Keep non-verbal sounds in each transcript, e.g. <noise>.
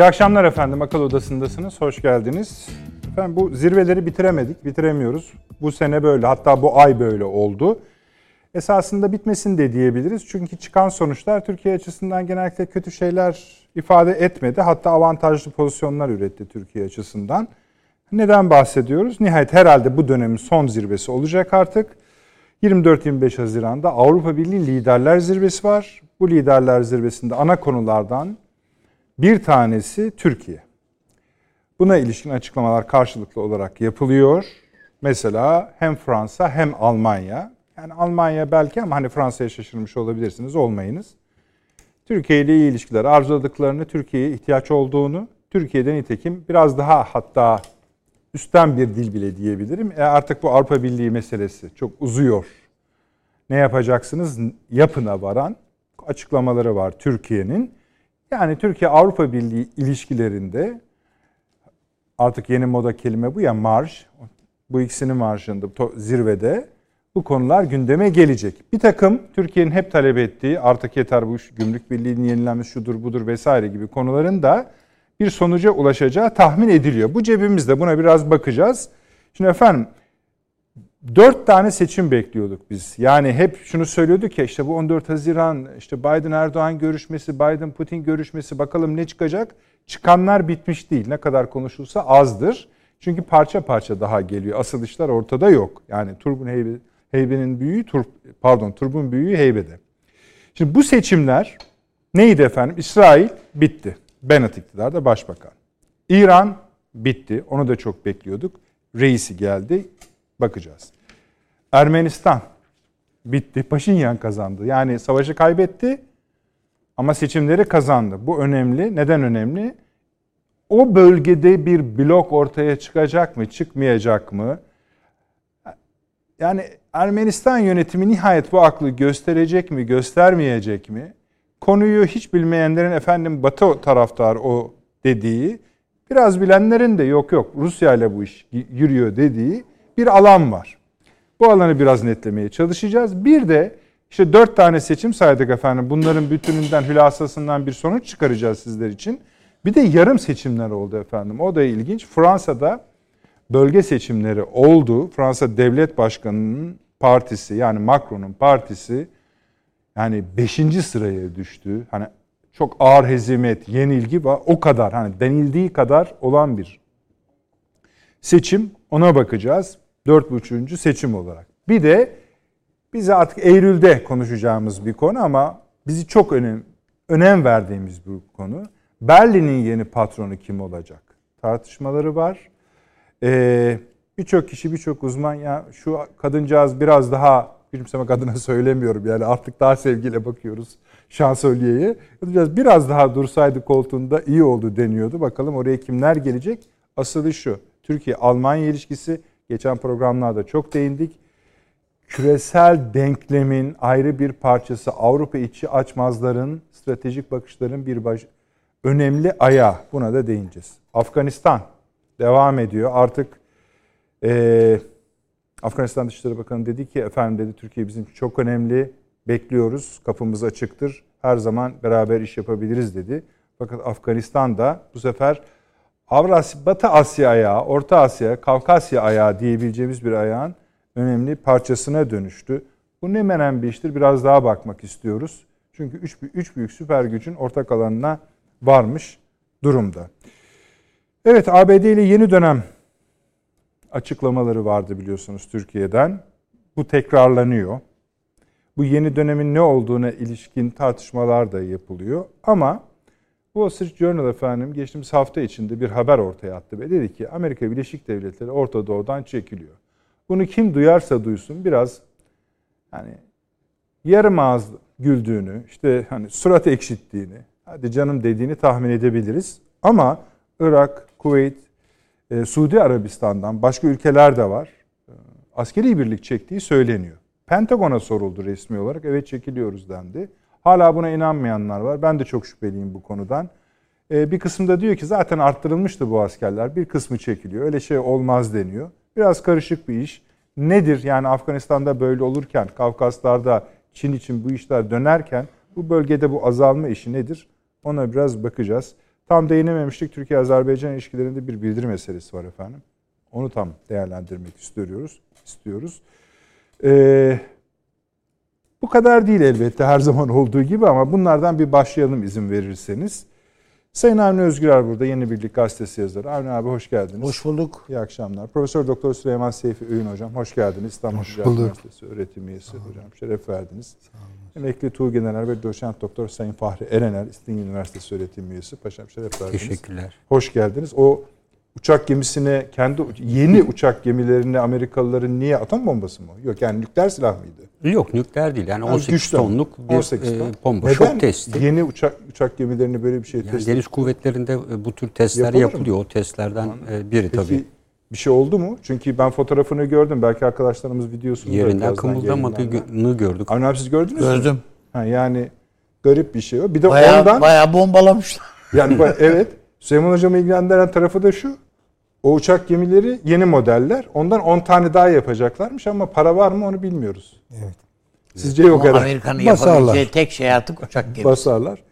İyi akşamlar efendim. Akıl Odası'ndasınız. Hoş geldiniz. Efendim bu zirveleri bitiremedik, bitiremiyoruz. Bu sene böyle, hatta bu ay böyle oldu. Esasında bitmesin de diyebiliriz. Çünkü çıkan sonuçlar Türkiye açısından genellikle kötü şeyler ifade etmedi. Hatta avantajlı pozisyonlar üretti Türkiye açısından. Neden bahsediyoruz? Nihayet herhalde bu dönemin son zirvesi olacak artık. 24-25 Haziran'da Avrupa Birliği Liderler Zirvesi var. Bu Liderler Zirvesi'nde ana konulardan bir tanesi Türkiye. Buna ilişkin açıklamalar karşılıklı olarak yapılıyor. Mesela hem Fransa hem Almanya. Yani Almanya belki ama hani Fransa'ya şaşırmış olabilirsiniz, olmayınız. Türkiye ile iyi ilişkiler arzuladıklarını, Türkiye'ye ihtiyaç olduğunu, Türkiye'den nitekim biraz daha hatta üstten bir dil bile diyebilirim. E artık bu Avrupa Birliği meselesi çok uzuyor. Ne yapacaksınız? Yapına varan açıklamaları var Türkiye'nin. Yani Türkiye Avrupa Birliği ilişkilerinde artık yeni moda kelime bu ya marj. Bu ikisinin marjında zirvede bu konular gündeme gelecek. Bir takım Türkiye'nin hep talep ettiği artık yeter bu gümrük birliğinin yenilenmesi şudur budur vesaire gibi konuların da bir sonuca ulaşacağı tahmin ediliyor. Bu cebimizde buna biraz bakacağız. Şimdi efendim dört tane seçim bekliyorduk biz. Yani hep şunu söylüyorduk ya işte bu 14 Haziran işte Biden Erdoğan görüşmesi, Biden Putin görüşmesi bakalım ne çıkacak? Çıkanlar bitmiş değil. Ne kadar konuşulsa azdır. Çünkü parça parça daha geliyor. Asıl işler ortada yok. Yani Turbun Heybe, Heybe'nin büyüğü, tur, pardon Turbun büyüğü Heybe'de. Şimdi bu seçimler neydi efendim? İsrail bitti. Bennett iktidarda başbakan. İran bitti. Onu da çok bekliyorduk. Reisi geldi. Bakacağız. Ermenistan bitti. Paşinyan kazandı. Yani savaşı kaybetti ama seçimleri kazandı. Bu önemli. Neden önemli? O bölgede bir blok ortaya çıkacak mı, çıkmayacak mı? Yani Ermenistan yönetimi nihayet bu aklı gösterecek mi, göstermeyecek mi? Konuyu hiç bilmeyenlerin efendim Batı taraftar o dediği, biraz bilenlerin de yok yok Rusya ile bu iş yürüyor dediği bir alan var. Bu alanı biraz netlemeye çalışacağız. Bir de işte dört tane seçim saydık efendim. Bunların bütününden, hülasasından bir sonuç çıkaracağız sizler için. Bir de yarım seçimler oldu efendim. O da ilginç. Fransa'da bölge seçimleri oldu. Fransa Devlet Başkanı'nın partisi yani Macron'un partisi yani 5. sıraya düştü. Hani çok ağır hezimet, yenilgi var. O kadar hani denildiği kadar olan bir seçim. Ona bakacağız. 4.5. seçim olarak. Bir de bize artık Eylül'de konuşacağımız bir konu ama bizi çok önem, önem verdiğimiz bir konu. Berlin'in yeni patronu kim olacak? Tartışmaları var. Ee, birçok kişi, birçok uzman ya şu kadıncağız biraz daha gülümsemek adına <laughs> söylemiyorum yani artık daha sevgiyle bakıyoruz. Kadıncağız biraz daha dursaydı koltuğunda iyi oldu deniyordu. Bakalım oraya kimler gelecek? Asılı şu. Türkiye-Almanya ilişkisi geçen programlarda çok değindik. Küresel denklemin ayrı bir parçası Avrupa içi açmazların, stratejik bakışların bir baş, önemli ayağı. Buna da değineceğiz. Afganistan devam ediyor. Artık e, Afganistan Dışişleri Bakanı dedi ki efendim dedi Türkiye bizim çok önemli. Bekliyoruz. Kapımız açıktır. Her zaman beraber iş yapabiliriz dedi. Fakat Afganistan da bu sefer Avrasya, Batı Asya ayağı, Orta Asya, Kavkasya ayağı diyebileceğimiz bir ayağın önemli parçasına dönüştü. Bu ne menen bir iştir biraz daha bakmak istiyoruz. Çünkü üç, üç büyük süper gücün ortak alanına varmış durumda. Evet ABD ile yeni dönem açıklamaları vardı biliyorsunuz Türkiye'den. Bu tekrarlanıyor. Bu yeni dönemin ne olduğuna ilişkin tartışmalar da yapılıyor. Ama Wall Street Journal efendim geçtiğimiz hafta içinde bir haber ortaya attı ve dedi ki Amerika Birleşik Devletleri Orta Doğu'dan çekiliyor. Bunu kim duyarsa duysun biraz hani yarım ağız güldüğünü, işte hani surat ekşittiğini, hadi canım dediğini tahmin edebiliriz. Ama Irak, Kuveyt, e, Suudi Arabistan'dan başka ülkeler de var. E, askeri birlik çektiği söyleniyor. Pentagon'a soruldu resmi olarak. Evet çekiliyoruz dendi. Hala buna inanmayanlar var. Ben de çok şüpheliyim bu konudan. E, bir kısımda diyor ki zaten arttırılmıştı bu askerler. Bir kısmı çekiliyor. Öyle şey olmaz deniyor. Biraz karışık bir iş. Nedir yani Afganistan'da böyle olurken, Kafkaslar'da Çin için bu işler dönerken bu bölgede bu azalma işi nedir? Ona biraz bakacağız. tam değinememiştik. Türkiye-Azerbaycan ilişkilerinde bir bildiri meselesi var efendim. Onu tam değerlendirmek istiyoruz. istiyoruz. Ee, bu kadar değil elbette her <laughs> zaman olduğu gibi ama bunlardan bir başlayalım izin verirseniz. Sayın Avni Özgürer burada Yeni Birlik Gazetesi yazarı. Avni abi hoş geldiniz. Hoş bulduk. İyi akşamlar. Profesör Doktor Süleyman Seyfi Öğün hocam hoş geldiniz. İstanbul Hoş Ticaret bulduk. Üniversitesi öğretim üyesi hocam şeref verdiniz. Emekli Tuğ General ve Doçent Doktor Sayın Fahri Erener İstinye Üniversitesi öğretim üyesi. Paşam şeref verdiniz. Teşekkürler. Hoş geldiniz. O uçak gemisine kendi yeni uçak gemilerini Amerikalıların niye atom bombası mı? Yok yani nükleer silah mıydı? Yok nükleer değil. Yani Az 18 güçlü ama. tonluk bir 18 ton. e, bomba. Neden Şok testi. yeni uçak uçak gemilerini böyle bir şey Yani test deniz kuvvetlerinde e, bu tür testler Yapılır mı? yapılıyor. O testlerden e, biri Peki tabii. bir şey oldu mu? Çünkü ben fotoğrafını gördüm. Belki arkadaşlarımız videosunu Yerinden kımıldamadığını gördük. Avni siz gördünüz mü? Gördüm. Ha, yani garip bir şey o. Bir de Bayağı, ondan bayağı bombalamışlar. yani evet Süleyman Hocam'ı ilgilendiren tarafı da şu. O uçak gemileri yeni modeller. Ondan 10 tane daha yapacaklarmış ama para var mı onu bilmiyoruz. Evet. Sizce yok Ama herhalde. Amerika'nın yapabileceği tek şey artık uçak gemisi. Basarlar.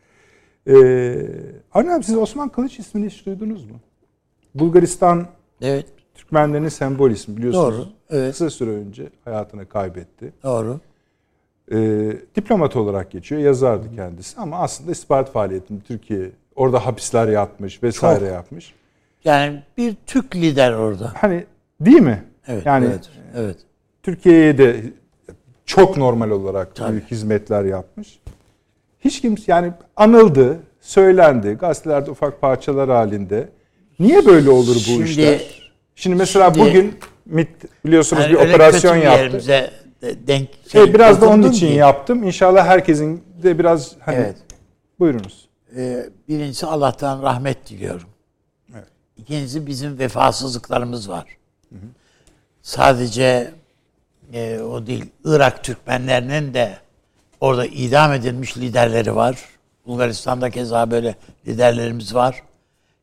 Ee, Avni abi siz Osman Kılıç ismini hiç duydunuz mu? Bulgaristan Evet. Türkmenlerinin sembol ismi biliyorsunuz. Doğru, evet. Kısa süre önce hayatını kaybetti. Doğru. Ee, diplomat olarak geçiyor. Yazardı kendisi ama aslında istihbarat faaliyetini Türkiye orada hapisler yatmış vesaire Çok. yapmış. Yani bir Türk lider orada. Hani değil mi? Evet. Yani evet. Evet. Türkiye'ye de çok normal olarak Tabii. büyük hizmetler yapmış. Hiç kimse yani anıldı, söylendi gazetelerde ufak parçalar halinde. Niye böyle olur bu Şimdi- işler? Şimdi mesela şimdi- bugün MIT biliyorsunuz Yani bir operasyon yaptı. denk Evet, biraz da onun için ki, yaptım. İnşallah herkesin de biraz hani Evet. buyurunuz. e, birincisi Allah'tan rahmet diliyorum. İkincisi bizim vefasızlıklarımız var. Sadece e, o değil, Irak Türkmenlerinin de orada idam edilmiş liderleri var. Bulgaristan'da keza böyle liderlerimiz var.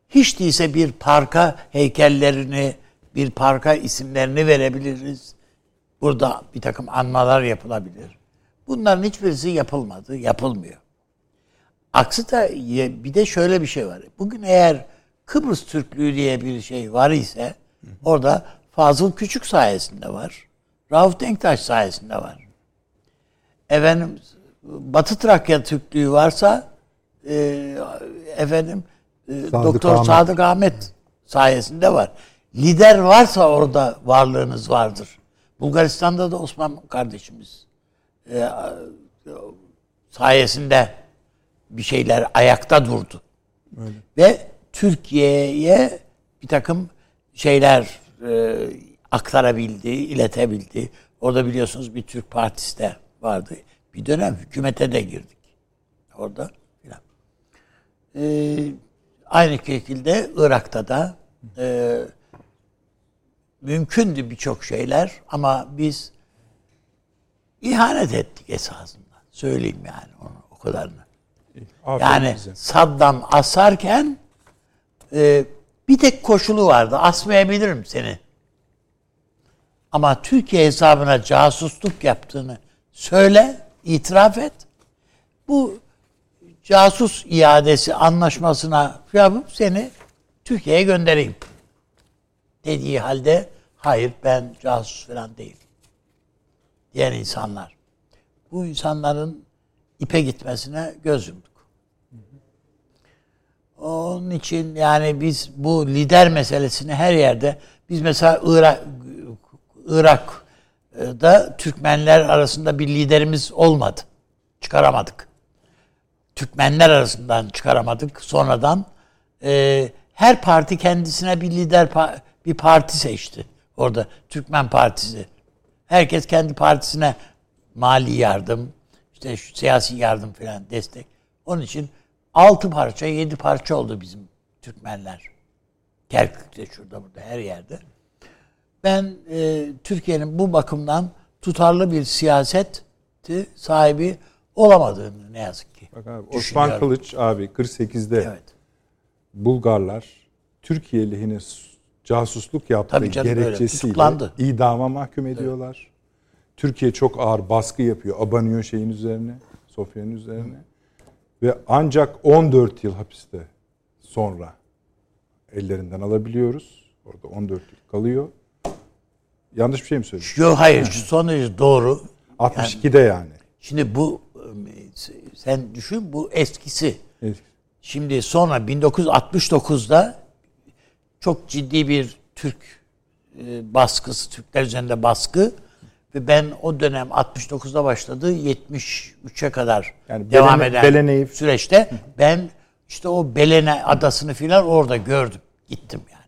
Hiç değilse bir parka heykellerini, bir parka isimlerini verebiliriz. Burada bir takım anmalar yapılabilir. Bunların hiçbirisi yapılmadı, yapılmıyor. Aksi da bir de şöyle bir şey var. Bugün eğer Kıbrıs Türklüğü diye bir şey var ise orada Fazıl Küçük sayesinde var. Rauf Denktaş sayesinde var. Efendim Batı Trakya Türklüğü varsa e, efendim e, Doktor Ahmet. Sadık Ahmet sayesinde var. Lider varsa orada varlığınız vardır. Bulgaristan'da da Osman kardeşimiz e, sayesinde bir şeyler ayakta durdu. Ve Türkiye'ye bir takım şeyler e, aktarabildi, iletebildi. Orada biliyorsunuz bir Türk partisi de vardı. Bir dönem hükümete de girdik. Orada filan. E, aynı şekilde Irak'ta da e, mümkündü birçok şeyler ama biz ihanet ettik esasında. Söyleyeyim yani onu o kadarını. Aferin Yani. Saddam asarken e, bir tek koşulu vardı. Asmayabilirim seni. Ama Türkiye hesabına casusluk yaptığını söyle, itiraf et. Bu casus iadesi anlaşmasına yapıp seni Türkiye'ye göndereyim. Dediği halde hayır ben casus falan değil. Diğer insanlar. Bu insanların ipe gitmesine göz yumduk. Onun için yani biz bu lider meselesini her yerde biz mesela Irak Irak'da Türkmenler arasında bir liderimiz olmadı. Çıkaramadık. Türkmenler arasından çıkaramadık. Sonradan e, her parti kendisine bir lider bir parti seçti. Orada Türkmen Partisi. Herkes kendi partisine mali yardım, işte siyasi yardım falan destek. Onun için altı parça, yedi parça oldu bizim Türkmenler. Kerkük'te şurada burada her yerde. Ben e, Türkiye'nin bu bakımdan tutarlı bir siyaset sahibi olamadığını ne yazık ki. Bak abi, Osman. Kılıç abi 48'de Evet. Bulgarlar Türkiye lehine casusluk yaptığı canım, gerekçesiyle idama mahkum ediyorlar. Türkiye çok ağır baskı yapıyor. Abanıyor şeyin üzerine, Sofya'nın üzerine. Ve ancak 14 yıl hapiste sonra ellerinden alabiliyoruz. Orada 14 yıl kalıyor. Yanlış bir şey mi söyledim? Yok hayır şu son derece doğru. 62'de yani. Şimdi bu e, sen düşün bu eskisi. Evet. Şimdi sonra 1969'da çok ciddi bir Türk e, baskısı, Türkler üzerinde baskı ve ben o dönem 69'da başladı 73'e kadar Yani devam Belene- eden Belene'yi- süreçte ben işte o Belene adasını filan orada gördüm. Gittim yani.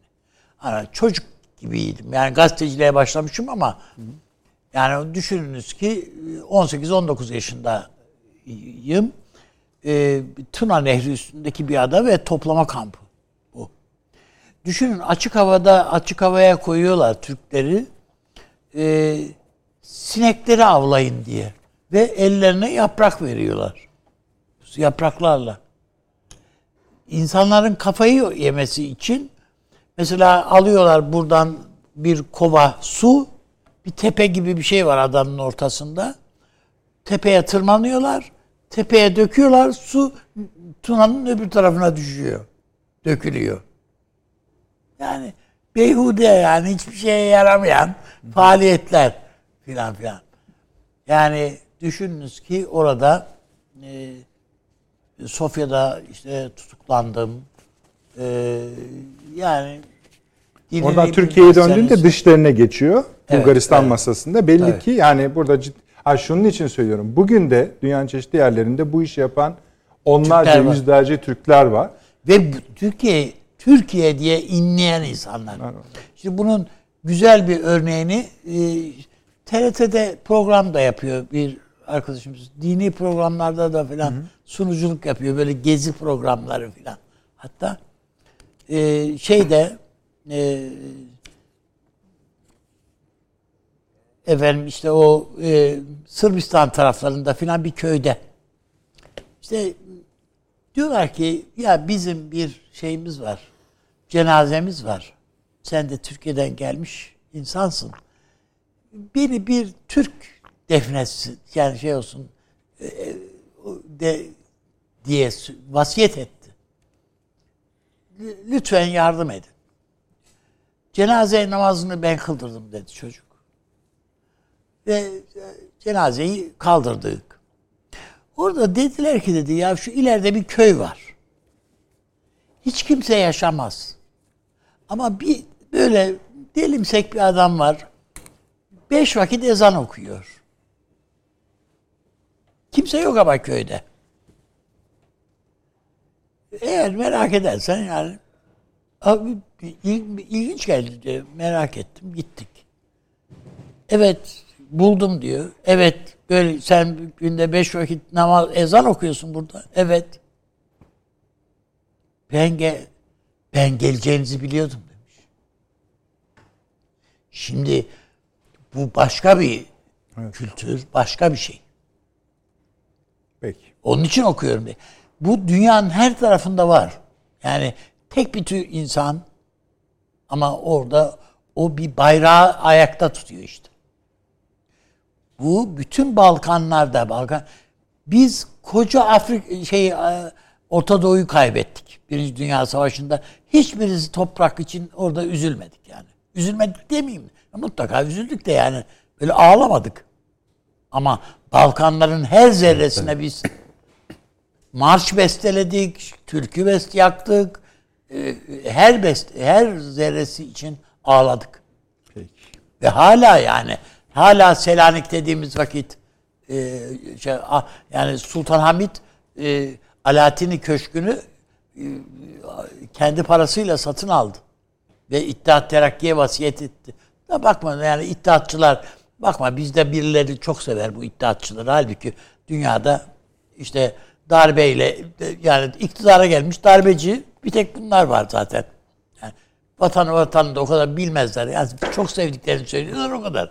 Hani çocuk gibiydim. Yani gazeteciliğe başlamışım ama yani düşününüz ki 18-19 yaşındayım. Ee, Tuna Nehri üstündeki bir ada ve toplama kampı bu. Düşünün açık havada açık havaya koyuyorlar Türkleri. Ee, sinekleri avlayın diye ve ellerine yaprak veriyorlar. Yapraklarla. İnsanların kafayı yemesi için mesela alıyorlar buradan bir kova su, bir tepe gibi bir şey var adanın ortasında. Tepeye tırmanıyorlar, tepeye döküyorlar, su Tuna'nın öbür tarafına düşüyor. Dökülüyor. Yani beyhude yani hiçbir şeye yaramayan faaliyetler filan filan. Yani düşününüz ki orada e, Sofya'da işte tutuklandım. E, yani Oradan Türkiye'ye döndüğünde dışlarına geçiyor. Evet, Bulgaristan evet. masasında. Belli Evet. ki yani burada cid- ha şunun için söylüyorum. Bugün de dünyanın çeşitli yerlerinde bu işi yapan onlarca, Türkler var. yüzlerce Türkler var. Ve Türkiye Türkiye diye inleyen insanlar. Şimdi bunun güzel bir örneğini e, TRT'de program da yapıyor bir arkadaşımız. Dini programlarda da filan sunuculuk yapıyor. Böyle gezi programları filan. Hatta e, şeyde e, efendim işte o e, Sırbistan taraflarında filan bir köyde işte diyorlar ki ya bizim bir şeyimiz var. Cenazemiz var. Sen de Türkiye'den gelmiş insansın. Beni bir Türk defnetsin yani şey olsun e, e, de diye vasiyet etti. Lütfen yardım edin. Cenaze namazını ben kıldırdım dedi çocuk. Ve e, cenazeyi kaldırdık. Orada dediler ki dedi ya şu ileride bir köy var. Hiç kimse yaşamaz. Ama bir böyle delimsek bir adam var. Beş vakit ezan okuyor. Kimse yok ama köyde. Eğer merak edersen yani abi il- ilginç geldi diyor. Merak ettim gittik. Evet buldum diyor. Evet böyle sen günde beş vakit namaz ezan okuyorsun burada. Evet. Ben gel ben geleceğinizi biliyordum demiş. Şimdi bu başka bir Evet. kültür, başka bir şey. Peki. Onun için okuyorum diye. Bu dünyanın her tarafında var. Yani tek bir tür insan ama orada o bir bayrağı ayakta tutuyor işte. Bu bütün Balkanlarda Balkan biz koca Afrika şey e, Orta Doğu'yu kaybettik. Birinci Dünya Savaşı'nda hiçbirisi toprak için orada üzülmedik yani. Üzülmedik demeyeyim. Mutlaka üzüldük de yani böyle ağlamadık. Ama Balkanların her zerresine biz marş besteledik, türkü best yaktık. e, Her best her zerresi için ağladık. Peki. Ve hala yani hala Selanik dediğimiz vakit e, şey, yani Sultan Hamid e, Alaaddin'i köşkünü e, kendi parasıyla satın aldı. Ve İttihat Terakki'ye vasiyet etti. Da bakma yani İttihatçılar bakma bizde birileri çok sever bu İttihatçıları. Halbuki dünyada işte darbeyle yani iktidara gelmiş darbeci bir tek bunlar var zaten. Yani vatanı vatanı da o kadar bilmezler. Yani çok sevdiklerini söylüyorlar o kadar.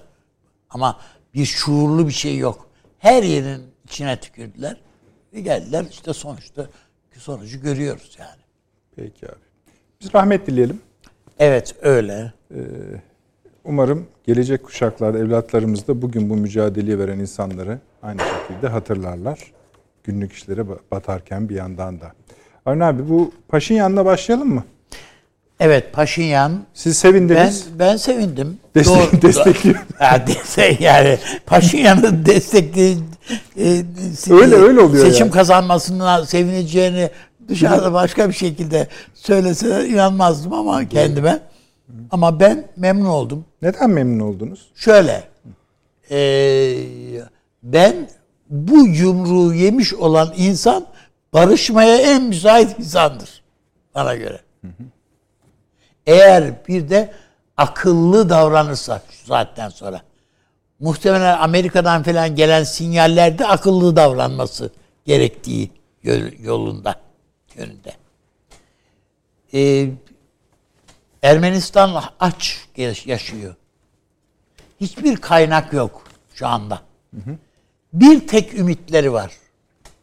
Ama bir şuurlu bir şey yok. Her yerin içine tükürdüler. Ve geldiler işte sonuçta sonucu görüyoruz yani. Peki abi. Biz rahmet dileyelim. Evet öyle. Umarım gelecek kuşaklar, evlatlarımız da bugün bu mücadeleyi veren insanları aynı şekilde hatırlarlar. Günlük işlere ba- batarken bir yandan da. Avni abi bu Paşinyan'la başlayalım mı? Evet Paşinyan Siz ben sevindiniz. ben sevindim. Destek- Doğru- <laughs> destekliyor. <laughs> Ha, destek yani Paşinyan'ın <laughs> destekli e, Öyle, öyle oluyor Seçim yani. kazanmasına sevineceğini dışarıda başka bir şekilde söyleseler inanmazdım ama kendime. Ama ben memnun oldum. Neden memnun oldunuz? Şöyle, eee, ben bu yumruğu yemiş olan insan barışmaya en müsait insandır bana göre. Eğer bir de akıllı davranırsa şu saatten sonra. Muhtemelen Amerika'dan falan gelen sinyallerde akıllı davranması gerektiği yol- yolunda, yönünde. Ee, Ermenistan aç yaş- yaşıyor. Hiçbir kaynak yok şu anda. Bir tek ümitleri var.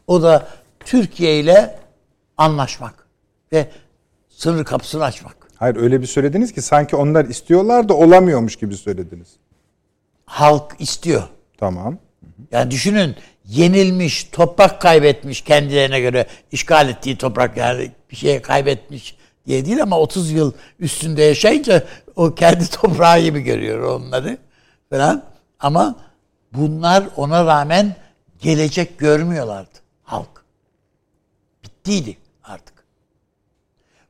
O da Türkiye ile anlaşmak ve sınır kapısını açmak. Hayır öyle bir söylediniz ki sanki onlar istiyorlar da olamıyormuş gibi söylediniz. Halk istiyor. Tamam. Yani düşünün yenilmiş, toprak kaybetmiş kendilerine göre işgal ettiği toprak yani bir şey kaybetmiş diye değil ama 30 yıl üstünde yaşayınca o kendi <laughs> toprağı gibi görüyor onları falan. Ama bunlar ona rağmen gelecek görmüyorlardı halk. Bittiydi artık.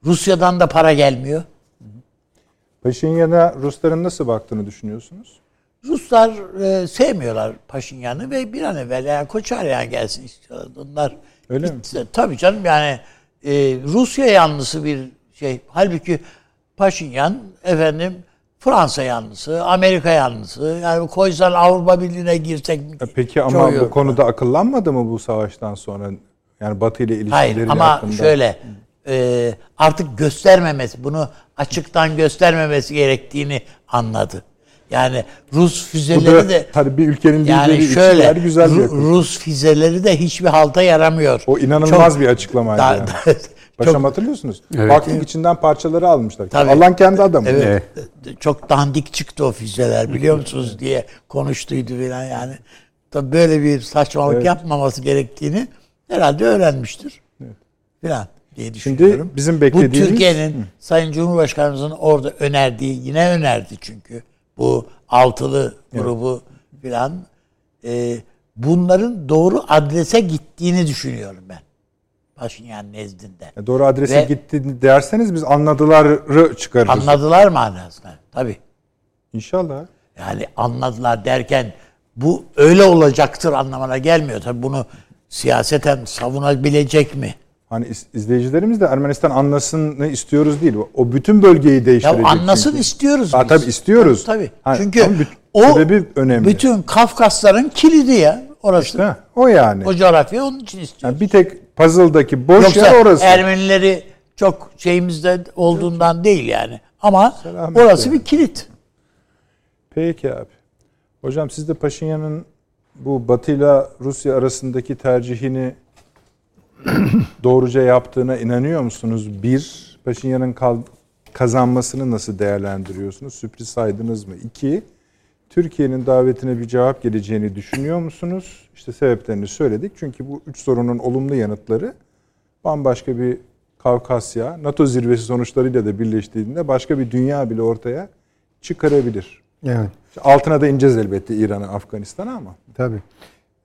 Rusya'dan da para gelmiyor. Paşinyan'a Rusların nasıl baktığını düşünüyorsunuz? Ruslar e, sevmiyorlar Paşinyan'ı ve bir an evvel yani Koçaryan gelsin istiyorlar. Onlar Öyle mi? Tabii canım yani e, Rusya yanlısı bir şey. Halbuki Paşinyan efendim Fransa yanlısı, Amerika yanlısı. Yani koysan Avrupa Birliği'ne girsek E Peki ama bu konuda akıllanmadı mı bu savaştan sonra? Yani Batı ile ilişkileri Hayır ama hakkında. şöyle e, artık göstermemesi, bunu açıktan göstermemesi gerektiğini anladı. Yani Rus füzeleri da de tabii bir ülkenin yani şöyle güzel Ru-. Rus füzeleri de hiçbir halta yaramıyor. O inanılmaz Çok- bir açıklamaydı Da- yani. da- Paşam çok, hatırlıyorsunuz. Evet. Baktık içinden parçaları almışlar. Tabii. Alan kendi adamı. evet, çok dandik çıktı o füzeler biliyor musunuz diye konuştuydu filan yani. Tabii böyle bir saçmalık Evet. yapmaması gerektiğini herhalde öğrenmiştir. Filan diye Şimdi düşünüyorum. bizim Bu beklediğimiz Türkiye'nin Sayın Cumhurbaşkanımızın orada önerdiği, yine önerdi çünkü bu altılı grubu filan e, bunların doğru adrese gittiğini düşünüyorum ben. Paşinyan nezdinde. Ya doğru adrese Ve- gitti derseniz biz anladıları çıkarırız. Anladılar manasında. Tabii. İnşallah. Yani anladılar derken bu öyle olacaktır anlamına gelmiyor. Tabii bunu siyaseten savunabilecek mi? Hani iz- izleyicilerimiz de Ermenistan anlasını istiyoruz değil. O bütün bölgeyi Ya değiştirecek. anlasın çünkü. istiyoruz Ha, biz. tabii istiyoruz. Tabii. Ha, Çünkü ama büt- o önemli. bütün Kafkasların kilidi ya orası. İşte o yani. O coğrafya onun için istiyoruz. Yani bir tek puzzle'daki boş Yoksa yer orası. Ermenileri çok şeyimizde olduğundan değil yani. Ama Selametle orası yani. bir kilit. Peki abi. Hocam siz de Paşinyan'ın bu Batı ile Rusya arasındaki tercihini <coughs> doğruca yaptığına inanıyor musunuz? Bir, Paşinyan'ın kazanmasını nasıl değerlendiriyorsunuz? Sürpriz saydınız mı? İki, Türkiye'nin davetine bir cevap geleceğini düşünüyor musunuz? İşte sebeplerini söyledik. Çünkü bu üç sorunun olumlu yanıtları bambaşka bir Kavkasya, NATO zirvesi sonuçlarıyla da birleştiğinde başka bir dünya bile ortaya çıkarabilir. Evet, Altına da ineceğiz elbette İran'a, Afganistan'a ama. tabii.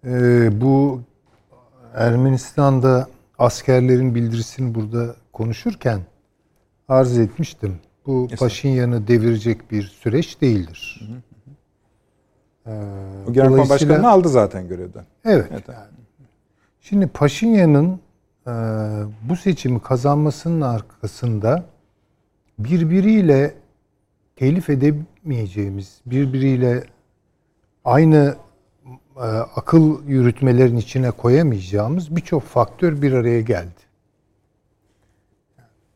Ee, bu Ermenistan'da askerlerin bildirisini burada konuşurken arz etmiştim. Bu Paşinyan'ı devirecek bir süreç değildir. Ee, O Genelkurmay Başkanı'nı aldı zaten görevden. Evet. Evet. Şimdi Paşinyan'ın e, bu seçimi kazanmasının arkasında birbiriyle telif edemeyeceğimiz, birbiriyle aynı e, akıl yürütmelerin içine koyamayacağımız birçok faktör bir araya geldi.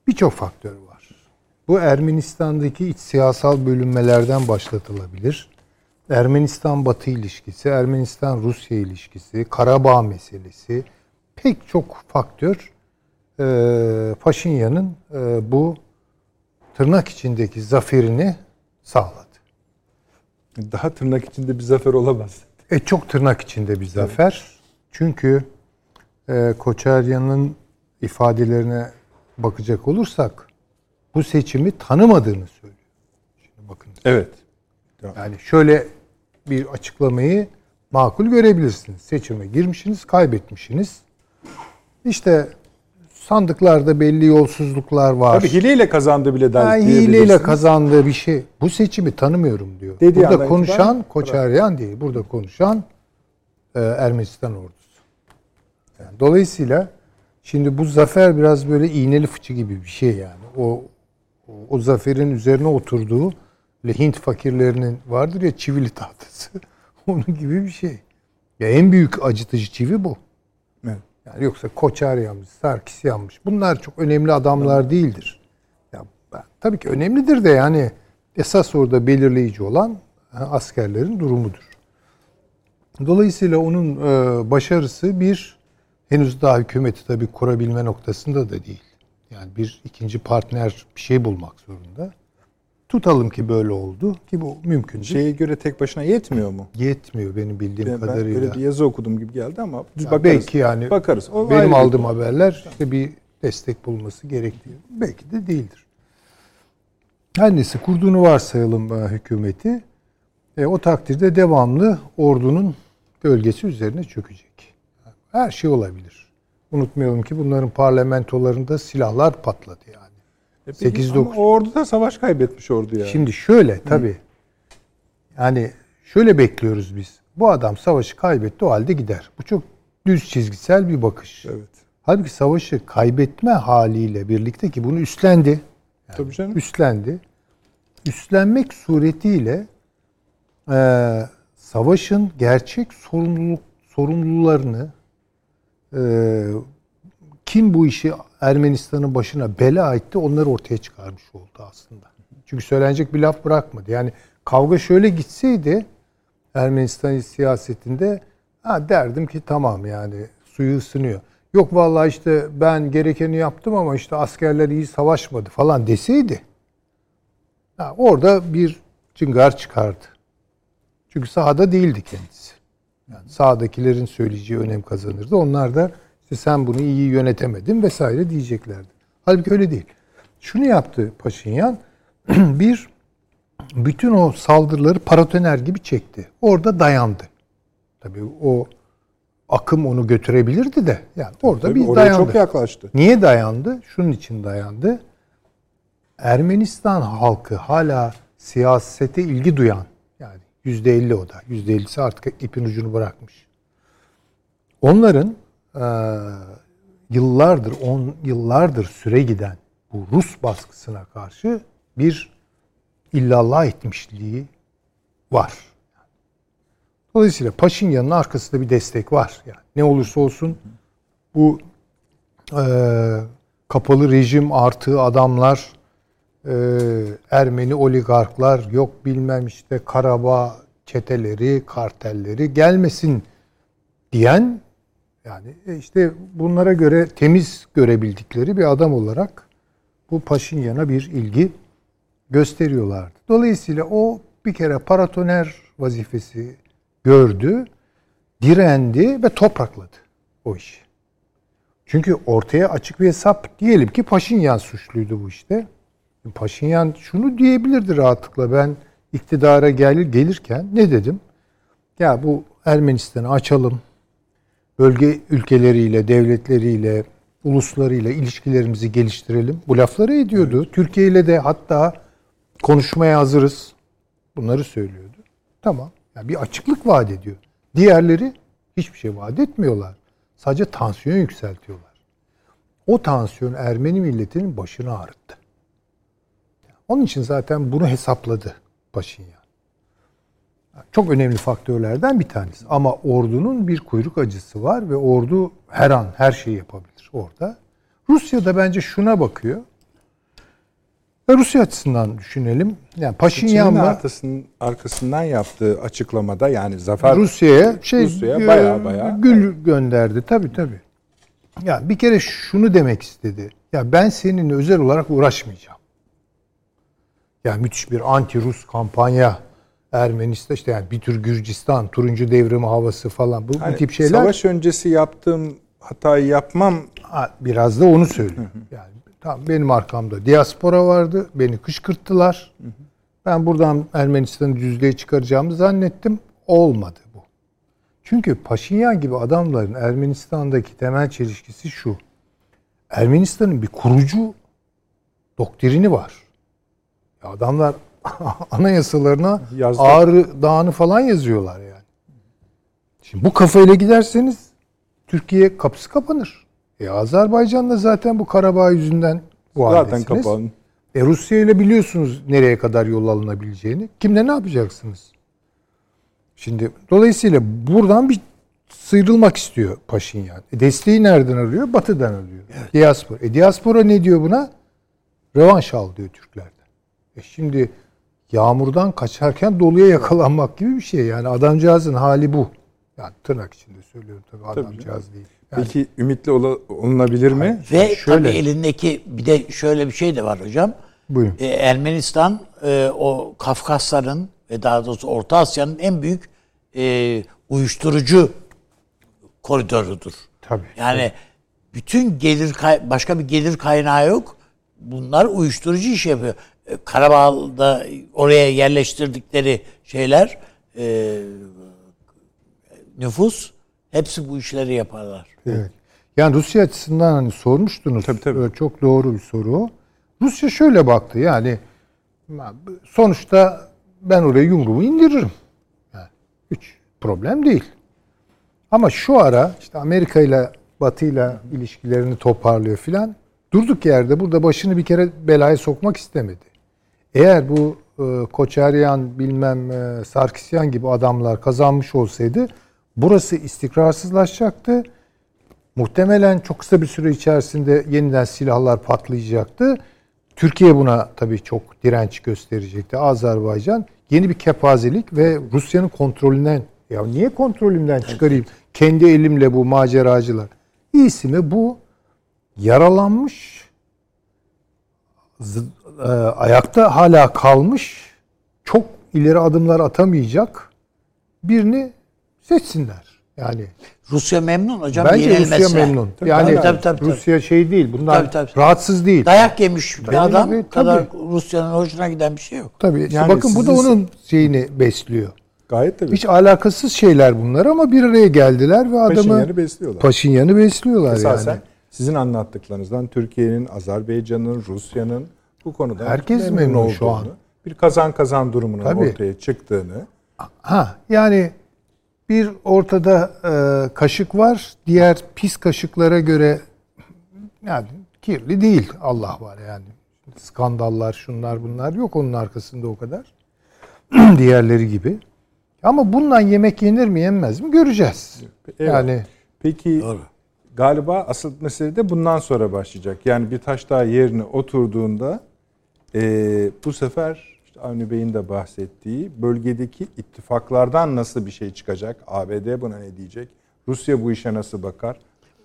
Birçok faktör var. Bu Ermenistan'daki iç siyasal bölünmelerden başlatılabilir. Ermenistan-Batı ilişkisi, Ermenistan-Rusya ilişkisi, Karabağ meselesi pek çok faktör e, Paşinyan'ın e, bu tırnak içindeki zaferini sağladı. Daha tırnak içinde bir zafer olamaz. E çok tırnak içinde bir zafer. Çünkü e, Koçarya'nın ifadelerine bakacak olursak bu seçimi tanımadığını söylüyor. Şimdi bakın. Evet. Yani şöyle bir açıklamayı makul görebilirsiniz. Seçime girmişsiniz, kaybetmişsiniz. İşte sandıklarda belli yolsuzluklar var. Tabii hileyle kazandı bile der, diyebilirsiniz. hileyle kazandığı bir şey. Bu seçimi tanımıyorum diyor. Dediği Burada konuşan itibaren- Koçaryan değil. Burada konuşan e, Ermenistan ordusu. Yani dolayısıyla şimdi bu zafer biraz böyle iğneli fıçı gibi bir şey yani. O o, zaferin üzerine oturduğu Hint fakirlerinin vardır ya çivili tahtası. <laughs> Onun gibi bir şey. Ya en büyük acıtıcı çivi bu. Evet. Yani yoksa Koçar yanmış, Sarkis yanmış. Bunlar çok önemli adamlar değildir. Ya ben- tabii ki önemlidir de yani esas orada belirleyici olan ha, askerlerin durumudur. Dolayısıyla onun e, başarısı bir henüz daha hükümeti tabii kurabilme noktasında da değil. Yani bir ikinci partner bir şey bulmak zorunda. Tutalım ki böyle oldu ki bu mümkün değil. Şeye göre tek başına yetmiyor mu? Yetmiyor benim bildiğim Ben, ben kadarıyla. öyle bir yazı okudum gibi geldi ama düz Ya bakarız. belki yani bakarız. O benim bir aldığım konu. haberler işte bir destek bulması gerektiği. Belki de değildir. Her neyse kurduğunu varsayalım e, hükümeti. E, o takdirde devamlı ordunun gölgesi üzerine çökecek. Her şey olabilir. Unutmayalım ki bunların parlamentolarında silahlar patladı yani. E peki 8-9. ama ordu da savaş kaybetmiş ordu yani. Şimdi şöyle tabii. Yani şöyle bekliyoruz biz. Bu adam savaşı kaybetti o halde gider. Bu çok düz çizgisel bir bakış. Evet. Halbuki savaşı kaybetme haliyle birlikte ki bunu üstlendi. Tabii canım. Üstlendi. Üstlenmek suretiyle eee, savaşın gerçek sorumluluk sorumlularını eee, kim bu işi Ermenistan'ın başına bela etti onları ortaya çıkarmış oldu aslında. Çünkü söylenecek bir laf bırakmadı. Yani kavga şöyle gitseydi Ermenistan siyasetinde ha derdim ki tamam yani suyu ısınıyor. Yok vallahi işte ben gerekeni yaptım ama işte askerler iyi savaşmadı falan deseydi ha, orada bir cıngar çıkardı. Çünkü sahada değildi kendisi. Yani sahadakilerin söyleyeceği önem kazanırdı. Onlar da işte sen bunu iyi yönetemedin vesaire diyeceklerdi. Halbuki öyle değil. Şunu yaptı Paşinyan. <clears throat> bir bütün o saldırıları paratoner gibi çekti. Orada dayandı. Tabii o akım onu götürebilirdi de. Yani orada Tabii bir dayandı. çok yaklaştı. Niye dayandı? Şunun için dayandı. Ermenistan halkı hala siyasete ilgi duyan, yani yüzde elli o da, yüzde ellisi artık ipin ucunu bırakmış. Onların yıllardır, on yıllardır süre giden bu Rus baskısına karşı bir illallah etmişliği var. Dolayısıyla Paşinyan'ın arkasında bir destek var. Yani ne olursa olsun bu eee, kapalı rejim artı adamlar, eee, Ermeni oligarklar, yok bilmem işte Karabağ çeteleri, kartelleri gelmesin diyen yani e, işte bunlara göre temiz görebildikleri bir adam olarak bu Paşinyan'a bir ilgi gösteriyorlardı. Dolayısıyla o bir kere paratoner vazifesi gördü, direndi ve toprakladı o işi. Çünkü ortaya açık bir hesap diyelim ki Paşinyan suçluydu bu işte. Paşinyan şunu diyebilirdi rahatlıkla ben iktidara gel, gelirken ne dedim? Ya bu Ermenistan'ı açalım. Bölge ülkeleriyle, devletleriyle, uluslarıyla ilişkilerimizi geliştirelim. Bu lafları ediyordu. Türkiye ile de hatta konuşmaya hazırız. Bunları söylüyordu. Tamam. Ya bir açıklık vaat ediyor. Diğerleri hiçbir şey vaat etmiyorlar. Sadece tansiyon yükseltiyorlar. O tansiyon Ermeni milletinin başını ağrıttı. Onun için zaten bunu hesapladı Paşinyan. Çok önemli faktörlerden bir tanesi. Ama ordunun bir kuyruk acısı var ve ordu her an her şeyi yapabilir orada. Rusya da bence şuna bakıyor. Ve Rusya açısından düşünelim. Yani Paşinyan arkasının, arkasından yaptığı açıklamada yani zafer Rusya'ya şey Rusya'ya bayağı bayağı- gül gönderdi. Tabii tabii. Ya bir kere şunu demek istedi. Ya ben seninle özel olarak uğraşmayacağım. Ya müthiş bir anti-Rus kampanya Ermenistan işte yani bir tür Gürcistan, turuncu devrimi havası falan bu, bu Hani tip şeyler. Savaş öncesi yaptığım hatayı yapmam Ha, biraz da onu söylüyorum. Yani tamam benim arkamda diaspora vardı. Beni kışkırttılar. Ben buradan Ermenistan'ı düzlüğe çıkaracağımı zannettim. Olmadı bu. Çünkü Paşinyan gibi adamların Ermenistan'daki temel çelişkisi şu. Ermenistan'ın bir kurucu doktrini var. Ya adamlar <laughs> anayasalarına Yazdı. Ağrı Dağı'nı falan yazıyorlar yani. Şimdi bu kafayla giderseniz Türkiye kapısı kapanır. E Azerbaycan da zaten bu Karabağ yüzünden bu Zaten kapalı. E Rusya ile biliyorsunuz nereye kadar yol alınabileceğini. Kimle ne yapacaksınız? Şimdi dolayısıyla buradan bir sıyrılmak istiyor Paşinyan. E desteği nereden arıyor? Batı'dan arıyor. Diaspora. E diaspora ne diyor buna? Revanş al diyor Türklerden. E şimdi yağmurdan kaçarken doluya yakalanmak gibi bir şey. Yani adamcağızın hali bu. Yani tırnak içinde söylüyorum tabii adamcağız değil. Yani Peki ümitli ola- olunabilir mi? Ve şöyle- tabii elindeki bir de şöyle bir şey de var hocam. Buyurun. E, Ermenistan e, o Kafkasların ve daha doğrusu Orta Asya'nın en büyük e, uyuşturucu koridorudur. Tabii. Yani bütün gelir kay- başka bir gelir kaynağı yok. Bunlar uyuşturucu iş yapıyor. Karabağ'da oraya yerleştirdikleri şeyler e, nüfus hepsi bu işleri yaparlar. Evet. Yani Rusya açısından hani sormuştunuz. Tabii, tabii. Çok doğru bir soru. Rusya şöyle baktı yani sonuçta ben oraya yumruğumu indiririm. Yani hiç problem değil. Ama şu ara işte Amerika ile Batı ile ilişkilerini toparlıyor filan. Durduk yerde burada başını bir kere belaya sokmak istemedi. Eğer bu e, Koçaryan bilmem e, Sarkisyan gibi adamlar kazanmış olsaydı burası istikrarsızlaşacaktı. Muhtemelen çok kısa bir süre içerisinde yeniden silahlar patlayacaktı. Türkiye buna tabii çok direnç gösterecekti. Azerbaycan yeni bir kepazelik ve Rusya'nın kontrolünden ya niye kontrolümden çıkarayım? Kendi elimle bu maceracılar. İyisi mi bu? Yaralanmış e, ayakta hala kalmış çok ileri adımlar atamayacak birini seçsinler. Yani Rusya memnun hocam Bence yenilmesine. Rusya memnun. Tabii, yani tabii, tabii, tabii. Rusya şey değil. Bunlar Tabii, tabii. rahatsız değil. Dayak yemiş bir Tabii, adam tabii. kadar Rusya'nın hoşuna giden bir şey yok. Tabii. işte Yani bakın bu da onun şeyini besliyor. Gayet tabii. Hiç alakasız şeyler bunlar ama bir araya geldiler ve adamı Paşinyan'ı besliyorlar. Paşinyan'ı besliyorlar Esasen yani. sizin anlattıklarınızdan Türkiye'nin, Azerbaycan'ın, Rusya'nın bu konuda Herkes memnun şu olduğunu, an. Bir kazan kazan durumunun Tabii. ortaya çıktığını Ha yani bir ortada e, kaşık var. Diğer pis kaşıklara göre yani kirli değil. Allah var yani. Skandallar şunlar bunlar yok onun arkasında o kadar. <clears throat> Diğerleri gibi. Ama bundan yemek yenir mi yenmez mi göreceğiz. Evet. Yani Peki galiba asıl mesele de bundan sonra başlayacak. Yani bir taş daha yerine oturduğunda eee, bu sefer işte Avni Bey'in de bahsettiği bölgedeki ittifaklardan nasıl bir şey çıkacak? ABD buna ne diyecek? Rusya bu işe nasıl bakar?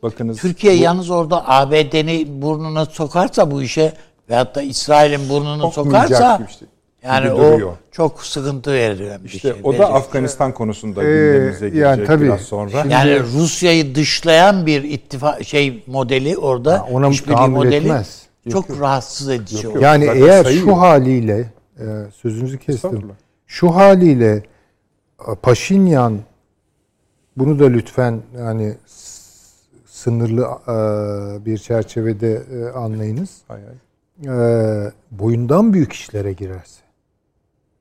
Bakınız Türkiye bu yalnız orada ABD'ni burnuna sokarsa bu işe veyahut da İsrail'in burnunu sokarsa işte- yani o duruyor. çok sıkıntı verir bir işte şey. o da verecek. Afganistan konusunda Ee, gündemimize yani gelecek tabii. biraz sonra. Şimdi- yani Rusya'yı dışlayan bir ittifak şey modeli orada Ha, ona modeli etmez. Çok rahatsız edici Yok, olur. Yani Zaten eğer sayıyor. şu haliyle e, sözünüzü kestim. Şu haliyle e, Paşinyan bunu da lütfen yani sınırlı e, bir çerçevede e, anlayınız. Hay hay. E, boyundan büyük işlere girerse.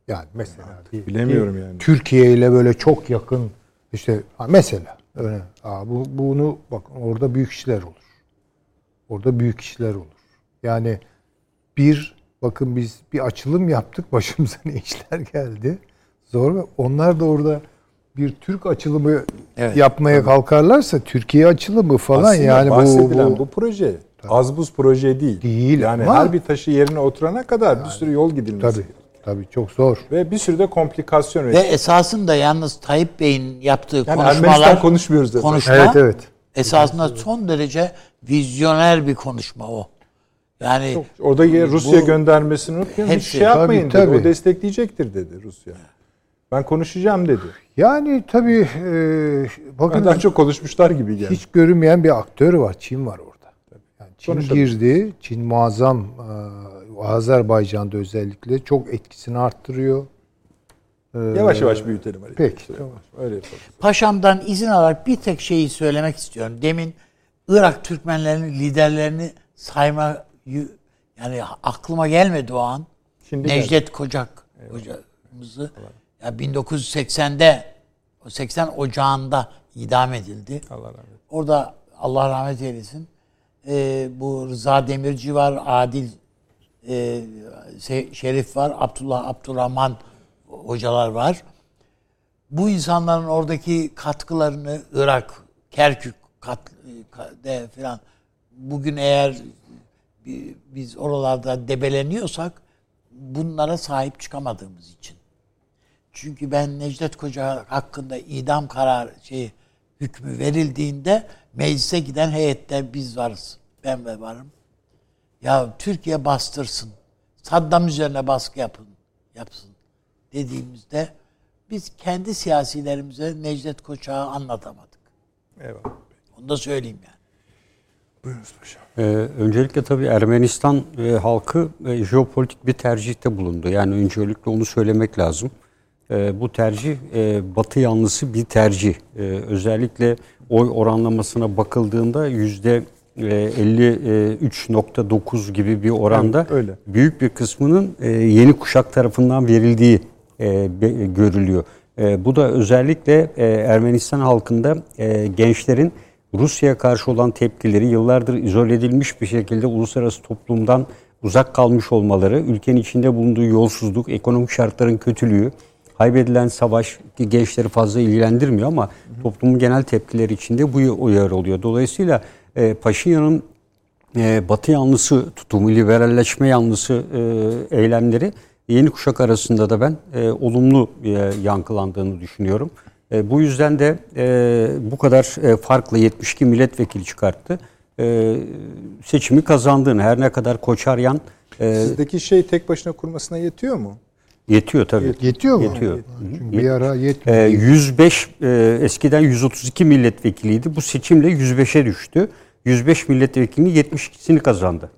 Yani mesela bir- Bilemiyorum bir yani. Türkiye ile böyle çok yakın işte mesela öyle. Aa, bu bunu bak orada büyük işler olur. Orada büyük işler olur. Yani bir bakın biz bir açılım yaptık <laughs> başımıza ne işler geldi. Zor ve onlar da orada bir Türk açılımı Evet, yapmaya kalkarlarsa Türkiye açılımı falan Aslında yani bu, bahsedilen bu, bu, proje az buz proje değil. Değil Yani ama- her bir taşı yerine oturana kadar bir sürü yol gidilmesi. tabii tabii çok zor. Ve bir sürü de komplikasyon Ve üretti. esasında yalnız Tayyip Bey'in yaptığı Yani konuşmalar konuşmuyoruz zaten. konuşma Evet evet. esasında son derece vizyoner bir konuşma o. Yani Orada Rusya Bu- göndermesini unutmayın. Hiç Hepsi. şey yapmayın Tabii, dedi. O destekleyecektir dedi Rusya. Ben konuşacağım dedi. Yani tabii e, bakın daha çok konuşmuşlar gibi geldi. hiç görünmeyen bir aktör var. Çin var orada. Çin Konuşalım. girdi. Çin muazzam e, Azerbaycan'da özellikle çok etkisini arttırıyor. Ee, Yavaş yavaş büyütelim. Ali. Peki, İşte tamam. Öyle yapalım. Paşamdan izin alarak bir tek şeyi söylemek istiyorum. Demin Irak Türkmenlerinin liderlerini sayma yani aklıma gelmedi o an. Şimdi Necdet Kocak hocamızı ya 1980'de o 80 Ocağı'nda idam edildi. Allah rahmet eylesin. Orada Allah rahmet eylesin. Ee, bu Rıza Demirci var, Adil e, Şerif var, Abdullah Abdurrahman hocalar var. Bu insanların oradaki katkılarını Irak, Kerkük kat, de falan bugün eğer biz oralarda debeleniyorsak bunlara sahip çıkamadığımız için. Çünkü ben Necdet Koca hakkında idam karar şey hükmü verildiğinde meclise giden heyette biz varız. Ben ve varım. Ya Türkiye bastırsın. Saddam üzerine baskı yapın. Yapsın. Dediğimizde biz kendi siyasilerimize Necdet Koçak'ı anlatamadık. Eyvallah. Onu da söyleyeyim yani. Buyurunuz paşam. Ee, öncelikle tabii Ermenistan e, halkı e, jeopolitik bir tercihte bulundu. Yani öncelikle onu söylemek lazım. E, bu tercih e, Batı yanlısı bir tercih. E, özellikle oy oranlamasına bakıldığında yüzde e, 53.9 gibi bir oranda Evet, öyle. büyük bir kısmının e, yeni kuşak tarafından verildiği e, görülüyor. E, bu da özellikle e, Ermenistan halkında e, gençlerin Rusya'ya karşı olan tepkileri yıllardır izole edilmiş bir şekilde uluslararası toplumdan uzak kalmış olmaları, ülkenin içinde bulunduğu yolsuzluk, ekonomik şartların kötülüğü, kaybedilen savaş gençleri fazla ilgilendirmiyor ama toplumun genel tepkileri içinde bu uyarı oluyor. Dolayısıyla e, Paşinyan'ın e, Batı yanlısı tutumu, liberalleşme yanlısı e, eylemleri yeni kuşak arasında da ben e, olumlu e, yankılandığını düşünüyorum. E, bu yüzden de e, bu kadar e, farklı 72 milletvekili çıkarttı. E, seçimi kazandığını her ne kadar Koçaryan e, Sizdeki şey tek başına kurmasına yetiyor mu? yetiyor tabii. Yetiyor mu? Yetiyor. Çünkü bir ara yetmiyor. E, 105 e, eskiden 132 milletvekiliydi. Bu seçimle 105'e düştü. 105 milletvekilinin 72'sini kazandı.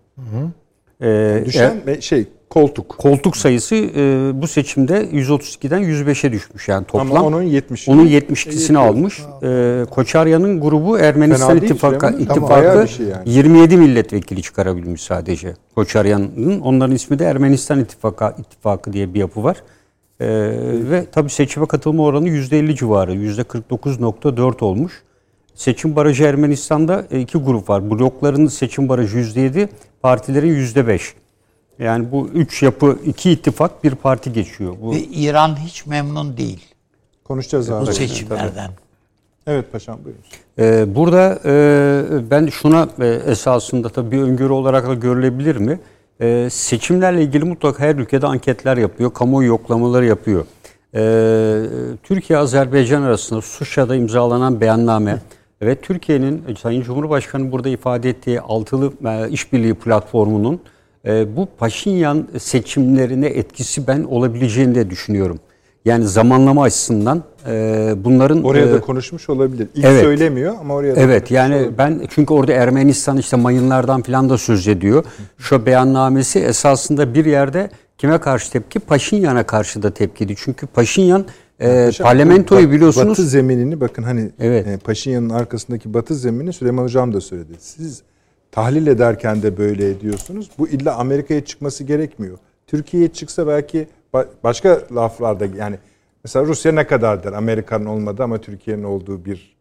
E, Düşen ve şey koltuk. koltuk sayısı e, bu seçimde 132'den 105'e düşmüş yani toplam. Ama onun 70. Onun 72'sini almış. E, Koçarya'nın grubu Ermenistan İttifakı, ittifakı şey yani. 27 milletvekili çıkarabilmiş sadece. Koçarya'nın onların ismi de Ermenistan İttifakı, İttifakı diye bir yapı var. E, ve tabii seçime katılma oranı %50 civarı. %49.4 olmuş. Seçim barajı Ermenistan'da e, iki grup var. Blokların seçim barajı %7, partilerin %5. Yani bu üç yapı, iki ittifak, bir parti geçiyor. Bu Ve İran hiç memnun değil Konuşacağız abi. bu seçimlerden. Evet paşam buyurun. Ee, burada e, ben şuna e, esasında tabii bir öngörü olarak da görülebilir mi? E, seçimlerle ilgili mutlaka her ülkede anketler yapıyor, kamuoyu yoklamaları yapıyor. E, Türkiye-Azerbaycan arasında Suşa'da imzalanan beyanname ve Türkiye'nin e, Sayın Cumhurbaşkanı burada ifade ettiği altılı e, işbirliği platformunun e, bu Paşinyan seçimlerine etkisi ben olabileceğini de düşünüyorum. Yani zamanlama açısından e, bunların Oraya e, da konuşmuş olabilir. İlk evet. söylemiyor ama oraya da Evet yani olabilir. ben çünkü orada Ermenistan işte mayınlardan filan da söz ediyor. Şu beyannamesi esasında bir yerde kime karşı tepki? Paşinyan'a karşı da tepkiydi. Çünkü Paşinyan e, parlamentoyu biliyorsunuz. Batı zeminini bakın hani Evet. e, Paşinyan'ın arkasındaki batı zeminini Süleyman Hocam da söyledi. Siz tahlil ederken de böyle ediyorsunuz. Bu illa Amerika'ya çıkması gerekmiyor. Türkiye'ye çıksa belki ba- başka laflarda yani mesela Rusya ne kadar der Amerika'nın olmadı ama Türkiye'nin olduğu bir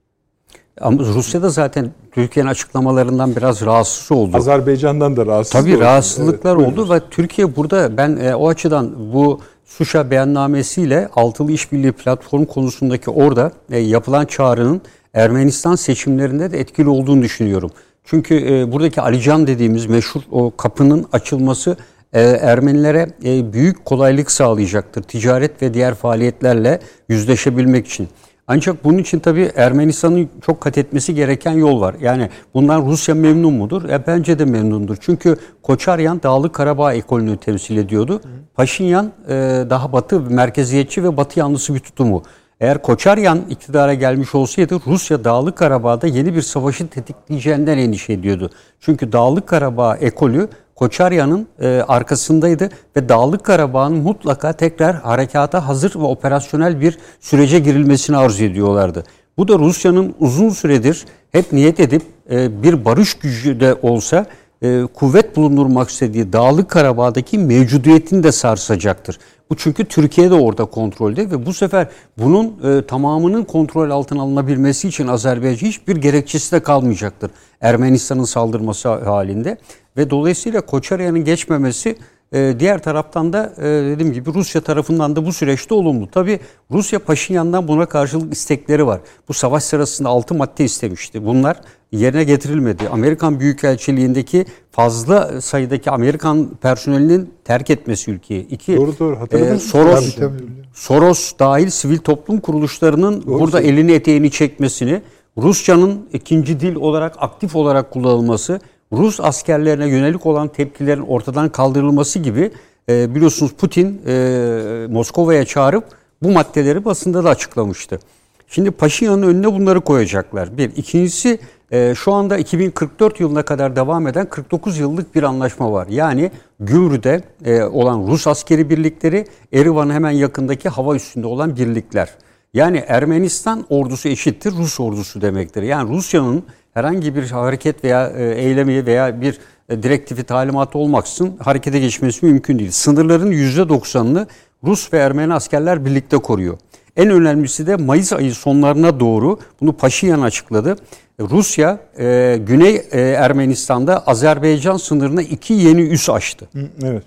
Ama Rusya'da zaten Türkiye'nin açıklamalarından biraz rahatsız oldu. Azerbaycan'dan da rahatsız Tabii oldu. rahatsızlıklar Evet, oldu ve Türkiye burada ben e, o açıdan bu Suşa beyannamesiyle altılı işbirliği platform konusundaki orada e, yapılan çağrının Ermenistan seçimlerinde de etkili olduğunu düşünüyorum. Çünkü e, buradaki Alican dediğimiz meşhur o kapının açılması e, Ermenilere e, büyük kolaylık sağlayacaktır. Ticaret ve diğer faaliyetlerle yüzleşebilmek için. Ancak bunun için tabii Ermenistan'ın çok kat etmesi gereken yol var. Yani bundan Rusya memnun mudur? E, bence de memnundur. Çünkü Koçaryan Dağlık Karabağ ekolünü temsil ediyordu. Paşinyan e, daha batı, merkeziyetçi ve batı yanlısı bir tutumu. Eğer Koçaryan iktidara gelmiş olsaydı Rusya Dağlık Karabağ'da yeni bir savaşı tetikleyeceğinden endişe ediyordu. Çünkü Dağlık Karabağ ekolü Koçaryan'ın e, arkasındaydı ve Dağlık Karabağ'ın mutlaka tekrar harekata hazır ve operasyonel bir sürece girilmesini arzu ediyorlardı. Bu da Rusya'nın uzun süredir hep niyet edip e, bir barış gücü de olsa e, kuvvet bulundurmak istediği Dağlık Karabağ'daki mevcudiyetini de sarsacaktır. Bu çünkü Türkiye de orada kontrolde ve bu sefer bunun e, tamamının kontrol altına alınabilmesi için Azerbaycan hiçbir gerekçesi de kalmayacaktır. Ermenistan'ın saldırması halinde ve dolayısıyla Koçaryan'ın geçmemesi e, diğer taraftan da e, dediğim gibi Rusya tarafından da bu süreçte olumlu. Tabi Rusya Paşinyan'dan buna karşılık istekleri var. Bu savaş sırasında 6 madde istemişti. Bunlar yerine getirilmedi. Amerikan Büyükelçiliğindeki fazla sayıdaki Amerikan personelinin terk etmesi ülkeyi. İki, Doğru, doğru. Hatırladın e? Soros, Tabii, tabii. Soros dahil sivil toplum kuruluşlarının burada söylüyorsun. elini eteğini çekmesini, Rusçanın ikinci dil olarak aktif olarak kullanılması, Rus askerlerine yönelik olan tepkilerin ortadan kaldırılması gibi e, biliyorsunuz Putin e, Moskova'ya çağırıp bu maddeleri basında da açıklamıştı. Şimdi Paşinyan'ın önüne bunları koyacaklar. Bir. İkincisi e, şu anda 2044 yılına kadar devam eden 49 yıllık bir anlaşma var. Yani Gümrü'de e, olan Rus askeri birlikleri, Erivan'ın hemen yakındaki hava üstünde olan birlikler. Yani Ermenistan ordusu eşittir Rus ordusu demektir. Yani Rusya'nın herhangi bir hareket veya e, eylemi veya bir e, direktifi talimatı olmaksızın harekete geçmesi mümkün değil. Sınırların %90'ını Rus ve Ermeni askerler birlikte koruyor. En önemlisi de Mayıs ayı sonlarına doğru bunu Paşinyan açıkladı. Rusya e, Güney e, Ermenistan'da Azerbaycan sınırına iki yeni üs açtı. Evet.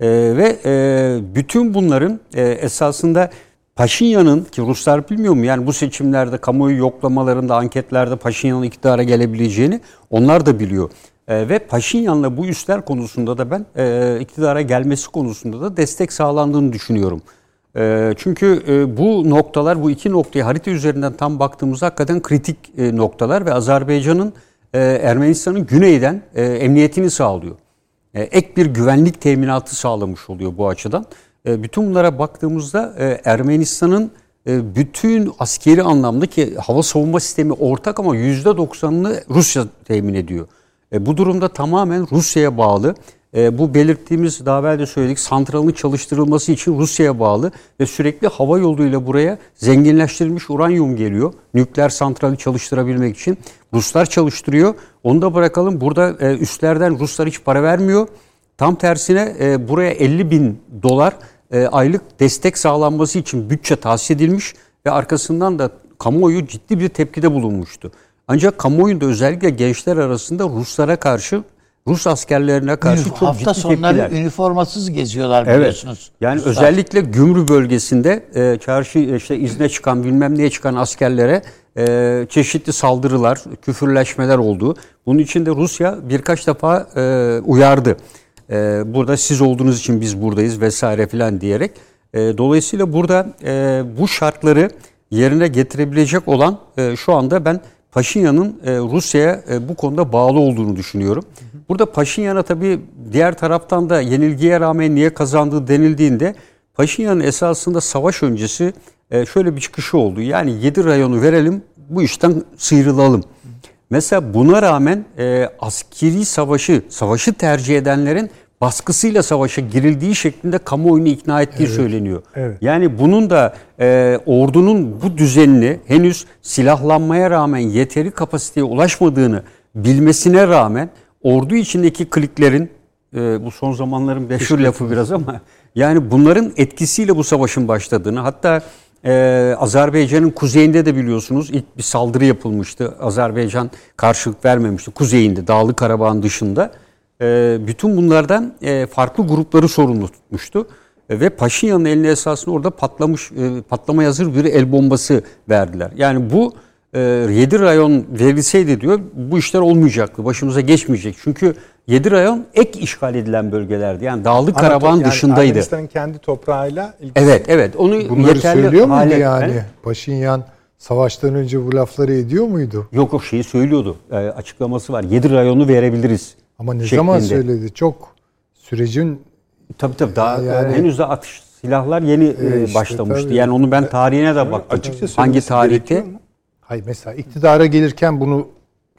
E, ve e, bütün bunların e, esasında Paşinyan'ın ki Ruslar bilmiyor mu yani bu seçimlerde kamuoyu yoklamalarında anketlerde Paşinyan'ın iktidara gelebileceğini onlar da biliyor. E, ve Paşinyan'la bu üsler konusunda da ben e, iktidara gelmesi konusunda da destek sağlandığını düşünüyorum. E, çünkü e, bu noktalar bu iki noktayı harita üzerinden tam baktığımızda hakikaten kritik e, noktalar ve Azerbaycan'ın e, Ermenistan'ın güneyden emniyetini sağlıyor. Ek bir güvenlik teminatı sağlamış oluyor bu açıdan. Bütün bunlara baktığımızda Ermenistan'ın bütün askeri anlamda ki hava savunma sistemi ortak ama %90'ını Rusya temin ediyor. Bu durumda tamamen Rusya'ya bağlı. E, bu belirttiğimiz daha evvel de söyledik santralın çalıştırılması için Rusya'ya bağlı ve sürekli hava yoluyla buraya zenginleştirilmiş uranyum geliyor. Nükleer santrali çalıştırabilmek için Ruslar çalıştırıyor. Onu da bırakalım. Burada e, üstlerden Ruslar hiç para vermiyor. Tam tersine e, buraya 50 bin dolar e, aylık destek sağlanması için bütçe tahsis edilmiş ve arkasından da kamuoyu ciddi bir tepkide bulunmuştu. Ancak kamuoyunda özellikle gençler arasında Ruslara karşı, Rus askerlerine karşı çok Hafta ciddi sonları tepkiler. üniformasız geziyorlar Evet. biliyorsunuz. Yani Ruslar. özellikle Gümrü bölgesinde e, çarşı işte izne çıkan bilmem neye çıkan askerlere e, çeşitli saldırılar, küfürleşmeler oldu. Bunun için de Rusya birkaç defa e, uyardı. E, burada siz olduğunuz için biz buradayız vesaire filan diyerek. E, dolayısıyla burada e, bu şartları yerine getirebilecek olan e, şu anda ben Paşinyan'ın e, Rusya'ya e, bu konuda bağlı olduğunu düşünüyorum. Burada Paşinyan'a tabii diğer taraftan da yenilgiye rağmen niye kazandığı denildiğinde Paşinyan'ın esasında savaş öncesi e, şöyle bir çıkışı oldu. Yani 7 rayonu verelim bu işten sıyrılalım. Mesela buna rağmen askeri savaşı, savaşı tercih edenlerin baskısıyla savaşa girildiği şeklinde kamuoyunu ikna ettiği söyleniyor. evet. Yani bunun da e, ordunun bu düzenini henüz silahlanmaya rağmen yeteri kapasiteye ulaşmadığını bilmesine rağmen ordu içindeki kliklerin e, bu son zamanların meşhur lafı biraz ama yani bunların etkisiyle bu savaşın başladığını hatta e, Azerbaycan'ın kuzeyinde de biliyorsunuz ilk bir saldırı yapılmıştı. Azerbaycan karşılık vermemişti kuzeyinde Dağlı Karabağ'ın dışında. E, bütün bunlardan e, farklı grupları sorumlu tutmuştu. E, ve Paşinyan'ın eline esasında orada patlamış e, patlamaya hazır bir el bombası verdiler. Yani bu e, 7 rayon verilseydi diyor bu işler olmayacaktı. Başımıza geçmeyecek. Çünkü 7 rayon ek işgal edilen bölgelerdi. Yani Dağlık Karabağ'ın Yani dışındaydı. Ermenistan'ın kendi toprağıyla ilgisi- Evet, evet. Onu Bunları yeterli söylüyor muydu hale- yani? He? Paşinyan savaştan önce bu lafları ediyor muydu? Yok yok şeyi söylüyordu. E, açıklaması var. 7 rayonu verebiliriz. Ama ne şeklinde. zaman söyledi? Çok sürecin Tabii tabii daha Yani- henüz de atış silahlar yeni e, işte başlamıştı. tabii. Yani onu ben tarihine de baktım. Açıkça Hangi tarihte? Hayır mesela iktidara gelirken bunu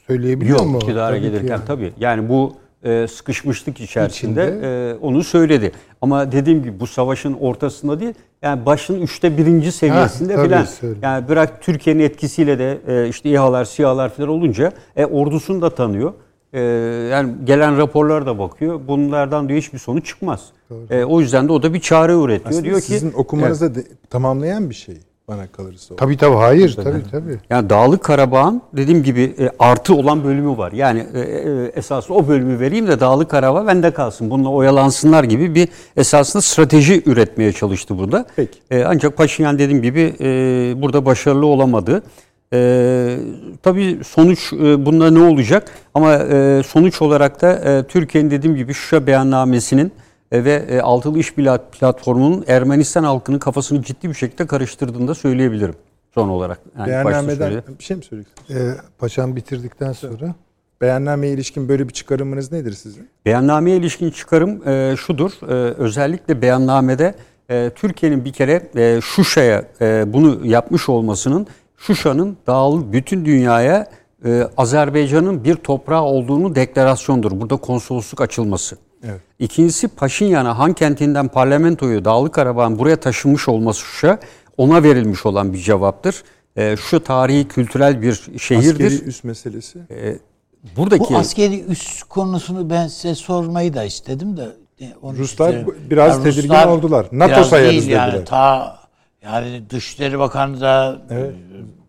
söyleyebiliyor Yok mu? iktidara Tabii gelirken yani. tabii. Yani bu e, sıkışmışlık içerisinde İçinde. e, onu söyledi. Ama dediğim gibi bu savaşın ortasında değil yani başın üçte birinci seviyesinde filan. Yani bırak Türkiye'nin etkisiyle de e, işte İHA'lar, SİHA'lar filan olunca e, ordusunu da tanıyor. E, yani gelen raporlara da bakıyor. Bunlardan diyor hiçbir sonuç çıkmaz. E, o yüzden de o da bir çare üretiyor. Aslında diyor ki sizin okumanızda de- tamamlayan bir şey bana kalırsa. o. Tabii tabii hayır tabii tabii. Yani Dağlık Karabağ'ın dediğim gibi e, artı olan bölümü var. Yani e, e, esasında o bölümü vereyim de Dağlık Karabağ bende kalsın. Bununla oyalansınlar gibi bir esasında strateji üretmeye çalıştı burada. Peki. E, ancak Paşinyan dediğim gibi e, burada başarılı olamadı. E, tabii sonuç e, bunda ne olacak? Ama e, sonuç olarak da e, Türkiye'nin dediğim gibi Şuşa beyannamesinin e, ve e, Altılı İş Plat- Platformu'nun Ermenistan halkının kafasını ciddi bir şekilde karıştırdığını da söyleyebilirim son olarak. Yani Beyannameden bir şey mi söyleyeceksiniz? Ee, paşam bitirdikten sonra Beyannameye ilişkin böyle bir çıkarımınız nedir sizin? Beyannameye ilişkin çıkarım e, şudur. E, özellikle beyannamede e, Türkiye'nin bir kere e, Şuşa'ya e, bunu yapmış olmasının Şuşa'nın dağıl bütün dünyaya e, Azerbaycan'ın bir toprağı olduğunu deklarasyondur. Burada konsolosluk açılması. Evet. İkincisi Paşinyan'a Han kentinden parlamentoyu Dağlık Karabağ'ın buraya taşınmış olması Şuşa ona verilmiş olan bir cevaptır. E, şu tarihi kültürel bir şehirdir. Askeri üst meselesi. Buradaki Bu askeri üs konusunu ben size sormayı da istedim de. e, onu Ruslar isterim. biraz tedirgin oldular. NATO sayarız değil yani, dediler. Ta yani Dışişleri Bakanı da Evet.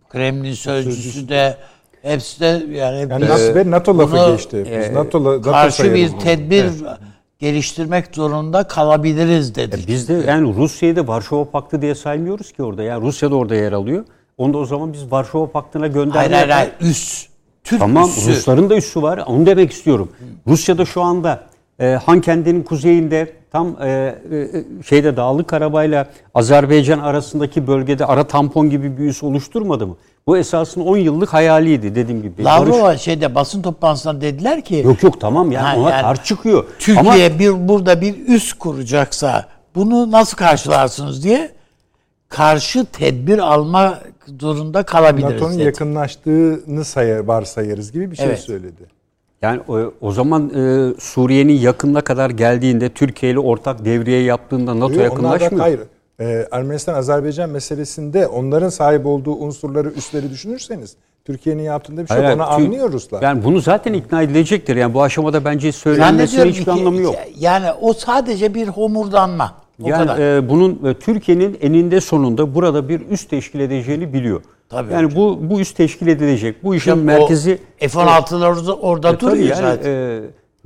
Kremlin sözcüsü de hepsi de yani, Yani biz NATO ve NATO lafı bunu, geçti. Biz NATO, NATO karşı bir tedbir geliştirmek zorunda kalabiliriz dedi. Biz de yani Rusya'yı da Varşova Paktı diye saymıyoruz ki orada. Yani Rusya da orada yer alıyor. Onu da o zaman biz Varşova Paktı'na gönderme hayır hayır, yapar- hayır üs. Türk Tamam üssü. Rusların da üssü var. Onu demek istiyorum. Rusya'da şu anda e, Han kendinin kuzeyinde tam e, e, şeyde Dağlık Karabağ'la Azerbaycan arasındaki bölgede ara tampon gibi bir üs oluşturmadı mı? Bu esasında 10 yıllık hayaliydi dediğim gibi. Barış- Lavrova şeyde basın toplantısında dediler ki Yok yok tamam yani Ha, ona yani tarz çıkıyor. Türkiye Ama bir burada bir üs kuracaksa bunu nasıl karşılarsınız diye karşı tedbir alma zorunda kalabiliriz. NATO'nun yakınlaştığını sayar, varsayarız gibi bir şey Evet. söyledi. Yani o, o zaman e, Suriye'nin yakınına kadar geldiğinde Türkiye ile ortak devriye yaptığında NATO Yok, onlar yakınlaşmıyor. hayır. Ee, Ermenistan-Azerbaycan meselesinde onların sahip olduğu unsurları, üsleri düşünürseniz Türkiye'nin yaptığında bir şey yok. Hayır, Onu hayır, anlıyor Ruslar. Yani bunu zaten ikna edilecektir. Yani bu aşamada bence söylenmesinin hiçbir ki- anlamı yok. Yani o sadece bir homurdanma. O Yani kadar. e, bunun e, Türkiye'nin eninde sonunda burada bir üst teşkil edeceğini biliyor. Tabii yani bu bu üst teşkil edilecek. Bu işin O merkezi F-16'lar orada, orada E, duruyor yani, zaten. e,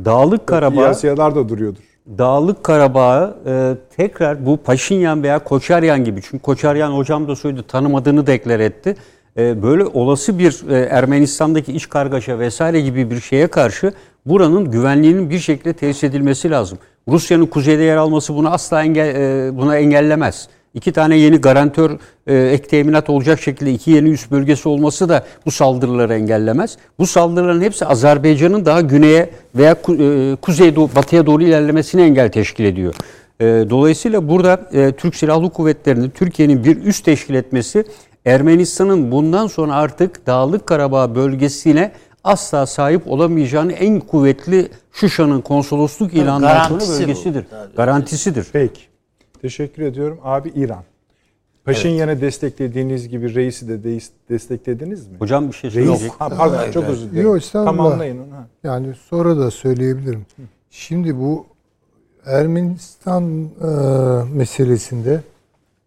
Dağlık Karabağ Yasiyalar da duruyordur. Dağlık Karabağ'ı e, tekrar bu Paşinyan veya Koçaryan gibi çünkü Koçaryan hocam da söyledi tanımadığını deklar etti. E, böyle olası bir e, Ermenistan'daki iç kargaşa vesaire gibi bir şeye karşı buranın güvenliğinin bir şekilde tesis edilmesi lazım. Rusya'nın kuzeyde yer alması bunu asla engel, e, buna engellemez. İki tane yeni garantör e, ek teminat olacak şekilde iki yeni üst bölgesi olması da bu saldırıları engellemez. Bu saldırıların hepsi Azerbaycan'ın daha güneye veya ku- e, kuzeydoğu, batıya doğru ilerlemesine engel teşkil ediyor. E, dolayısıyla burada e, Türk Silahlı Kuvvetleri'nin Türkiye'nin bir üst teşkil etmesi Ermenistan'ın bundan sonra artık Dağlık Karabağ bölgesine asla sahip olamayacağını en kuvvetli Şuşa'nın konsolosluk ilanından sonra garantisi bu. bölgesidir. Garantisidir. Peki. Teşekkür ediyorum. Abi İran. Paşinyan'ı desteklediğiniz gibi reisi de desteklediniz mi? Hocam bir şey Reis. söyleyecek. Ha, pardon çok özür dilerim. Yok, estağfurullah. Tamamlayın onu. ha. Yani sonra da söyleyebilirim. Şimdi bu Ermenistan e, meselesinde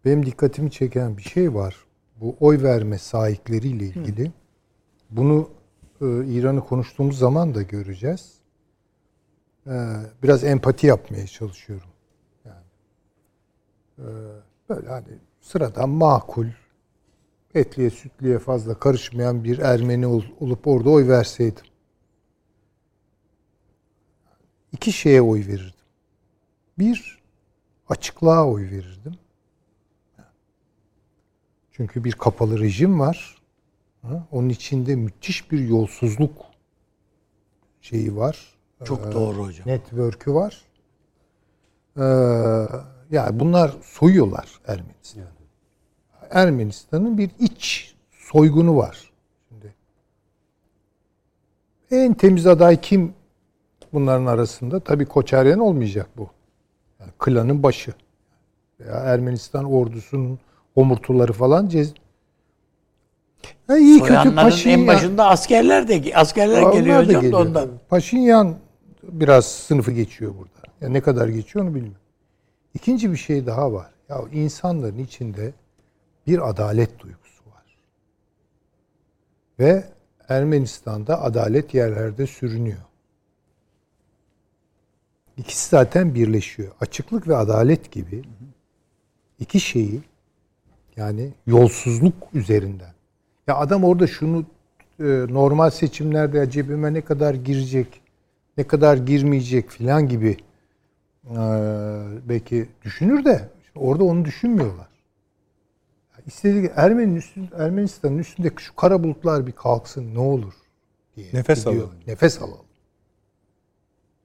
benim dikkatimi çeken bir şey var. Bu oy verme sahikleriyle ilgili. Bunu e, İran'ı konuştuğumuz zaman da göreceğiz. E, biraz empati yapmaya çalışıyorum. Yani e, böyle hani sıradan makul, etliye sütliye fazla karışmayan bir Ermeni ol- olup orada oy verseydim. iki şeye oy verirdim. Bir, açıklığa oy verirdim. Çünkü bir kapalı rejim var. Onun içinde müthiş bir yolsuzluk şeyi var. Çok doğru hocam. Network'ü var. Ee, Yani bunlar soyuyorlar Ermenistan'ı. Ermenistan'ın bir iç soygunu var. Şimdi en temiz aday kim bunların arasında? Tabii Koçaryan olmayacak bu. Yani klanın başı. Veya Ermenistan ordusunun omurtuları falan cez ya iyi kötü Soyanların en Paşinyan. başında askerler de askerler Onlar geliyor da hocam da geliyor. ondan. Paşinyan biraz sınıfı geçiyor burada. Ya ne kadar geçiyor onu bilmiyorum. İkinci bir şey daha var. Ya insanların içinde bir adalet duygusu var. Ve Ermenistan'da adalet yerlerde sürünüyor. İkisi zaten birleşiyor. Açıklık ve adalet gibi iki şeyi yani yolsuzluk üzerinden. Ya adam orada şunu e, normal seçimlerde cebime ne kadar girecek, ne kadar girmeyecek filan gibi belki düşünür de orada onu düşünmüyorlar. Ya İstediği Ermeni'nin üstün, Ermenistan'ın üstündeki şu kara bulutlar bir kalksın ne olur diye. Nefes gidiyor. alalım. Nefes alalım.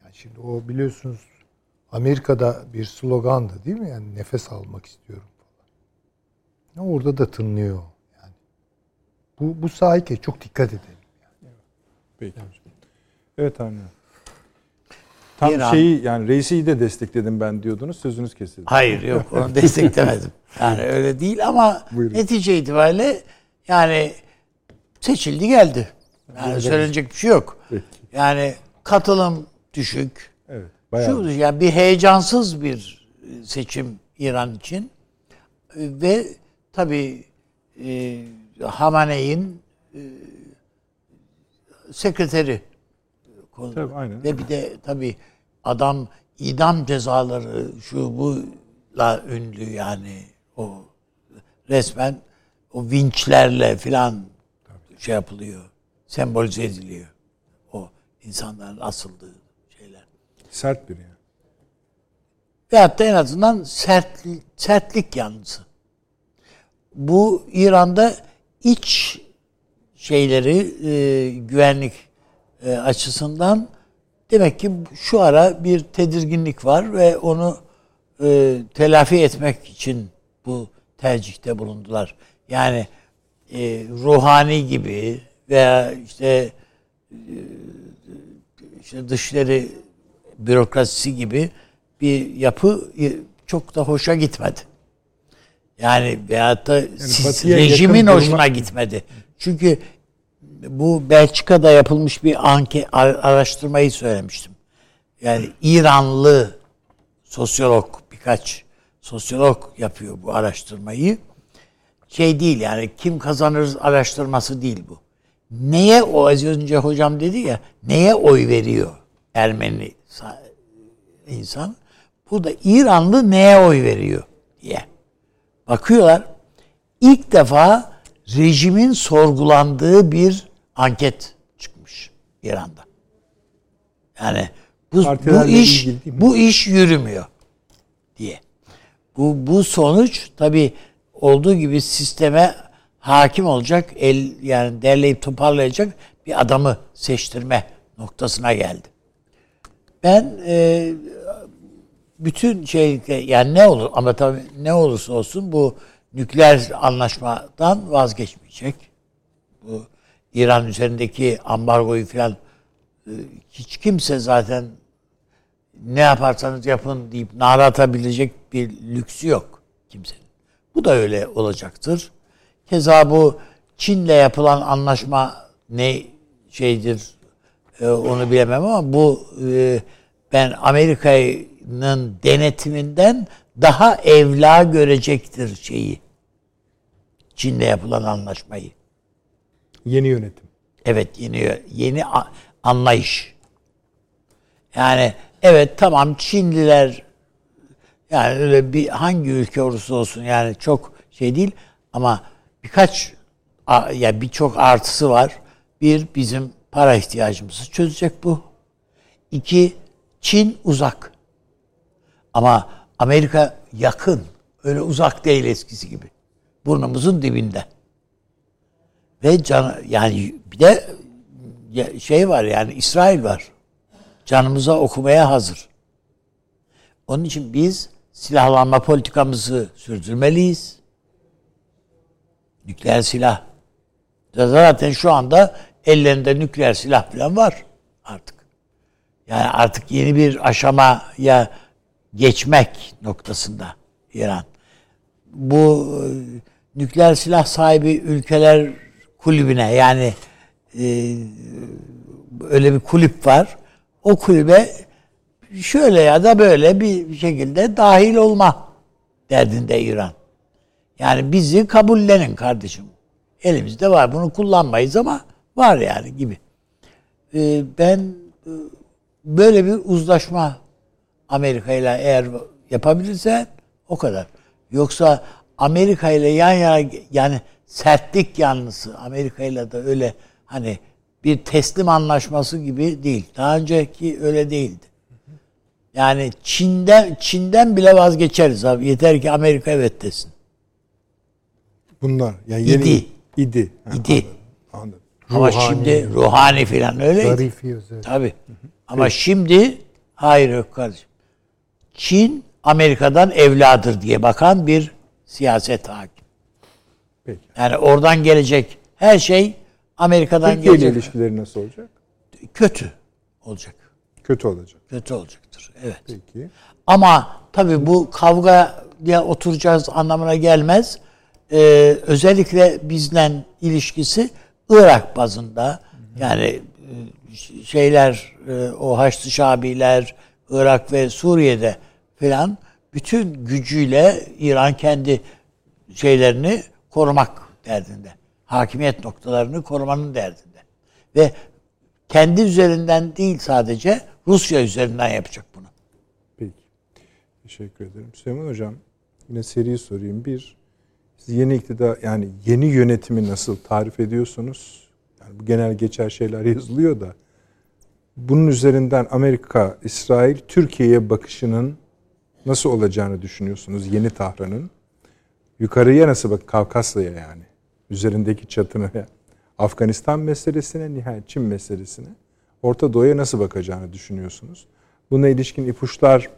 Yani şimdi o biliyorsunuz Amerika'da bir slogandı değil mi? Yani nefes almak istiyorum falan. Ya Orada da tınlıyor. Yani bu bu sahike çok dikkat edelim. Peki hocam. Evet Avni. Tam İran- şeyi yani reisi de destekledim ben diyordunuz. Sözünüz kesildi. Hayır yok onu <laughs> desteklemedim. Yani öyle değil ama Buyurun. netice itibariyle yani seçildi geldi. Yani söylenecek bir şey yok. Peki. Yani katılım düşük. Evet. Bayağı. Şu yani bir heyecansız bir seçim İran için ve tabii e, Hamaney'in e, sekreteri konu- Tabii, aynen. ve bir de tabii adam idam cezaları şu buyla ünlü yani o resmen o vinçlerle filan şey yapılıyor. Sembolize ediliyor. O insanların asıldığı şeyler. Sert biri yani. Veyahut da en azından sertlik, sertlik yanlısı. Bu İran'da iç şeyleri e, güvenlik e, açısından demek ki şu ara bir tedirginlik var ve onu e, telafi etmek için bu tercihte bulundular. Yani e, ruhani gibi veya işte işte dışları bürokrasisi gibi bir yapı e, çok da hoşa gitmedi. Yani veyahut da siz- batıya rejimin hoşuna gitmedi. Çünkü bu Belçika'da yapılmış bir anket araştırmayı söylemiştim. Yani İranlı sosyolog birkaç sosyolog yapıyor bu araştırmayı. Şey değil yani kim kazanır araştırması değil bu. Neye o az önce hocam dedi ya neye oy veriyor Ermeni sa- insan? Burada İranlı neye oy veriyor diye. Bakıyorlar. İlk defa rejimin sorgulandığı bir anket çıkmış İran'da. Yani bu, bu iş bu iş yürümüyor diye. Bu bu sonuç tabi olduğu gibi sisteme hakim olacak, el yani derleyip toparlayacak bir adamı seçtirme noktasına geldi. Ben e, bütün şey yani ne olur ama tabii ne olursa olsun bu nükleer anlaşmadan vazgeçmeyecek. İran üzerindeki ambargoyu falan e, hiç kimse zaten ne yaparsanız yapın deyip nara atabilecek bir lüksü yok kimsenin. Bu da öyle olacaktır. Keza bu Çin'le yapılan anlaşma ne şeydir e, onu bilemem ama bu e, ben Amerika'nın denetiminden daha evla görecektir şeyi. Çin'le yapılan anlaşmayı. Yeni yönetim. Evet yeni yeni anlayış. Yani evet tamam Çinliler yani öyle bir hangi ülke olursa olsun yani çok şey değil ama birkaç ya birçok artısı var. Bir bizim para ihtiyacımızı çözecek bu. İki Çin uzak. Ama Amerika yakın. Öyle uzak değil eskisi gibi. Burnumuzun dibinde. Ve can yani bir de şey var yani İsrail var. Canımıza okumaya hazır. Onun için biz silahlanma politikamızı sürdürmeliyiz. Nükleer silah. Zaten şu anda ellerinde nükleer silah falan var artık. Yani artık yeni bir aşamaya geçmek noktasında İran. Bu e, nükleer silah sahibi ülkeler kulübüne yani e, öyle bir kulüp var. O kulübe şöyle ya da böyle bir şekilde dahil olma derdinde İran. Yani bizi kabullenin kardeşim. Elimizde var. Bunu kullanmayız ama var yani gibi. Ee, ben e, böyle bir uzlaşma Amerika ile eğer yapabilirse o kadar. Yoksa Amerika ile yan yana yani sertlik yanlısı Amerika ile de öyle hani bir teslim anlaşması gibi değil. Daha önceki öyle değildi. Yani Çin'den Çin'den bile vazgeçeriz abi. Yeter ki Amerika evet desin. Bunlar yani yeni İdi. idi. Ha, İdi. Anladım. Ama Ruhani. şimdi ruhani filan öyleydi. Zarifi özel. Tabii. Ama şimdi hayır yok kardeşim. Çin Amerika'dan evladır diye bakan bir siyaset hakim. Peki. Yani oradan gelecek her şey Amerika'dan Türkiye gelecek. ilişkileri nasıl olacak? Kötü olacak. Kötü olacak. Kötü olacaktır. Evet. Peki. Ama tabii bu kavgaya oturacağız anlamına gelmez. Ee, özellikle bizden ilişkisi Irak bazında yani e, şeyler e, o Haçlı Şabiler Irak ve Suriye'de filan bütün gücüyle İran kendi şeylerini korumak derdinde. Hakimiyet noktalarını korumanın derdinde. Ve kendi üzerinden değil sadece Rusya üzerinden yapacak bunu. Peki. Teşekkür ederim. Süleyman Hocam yine seri sorayım. Bir, siz yeni iktidar yani yeni yönetimi nasıl tarif ediyorsunuz? Yani bu genel geçer şeyler yazılıyor da bunun üzerinden Amerika, İsrail, Türkiye'ye bakışının nasıl olacağını düşünüyorsunuz yeni Tahran'ın? Yukarıya nasıl bak Kavkasya'ya yani? Üzerindeki çatını Afganistan meselesine, nihayet Çin meselesine, Orta Doğu'ya nasıl bakacağını düşünüyorsunuz? Buna ilişkin ipuçlar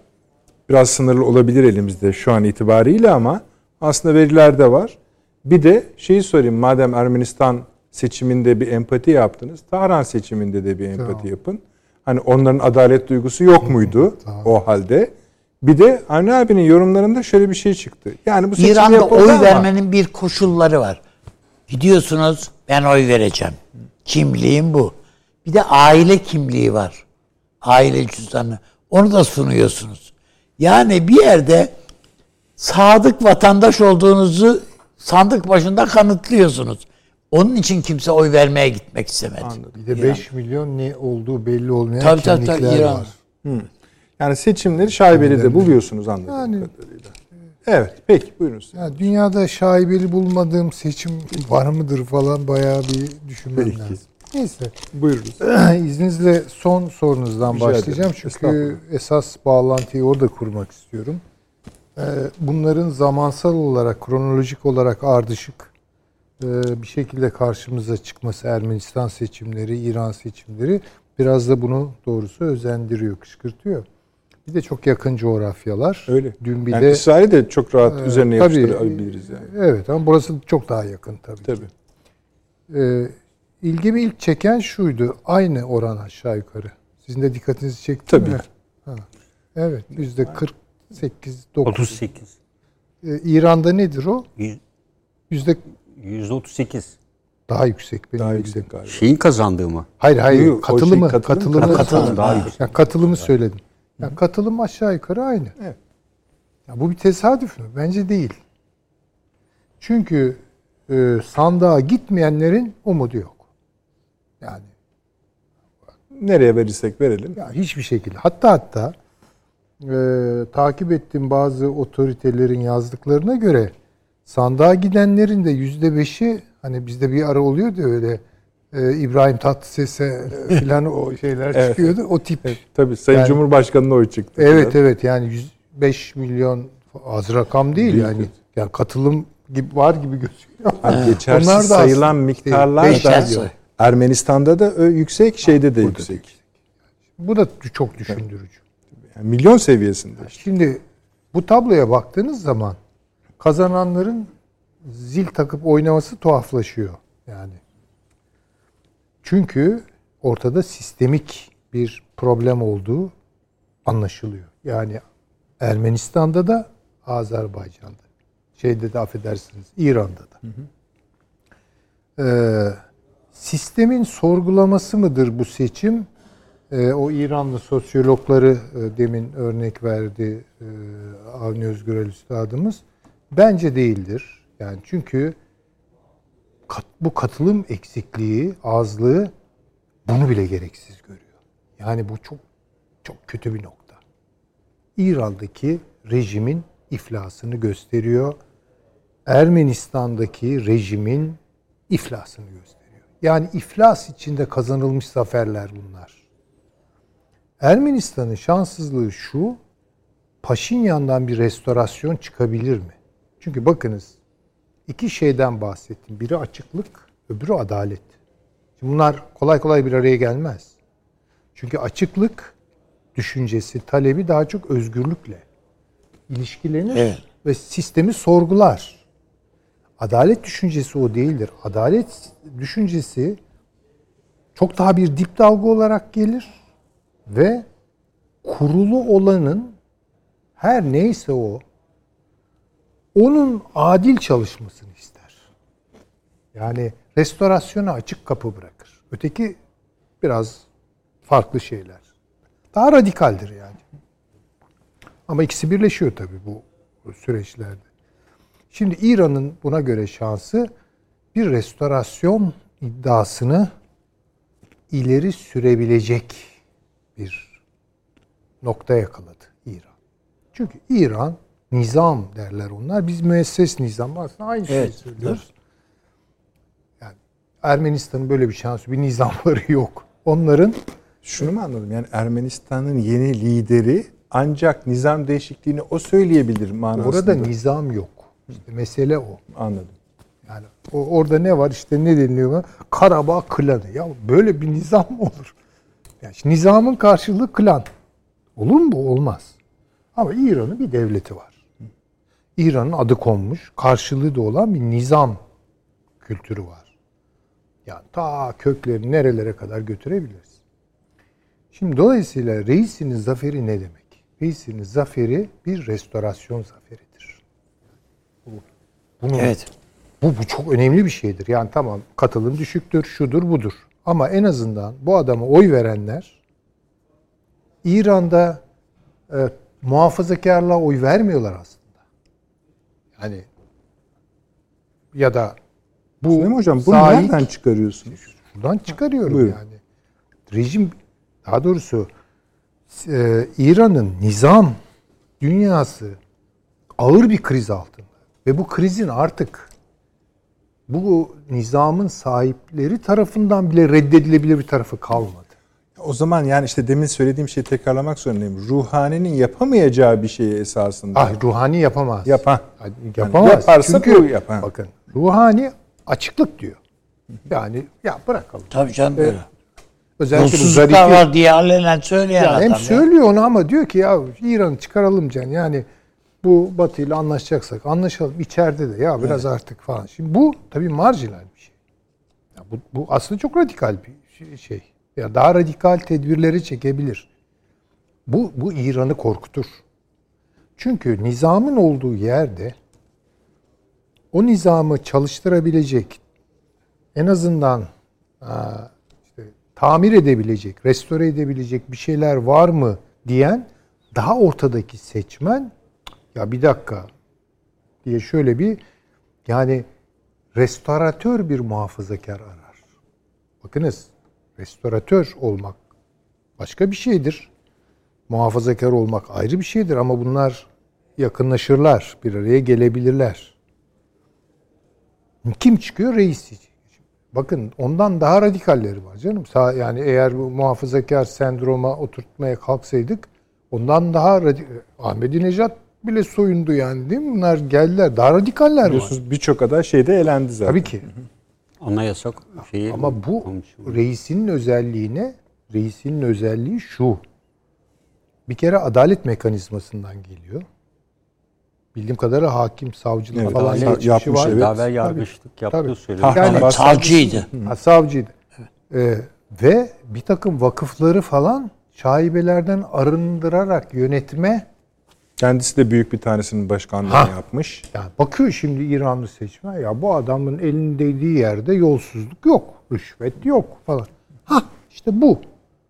biraz sınırlı olabilir elimizde şu an itibariyle ama aslında veriler de var. Bir de şeyi sorayım madem Ermenistan seçiminde bir empati yaptınız, Tahran seçiminde de bir empati Tamam. yapın. Hani onların adalet duygusu yok muydu o halde? Bir de Avni abinin yorumlarında şöyle bir şey çıktı. Yani bu seçim İran'da oy ama- vermenin bir koşulları var. Gidiyorsunuz ben oy vereceğim. Kimliğim bu. Bir de aile kimliği var. Aile cüzdanı. Onu da sunuyorsunuz. Yani bir yerde sadık vatandaş olduğunuzu sandık başında kanıtlıyorsunuz. Onun için kimse oy vermeye gitmek istemedi. Bir de 5 milyon ne olduğu belli olmayan Tabii, tabii, kimlikler tabii, İran. var. Yani seçimleri şaibeli de buluyorsunuz anladığım Yani- kadarıyla. Evet, peki buyurun. siz. Ya dünyada şaibeli bulmadığım seçim var mıdır falan bayağı bir düşünmem Peki. lazım. Neyse. Buyurunuz. <clears throat> İzninizle son sorunuzdan Rica başlayacağım. ederim. Çünkü esas bağlantıyı orada kurmak istiyorum. Ee, Bunların zamansal olarak, kronolojik olarak ardışık e, bir şekilde karşımıza çıkması Ermenistan seçimleri, İran seçimleri biraz da bunu doğrusu özendiriyor, kışkırtıyor. Bir de çok yakın coğrafyalar. Öyle. Dün bir yani de İsrail'i de çok rahat Ee, üzerine tabii, yapıştırabiliriz yani. Evet ama burası çok daha yakın tabii. ki. Tabii. Ee, ilgimi ilk çeken şuydu. Aynı oran aşağı yukarı. Sizin de dikkatinizi çekti Tabii. mi? Ha. Evet. Yüzde 48, 9. 38. Ee, İran'da nedir o? Yüz- Yüzde 38. daha yüksek. Benim Daha yüksek galiba. Şeyin kazandığı mı? Hayır hayır. Yok, o katılımı. şey katılım- katılımı. Ha, katılım daha Ha, yüksek. ya katılımı söyledim. Ya katılım aşağı yukarı aynı. Evet. Ya bu bir tesadüf mü? Bence değil. Çünkü e, sandığa gitmeyenlerin umudu yok. Yani Nereye verirsek verelim. Ya hiçbir şekilde. Hatta hatta e, takip ettiğim bazı otoritelerin yazdıklarına göre sandığa gidenlerin de yüzde beşi hani bizde bir ara oluyordu öyle e, İbrahim Tatlıses'e e, <laughs> filan o şeyler Evet. çıkıyordu. O tip. Evet Tabii Sayın Yani- Cumhurbaşkanı'na oy çıktı. evet, yani 105 milyon az rakam değil, Değil, yani. evet. Yani katılım gibi var gibi gözüküyor. Hani geçersiz Onlar da sayılan aslında- miktarlar da. Ermenistan'da da yüksek, şeyde de yüksek. Bu da çok düşündürücü. Yani milyon seviyesinde. Şimdi bu tabloya baktığınız zaman kazananların zil takıp oynaması tuhaflaşıyor yani. Çünkü ortada sistemik bir problem olduğu anlaşılıyor. Yani Ermenistan'da da Azerbaycan'da. Şeyde de affedersiniz İran'da da. Ee, sistemin sorgulaması mıdır bu seçim? Ee, o İranlı sosyologları e, demin örnek verdi e, Avni Özgürel Üstadımız. Bence değildir. Yani çünkü kat- bu katılım eksikliği, azlığı bunu bile gereksiz görüyor. Yani bu çok çok kötü bir nokta. İran'daki rejimin iflasını gösteriyor. Ermenistan'daki rejimin iflasını gösteriyor. Yani iflas içinde kazanılmış zaferler bunlar. Ermenistan'ın şanssızlığı şu, Paşinyan'dan bir restorasyon çıkabilir mi? Çünkü bakınız, iki şeyden bahsettim. Biri açıklık, öbürü adalet. Şimdi bunlar kolay kolay bir araya gelmez. Çünkü açıklık düşüncesi, talebi daha çok özgürlükle ilişkilenir Evet. ve sistemi sorgular. Adalet düşüncesi o değildir. Adalet düşüncesi çok daha bir dip dalga olarak gelir ve kurulu olanın her neyse o onun adil çalışmasını ister. Yani restorasyona açık kapı bırakır. Öteki biraz farklı şeyler. Daha radikaldir yani. Ama ikisi birleşiyor tabii bu süreçlerde. Şimdi İran'ın buna göre şansı bir restorasyon iddiasını ileri sürebilecek bir nokta yakaladı İran. Çünkü İran nizam derler onlar. Biz müesses nizam aslında aynı şeyi Evet, söylüyoruz. Yani Ermenistan'ın böyle bir şansı, bir nizamları <laughs> yok. Onların Şunu mu anladım? Yani Ermenistan'ın yeni lideri ancak nizam değişikliğini o söyleyebilir manasında. orada nizam yok. İşte mesele o. Anladım. Yani o, orada ne var işte ne deniliyor? Karabağ klanı. Ya böyle bir nizam mı olur? Yani nizamın karşılığı klan. Olur mu bu? Olmaz. Ama İran'ın bir devleti var. İran'ın adı konmuş, karşılığı da olan bir nizam kültürü var. Yani ta köklerini nerelere kadar götürebiliriz. Şimdi dolayısıyla reisinin zaferi ne demek? Reisinin zaferi bir restorasyon zaferidir. Bunu Evet. bu, bu çok önemli bir şeydir. Yani tamam katılım düşüktür, şudur budur. Ama en azından bu adama oy verenler İran'da e, muhafazakarlığa oy vermiyorlar aslında. Yani ya da bu Süleyman Hocam bunu sahip- nereden çıkarıyorsunuz? Buradan çıkarıyorum Buyurun. yani. Rejim daha doğrusu e, İran'ın nizam dünyası ağır bir kriz altında. Ve bu krizin artık bu nizamın sahipleri tarafından bile reddedilebilir bir tarafı kalmadı. O zaman yani işte demin söylediğim şeyi tekrarlamak zorundayım. Ruhani'nin yapamayacağı bir şeyi esasında. Ah ruhani yapamaz. Yapan. Yani yapamaz. yaparsa Çünkü bu yapan. bakın ruhani açıklık diyor. Yani ya bırakalım. Tabii canım böyle. Özellikle bu Zarifi- var diye alenen söyleyen Ya adam. hem ya. söylüyor onu ama diyor ki ya İran'ı çıkaralım can. Yani bu Batı ile anlaşacaksak anlaşalım içeride de ya biraz artık falan. Şimdi bu tabii marjinal bir şey. Ya bu, bu aslında çok radikal bir şey- şey. Ya daha radikal tedbirleri çekebilir. Bu bu İran'ı korkutur. Çünkü nizamın olduğu yerde o nizamı çalıştırabilecek en azından işte tamir edebilecek, restore edebilecek bir şeyler var mı diyen daha ortadaki seçmen ya bir dakika diye şöyle bir yani restoratör bir muhafazakar arar. Bakınız restoratör olmak başka bir şeydir. Muhafazakar olmak ayrı bir şeydir ama bunlar yakınlaşırlar, bir araya gelebilirler. Kim çıkıyor? Reis. Bakın ondan daha radikalleri var canım. Yani eğer bu muhafazakar sendroma oturtmaya kalksaydık ondan daha radikal. Ahmedi Necat bile soyundu yani değil mi? Bunlar geldiler. Daha radikaller var. Biliyorsunuz birçok aday şeyde elendi zaten. Tabii ki. Anayasa şeyi Ama bu reisinin özelliğine, reisinin özelliği şu. Bir kere adalet mekanizmasından geliyor. bildiğim kadarıyla hakim, savcılık Evet, falan sa- geçmişi yapmış, var. evet. Tabii. yargıçlık yaptığı Tabii. söyleniyor. Yani- ha, Savcıydı. Ha, savcıydı. Ee, ve bir takım vakıfları falan şaibelerden arındırarak yönetme Kendisi de büyük bir tanesinin başkanlığını Ha. yapmış. yani bakıyor şimdi İranlı seçmen ya bu adamın elinin değdiği yerde yolsuzluk yok, rüşvet yok falan. Ha işte bu.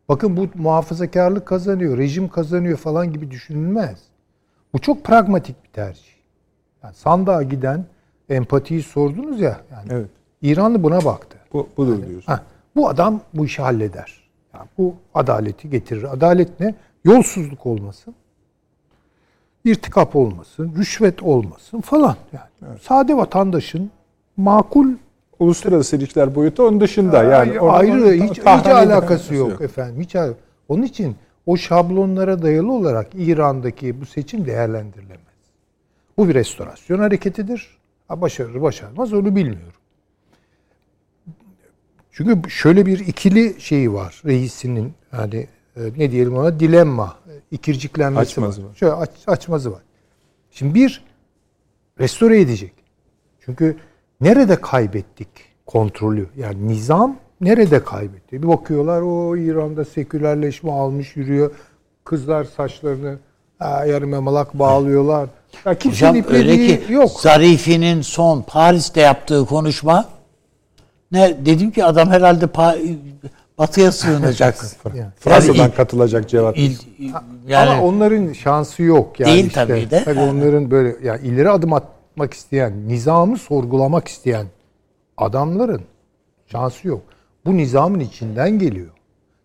Bakın bu muhafazakarlık kazanıyor, rejim kazanıyor falan gibi düşünülmez. Bu çok pragmatik bir tercih. Yani sandığa giden empatiyi sordunuz ya. Yani Evet. İranlı buna baktı. Bu budur diyorsun. Ha, bu adam bu işi halleder. Yani bu adaleti getirir. Adalet ne? Yolsuzluk olmasın. İrtikap olmasın, rüşvet olmasın falan. Yani sade vatandaşın makul Uluslararası ilişkiler boyutu onun dışında. Yani orada ayrı hiç, hiç alakası yok, efendim. Hiç al- Onun için o şablonlara dayalı olarak İran'daki bu seçim değerlendirilemez. Bu bir restorasyon hareketidir. Ha, başarır başarmaz onu bilmiyorum. Çünkü şöyle bir ikili şeyi var reisinin e, ne diyelim ona dilemma, e, ikirciklenmesi Açmazı var. var. Şöyle aç, açmazı var. Şimdi bir restore edecek. Çünkü nerede kaybettik kontrolü? Yani nizam nerede kaybetti? Bir bakıyorlar o İran'da sekülerleşme almış yürüyor. Kızlar saçlarını yarım yamalak bağlıyorlar. Ya kimsenin Hocam öyle ki yok. Zarifi'nin son Paris'te yaptığı konuşma ne dedim ki adam herhalde Pa- batıya sığınacak. <laughs> Yani. Fransa'dan Yani il- katılacak cevap. İl- yani Ama onların şansı yok. Yani Değil işte. tabii de. Tabii onların böyle yani ileri adım atmak isteyen, nizamı sorgulamak isteyen adamların şansı yok. Bu nizamın içinden geliyor.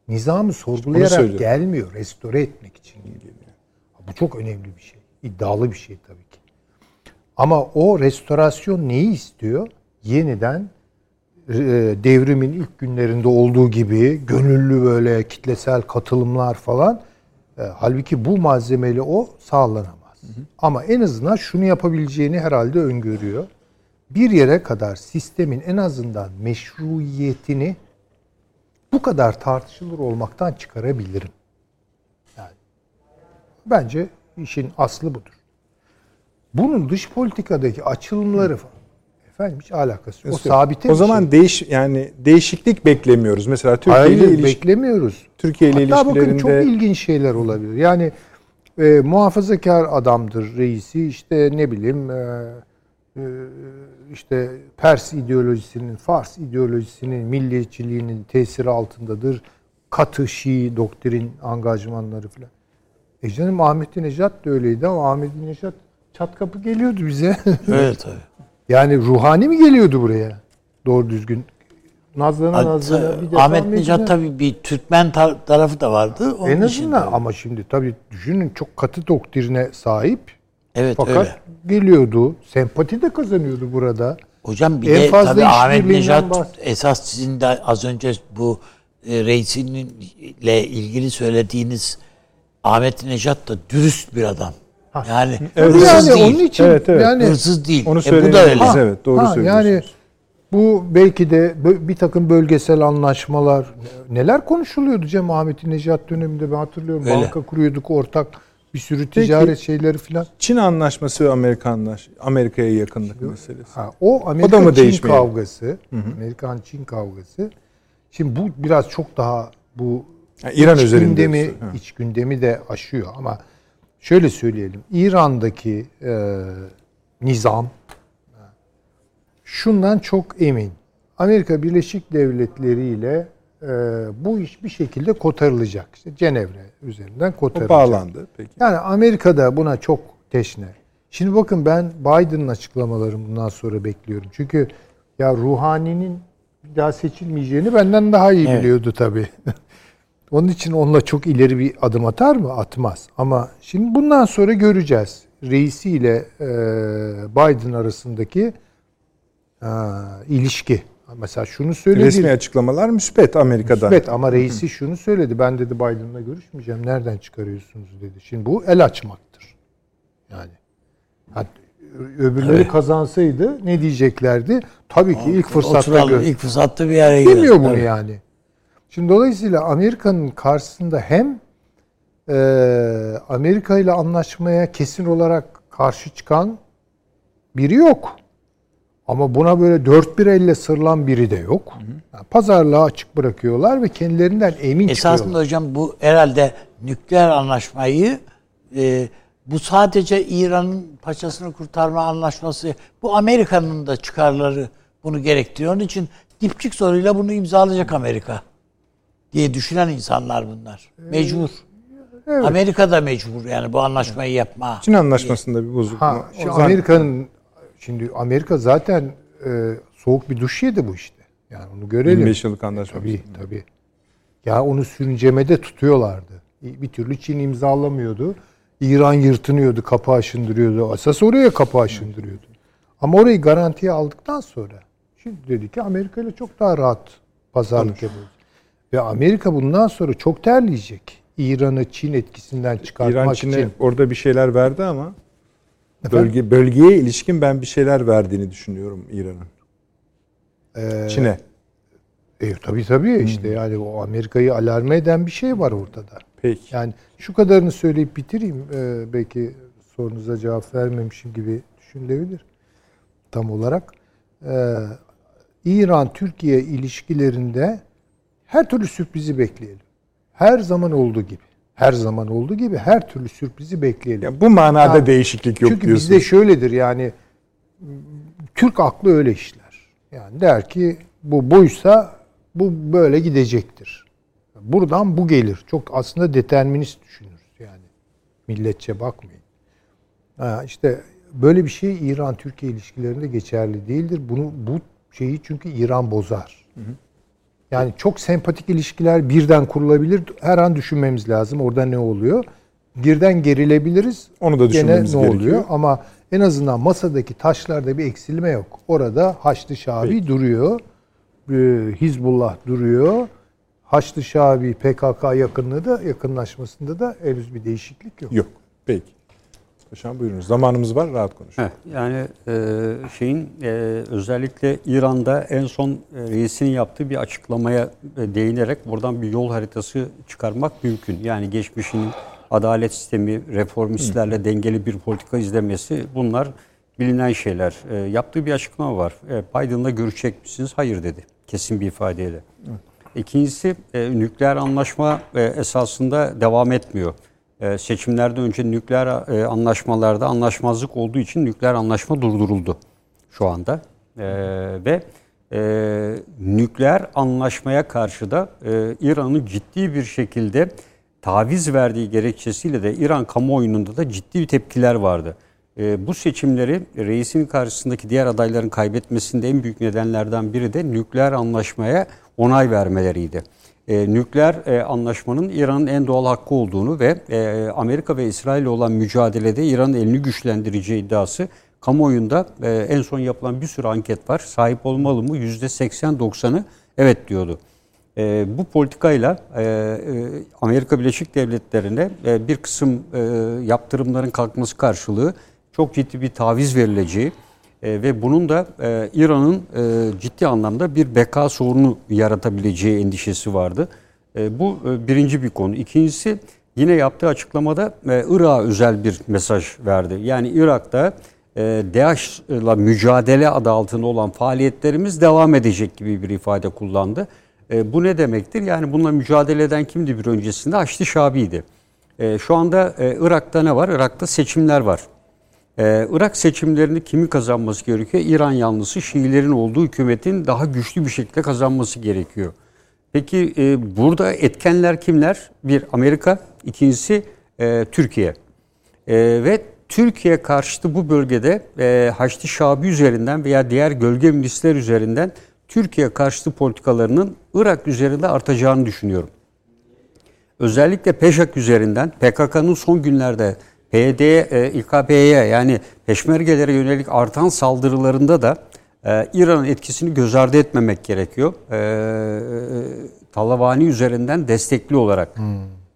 Nizamı sorgulayarak gelmiyor. Restore etmek için geliyor. Bu çok önemli bir şey. İddialı bir şey tabii ki. Ama o restorasyon neyi istiyor? Yeniden devrimin ilk günlerinde olduğu gibi gönüllü böyle kitlesel katılımlar falan. E, halbuki bu malzemeyle o sağlanamaz. Ama en azından şunu yapabileceğini herhalde öngörüyor. Bir yere kadar sistemin en azından meşruiyetini bu kadar tartışılır olmaktan çıkarabilirim. Yani bence işin aslı budur. Bunun dış politikadaki açılımları falan efendim hiç alakası yok. O sabite o zaman şey. değiş yani değişiklik beklemiyoruz. Mesela Türkiye ile Hayır ilişki beklemiyoruz. Türkiye ile Hatta bakın çok ilişkilerinde ilginç şeyler olabilir. Yani e, muhafazakar adamdır reisi işte ne bileyim e, e, işte Pers ideolojisinin, Fars ideolojisinin, milliyetçiliğinin tesiri altındadır. Katı Şii doktrin angajmanları falan. E canım Ahmet Necat da öyleydi ama Ahmet Necat çat kapı geliyordu bize. evet tabii. Yani ruhani mi geliyordu buraya? Doğru düzgün. Nazlana nazlana bir defa Ahmet Necat tabii bir Türkmen tar- tarafı da vardı. Onun en azından ama şimdi tabii düşünün çok katı doktrine sahip. evet Fakat öyle. geliyordu. Sempati de kazanıyordu burada. Hocam bir En de fazla tabii Ahmet Necat esas sizin de az önce bu e, reisinle ilgili söylediğiniz Ahmet Necat da dürüst bir adam. Yani Evet. hırsız yani değil. onun için Evet, evet. yani Hırsız değil. Onu e, bu da öyle. söyleyebiliriz, evet, doğru ha, söylüyorsunuz. Yani bu belki de bir takım bölgesel anlaşmalar neler konuşuluyordu Cem Ahmet Necat döneminde ben hatırlıyorum. Öyle. Banka kuruyorduk ortak bir sürü ticaret şeyleri filan. Çin anlaşması ve Amerikanlar Amerika'ya yakınlık meselesi. Ha, o O da Amerika mı Çin kavgası. Amerikan Çin kavgası. Şimdi bu biraz çok daha bu Yani İran iç üzerinde. gündemi Ha. iç gündemi de aşıyor ama şöyle söyleyelim. İran'daki e, nizam şundan çok emin. Amerika Birleşik Devletleri ile e, bu iş bir şekilde kotarılacak. İşte Cenevre üzerinden O kotarılacak. bağlandı peki. Yani Amerika da buna çok teşne. Şimdi bakın ben Biden'ın açıklamalarını bundan sonra bekliyorum. Çünkü ya Ruhani'nin bir daha seçilmeyeceğini benden daha iyi Evet. biliyordu tabii. <laughs> Onun için onunla çok ileri bir adım atar mı? Atmaz. Ama şimdi bundan sonra göreceğiz. Reisi ile e, Biden arasındaki e, ilişki. Mesela şunu söyledi. Resmi açıklamalar müspet Amerika'dan. Evet ama reisi şunu söyledi. Ben dedi Biden'la görüşmeyeceğim. Nereden çıkarıyorsunuz dedi. Şimdi bu el açmaktır. Yani ha, öbürleri kazansaydı ne diyeceklerdi? Tabii ki ilk fırsatta Oturalım, gör. ilk fırsatta bir araya Bilmiyor girelim. bunu yani. Şimdi dolayısıyla Amerika'nın karşısında hem e, Amerika ile anlaşmaya kesin olarak karşı çıkan biri yok. Ama buna böyle dört bir elle sırılan biri de yok. Yani pazarlığa açık bırakıyorlar ve kendilerinden emin Esasında çıkıyorlar. hocam bu herhalde nükleer anlaşmayı e, bu sadece İran'ın paçasını kurtarma anlaşması bu Amerika'nın da çıkarları bunu gerektiriyor. Onun için dipçik soruyla bunu imzalayacak Amerika diye düşünen insanlar bunlar. Mecbur. Amerika da mecbur yani bu anlaşmayı yapma. Çin anlaşmasında bir bozukluk. Ha, şimdi Amerika'nın şimdi Amerika zaten e, soğuk bir duş yedi bu işte. Yani onu görelim. 25 yıllık anlaşma. Tabii tabii. Ya onu sürüncemede tutuyorlardı. Bir türlü Çin imzalamıyordu. İran yırtınıyordu, kapı aşındırıyordu. Esas oraya kapı aşındırıyordu. Ama orayı garantiye aldıktan sonra şimdi dedi ki Amerika ile çok daha rahat pazarlık yapıyoruz. Ve Amerika bundan sonra çok terleyecek. İran'ı Çin etkisinden çıkartmak İran Çin'e için. orada bir şeyler verdi ama Efendim? bölge bölgeye ilişkin ben bir şeyler verdiğini düşünüyorum İran'ın. Ee, Çin'e. E, tabii tabii işte yani o Amerika'yı alarme eden bir şey var ortada. Peki. Yani şu kadarını söyleyip bitireyim. Ee, belki sorunuza cevap vermemişim gibi düşünülebilir. Tam olarak. Ee, İran-Türkiye ilişkilerinde her türlü sürprizi bekleyelim. Her zaman olduğu gibi. Her zaman olduğu gibi her türlü sürprizi bekleyelim. Ya bu manada Ha, değişiklik yok Çünkü diyorsun. bizde şöyledir yani Türk aklı öyle işler. Yani der ki bu buysa bu böyle gidecektir. Buradan bu gelir. Çok aslında determinist düşünürüz yani. Milletçe bakmayın. Ha, işte böyle bir şey İran-Türkiye ilişkilerinde geçerli değildir. Bunu bu şeyi çünkü İran bozar. Yani çok sempatik ilişkiler birden kurulabilir. Her an düşünmemiz lazım. Orada ne oluyor? Birden gerilebiliriz. Onu da Gene düşünmemiz ne gerekiyor. oluyor? Ama en azından masadaki taşlarda bir eksilme yok. Orada Haçlı Şabi duruyor. Ee, Hizbullah duruyor. Haçlı Şabi PKK yakınlığı da yakınlaşmasında da henüz bir değişiklik yok. Yok. Peki. Paşam buyurunuz. Zamanımız var. Rahat konuşun. Heh, yani e, şeyin e, özellikle İran'da en son e, reisinin yaptığı bir açıklamaya e, değinerek buradan bir yol haritası çıkarmak mümkün. Yani geçmişin adalet sistemi, reformistlerle dengeli bir politika izlemesi bunlar bilinen şeyler. E, yaptığı bir açıklama var. E, Biden'la görüşecek misiniz? Hayır dedi. Kesin bir ifadeyle. İkincisi e, nükleer anlaşma e, esasında devam etmiyor. E, seçimlerden önce nükleer e, anlaşmalarda anlaşmazlık olduğu için nükleer anlaşma durduruldu şu anda. E, ve e, nükleer anlaşmaya karşı da e, İran'ın ciddi bir şekilde taviz verdiği gerekçesiyle de İran kamuoyunda da ciddi tepkiler vardı. E, bu seçimleri reisin karşısındaki diğer adayların kaybetmesinde en büyük nedenlerden biri de nükleer anlaşmaya onay vermeleriydi. E, nükleer e, anlaşmanın İran'ın en doğal hakkı olduğunu ve e, Amerika ve İsrail ile olan mücadelede İran'ın elini güçlendireceği iddiası kamuoyunda e, en son yapılan bir sürü anket var. Sahip olmalı mı? %80-90'ı evet diyordu. E, bu politikayla e, e, Amerika Birleşik Devletleri'ne e, bir kısım e, yaptırımların kalkması karşılığı çok ciddi bir taviz verileceği e, ve bunun da e, İran'ın e, ciddi anlamda bir beka sorunu yaratabileceği endişesi vardı. Bu birinci bir konu. İkincisi yine yaptığı açıklamada e, Irak'a özel bir mesaj verdi. Yani Irak'ta e, DAEŞ'la mücadele adı altında olan faaliyetlerimiz devam edecek gibi bir ifade kullandı. Bu ne demektir? Yani bununla mücadele eden kimdi bir öncesinde? Haçlı Şabi'ydi. E, şu anda Irak'ta ne var? Irak'ta seçimler var. Ee, Irak seçimlerini kimi kazanması gerekiyor? İran yanlısı Şiilerin olduğu hükümetin daha güçlü bir şekilde kazanması gerekiyor. Peki e, burada etkenler kimler? Bir Amerika, ikincisi e, Türkiye. E, ve Türkiye karşıtı bu bölgede e, Haçlı Şabi üzerinden veya diğer gölge milisler üzerinden Türkiye karşıtı politikalarının Irak üzerinde artacağını düşünüyorum. Özellikle PEŞAK üzerinden PKK'nın son günlerde PYD, e, İKP'ye yani peşmergelere yönelik artan saldırılarında da e, İran'ın etkisini göz ardı etmemek gerekiyor. E, e, Talavani üzerinden destekli olarak.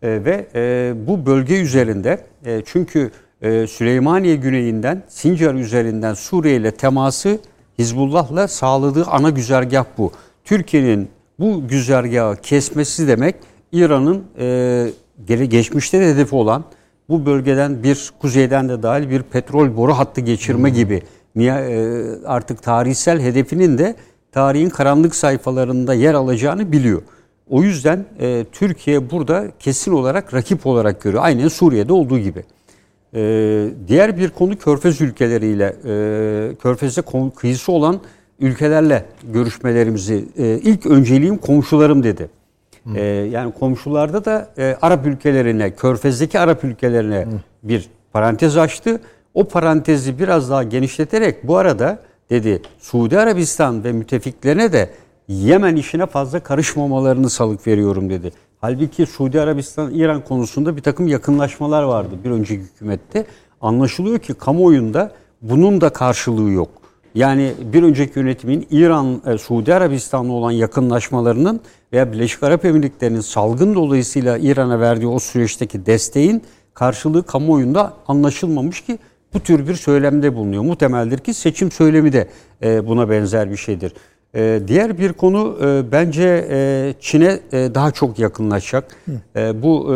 E, ve e, bu bölge üzerinde e, çünkü e, Süleymaniye güneyinden Sincar üzerinden Suriye ile teması Hizbullah'la sağladığı ana güzergah bu. Türkiye'nin bu güzergahı kesmesi demek İran'ın e, geçmişte de hedefi olan bu bölgeden bir kuzeyden de dahil bir petrol boru hattı geçirme gibi niye e, artık tarihsel hedefinin de tarihin karanlık sayfalarında yer alacağını biliyor. O yüzden e, Türkiye burada kesin olarak rakip olarak görüyor. Aynen Suriye'de olduğu gibi. E, diğer bir konu Körfez ülkeleriyle, e, Körfez'de kıyısı olan ülkelerle görüşmelerimizi e, ilk önceliğim komşularım dedi. E, yani komşularda da e, Arap ülkelerine, Körfez'deki Arap ülkelerine Hı. bir parantez açtı. O parantezi biraz daha genişleterek bu arada dedi Suudi Arabistan ve müttefiklerine de Yemen işine fazla karışmamalarını salık veriyorum dedi. Halbuki Suudi Arabistan İran konusunda bir takım yakınlaşmalar vardı bir önceki hükümette. Anlaşılıyor ki kamuoyunda bunun da karşılığı yok. Yani bir önceki yönetimin İran, e, Suudi Arabistan'la olan yakınlaşmalarının veya Birleşik Arap Emirlikleri'nin salgın dolayısıyla İran'a verdiği o süreçteki desteğin karşılığı kamuoyunda anlaşılmamış ki bu tür bir söylemde bulunuyor. Muhtemeldir ki seçim söylemi de e, buna benzer bir şeydir. E, diğer bir konu bence Çin'e daha çok yakınlaşacak. Bu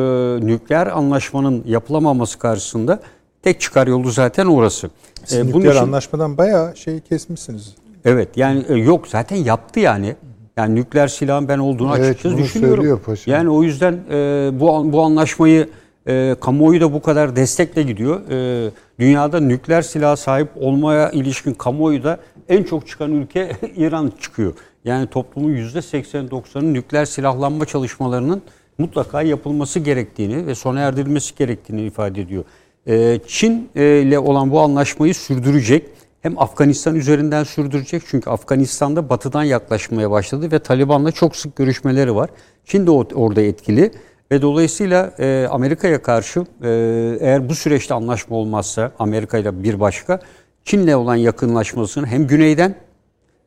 nükleer anlaşmanın yapılamaması karşısında tek çıkar yolu zaten orası. Siz ee, nükleer için, anlaşmadan bayağı şey kesmişsiniz. Evet yani e, yok zaten yaptı yani. Yani nükleer silahın ben olduğunu evet, açıkçası düşünüyorum. Yani o yüzden e, bu bu anlaşmayı e, kamuoyu da bu kadar destekle gidiyor. E, dünyada nükleer silah sahip olmaya ilişkin kamuoyu da en çok çıkan ülke <laughs> İran çıkıyor. Yani toplumun %80-90'ın nükleer silahlanma çalışmalarının mutlaka yapılması gerektiğini ve sona erdirilmesi gerektiğini ifade ediyor. Ee, Çin e, ile olan bu anlaşmayı sürdürecek. Hem Afganistan üzerinden sürdürecek çünkü Afganistan'da batıdan yaklaşmaya başladı ve Taliban'la çok sık görüşmeleri var. Çin de orada etkili ve dolayısıyla e, Amerika'ya karşı e, eğer bu süreçte anlaşma olmazsa Amerika ile bir başka Çin'le olan yakınlaşmasını hem güneyden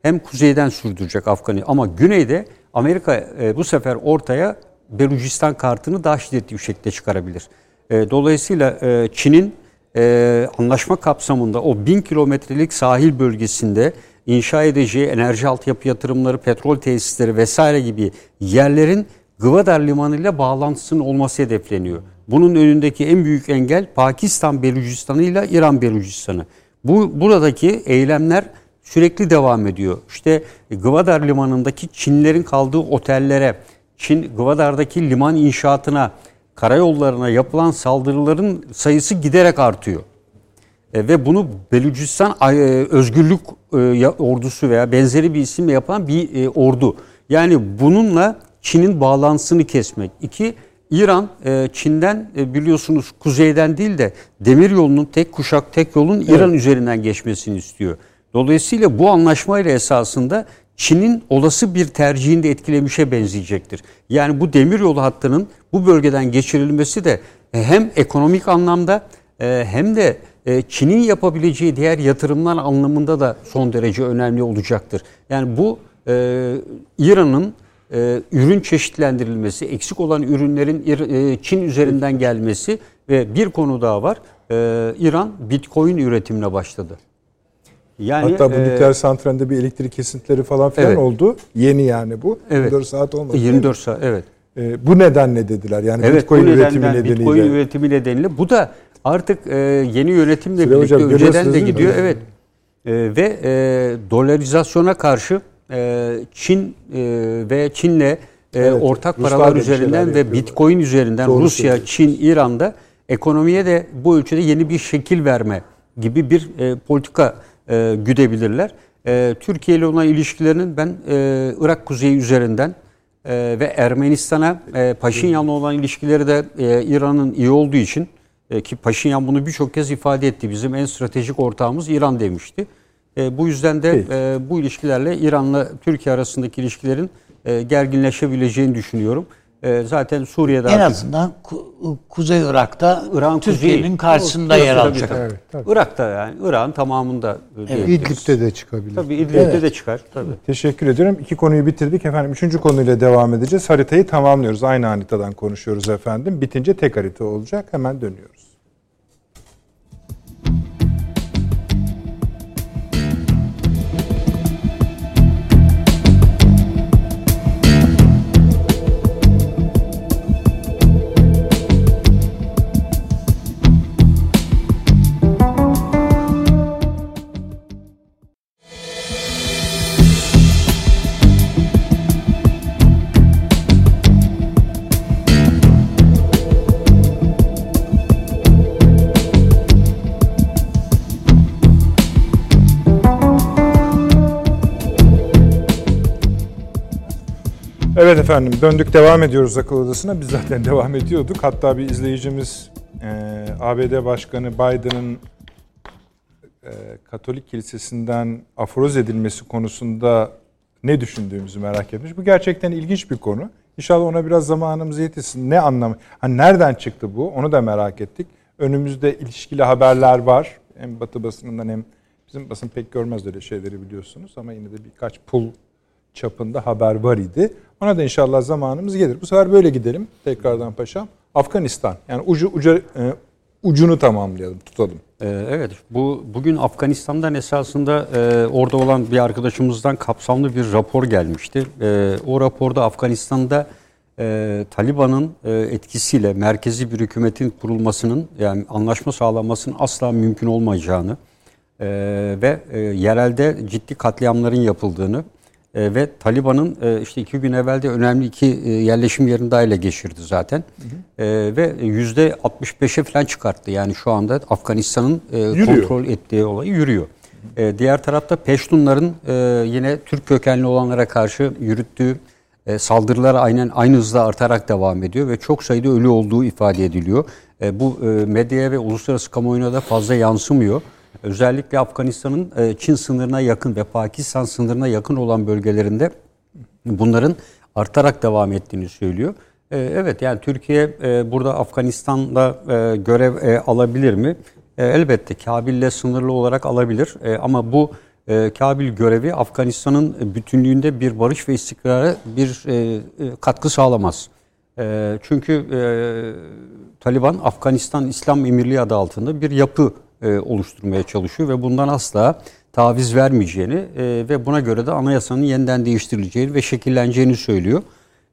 hem kuzeyden sürdürecek Afganistan. Ama güneyde Amerika bu sefer ortaya Belucistan kartını daha şiddetli bir şekilde çıkarabilir. E, dolayısıyla e, Çin'in e, anlaşma kapsamında o bin kilometrelik sahil bölgesinde inşa edeceği enerji altyapı yatırımları, petrol tesisleri vesaire gibi yerlerin Gwadar Limanı ile bağlantısının olması hedefleniyor. Bunun önündeki en büyük engel Pakistan Belucistanı ile İran Belucistanı. Bu buradaki eylemler sürekli devam ediyor. İşte Gwadar Limanı'ndaki Çinlerin kaldığı otellere, Çin Gwadar'daki liman inşaatına, karayollarına yapılan saldırıların sayısı giderek artıyor. E, ve bunu Belucistan e, Özgürlük e, Ordusu veya benzeri bir isimle yapan bir e, ordu. Yani bununla Çin'in bağlantısını kesmek. İki, İran e, Çin'den e, biliyorsunuz kuzeyden değil de demir yolunun tek kuşak tek yolun evet. İran üzerinden geçmesini istiyor. Dolayısıyla bu anlaşmayla esasında Çin'in olası bir tercihini de etkilemişe benzeyecektir. Yani bu demiryolu hattının bu bölgeden geçirilmesi de e, hem ekonomik anlamda e, hem de e, Çin'in yapabileceği diğer yatırımlar anlamında da son derece önemli olacaktır. Yani bu İran'ın ürün çeşitlendirilmesi, eksik olan ürünlerin Çin üzerinden gelmesi ve bir konu daha var. İran Bitcoin üretimine başladı. Yani, Hatta bu e, nükleer santralinde bir elektrik kesintileri falan filan evet. oldu. Yeni yani bu. Evet. 24 saat olmadı. 24 saat evet. E, bu nedenle dediler. Yani evet, Bitcoin üretimi nedeniyle. Bitcoin üretimi nedeniyle. Bu da artık e, yeni yönetimle Sıra birlikte hocam, önceden de gidiyor. Evet. E, ve e, dolarizasyona karşı e, Çin e, ve Çin'le e, evet, ortak Ruslar paralar üzerinden ve Bitcoin üzerinden Doğru Rusya, Çin, İran'da ekonomiye de bu ölçüde yeni bir şekil verme gibi bir e, politika e, güdebilirler. E, Türkiye ile olan ilişkilerinin ben e, Irak kuzeyi üzerinden e, ve Ermenistan'a e, Paşinyan'la olan ilişkileri de e, İran'ın iyi olduğu için e, ki Paşinyan bunu birçok kez ifade etti. Bizim en stratejik ortağımız İran demişti. E, bu yüzden de e, bu ilişkilerle İran'la Türkiye arasındaki ilişkilerin e, gerginleşebileceğini düşünüyorum. Ee, zaten Suriye'de en azından Ku- Kuzey Irak'ta İran Türkiye'nin karşısında yer alacak. Evet, tabii. Irak'ta yani İran tamamında evet. İdlib'de de çıkabilir. Tabii İdlib'de evet. de çıkar. Tabii. Teşekkür ediyorum. İki konuyu bitirdik efendim. Üçüncü konuyla devam edeceğiz. Haritayı tamamlıyoruz. Aynı haritadan konuşuyoruz efendim. Bitince tek harita olacak. Hemen dönüyoruz. Evet efendim döndük devam ediyoruz akıl odasına. Biz zaten <laughs> devam ediyorduk. Hatta bir izleyicimiz e, ABD Başkanı Biden'ın e, Katolik Kilisesi'nden aforoz edilmesi konusunda ne düşündüğümüzü merak etmiş. Bu gerçekten ilginç bir konu. İnşallah ona biraz zamanımız yetişsin. Ne anlamı? Hani nereden çıktı bu? Onu da merak ettik. Önümüzde ilişkili haberler var. Hem Batı basınından hem bizim basın pek görmez öyle şeyleri biliyorsunuz ama yine de birkaç pul çapında haber var idi. Ona da inşallah zamanımız gelir. Bu sefer böyle gidelim tekrardan paşam. Afganistan. Yani ucu uca, e, ucunu tamamlayalım, tutalım. Ee, Evet, bu bugün Afganistan'dan esasında e, orada olan bir arkadaşımızdan kapsamlı bir rapor gelmişti. E, o raporda Afganistan'da e, Taliban'ın e, etkisiyle merkezi bir hükümetin kurulmasının yani anlaşma sağlanmasının asla mümkün olmayacağını e, ve e, yerelde ciddi katliamların yapıldığını e, ve Taliban'ın e, işte iki gün evvel de önemli iki e, yerleşim yerini daha ele geçirdi zaten. E, ve yüzde 65'e falan çıkarttı. Yani şu anda Afganistan'ın e, kontrol ettiği olayı yürüyor. E, diğer tarafta Peştunların e, yine Türk kökenli olanlara karşı yürüttüğü e, saldırılar aynen aynı hızla artarak devam ediyor ve çok sayıda ölü olduğu ifade ediliyor. E, bu e, medyaya ve uluslararası kamuoyuna da fazla yansımıyor. Özellikle Afganistan'ın e, Çin sınırına yakın ve Pakistan sınırına yakın olan bölgelerinde bunların artarak devam ettiğini söylüyor. E, Evet yani Türkiye e, burada Afganistan'da görev alabilir mi? Elbette Kabil'le sınırlı olarak alabilir ama bu Kabil görevi Afganistan'ın bütünlüğünde bir barış ve istikrara bir katkı sağlamaz. Çünkü Taliban Afganistan İslam Emirliği adı altında bir yapı e, oluşturmaya çalışıyor ve bundan asla taviz vermeyeceğini e, ve buna göre de anayasanın yeniden değiştirileceğini ve şekilleneceğini söylüyor.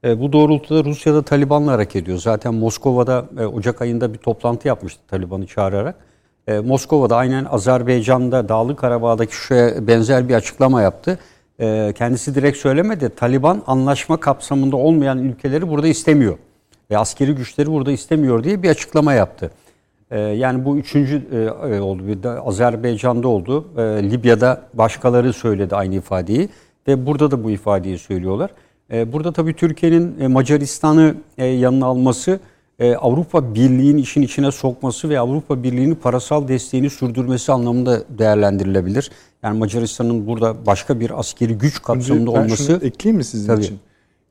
E, bu doğrultuda Rusya'da Taliban'la hareket ediyor. Zaten Moskova'da Ocak ayında bir toplantı yapmıştı Taliban'ı çağırarak. Moskova'da aynen Azerbaycan'da Dağlı Karabağ'daki şeye benzer bir açıklama yaptı. Kendisi direkt söylemedi. Taliban anlaşma kapsamında olmayan ülkeleri burada istemiyor. Ve askeri güçleri burada istemiyor diye bir açıklama yaptı. Ee, Yani bu üçüncü e, e, oldu. Bir de Azerbaycan'da oldu. Ee, Libya'da başkaları söyledi aynı ifadeyi. Ve burada da bu ifadeyi söylüyorlar. Ee, Burada tabii Türkiye'nin e, Macaristan'ı yanına alması, Avrupa Birliği'nin işin içine sokması ve Avrupa Birliği'nin parasal desteğini sürdürmesi anlamında değerlendirilebilir. Yani Macaristan'ın burada başka bir askeri güç kapsamında ben olması... şunu ekleyeyim mi sizin Tabii. için?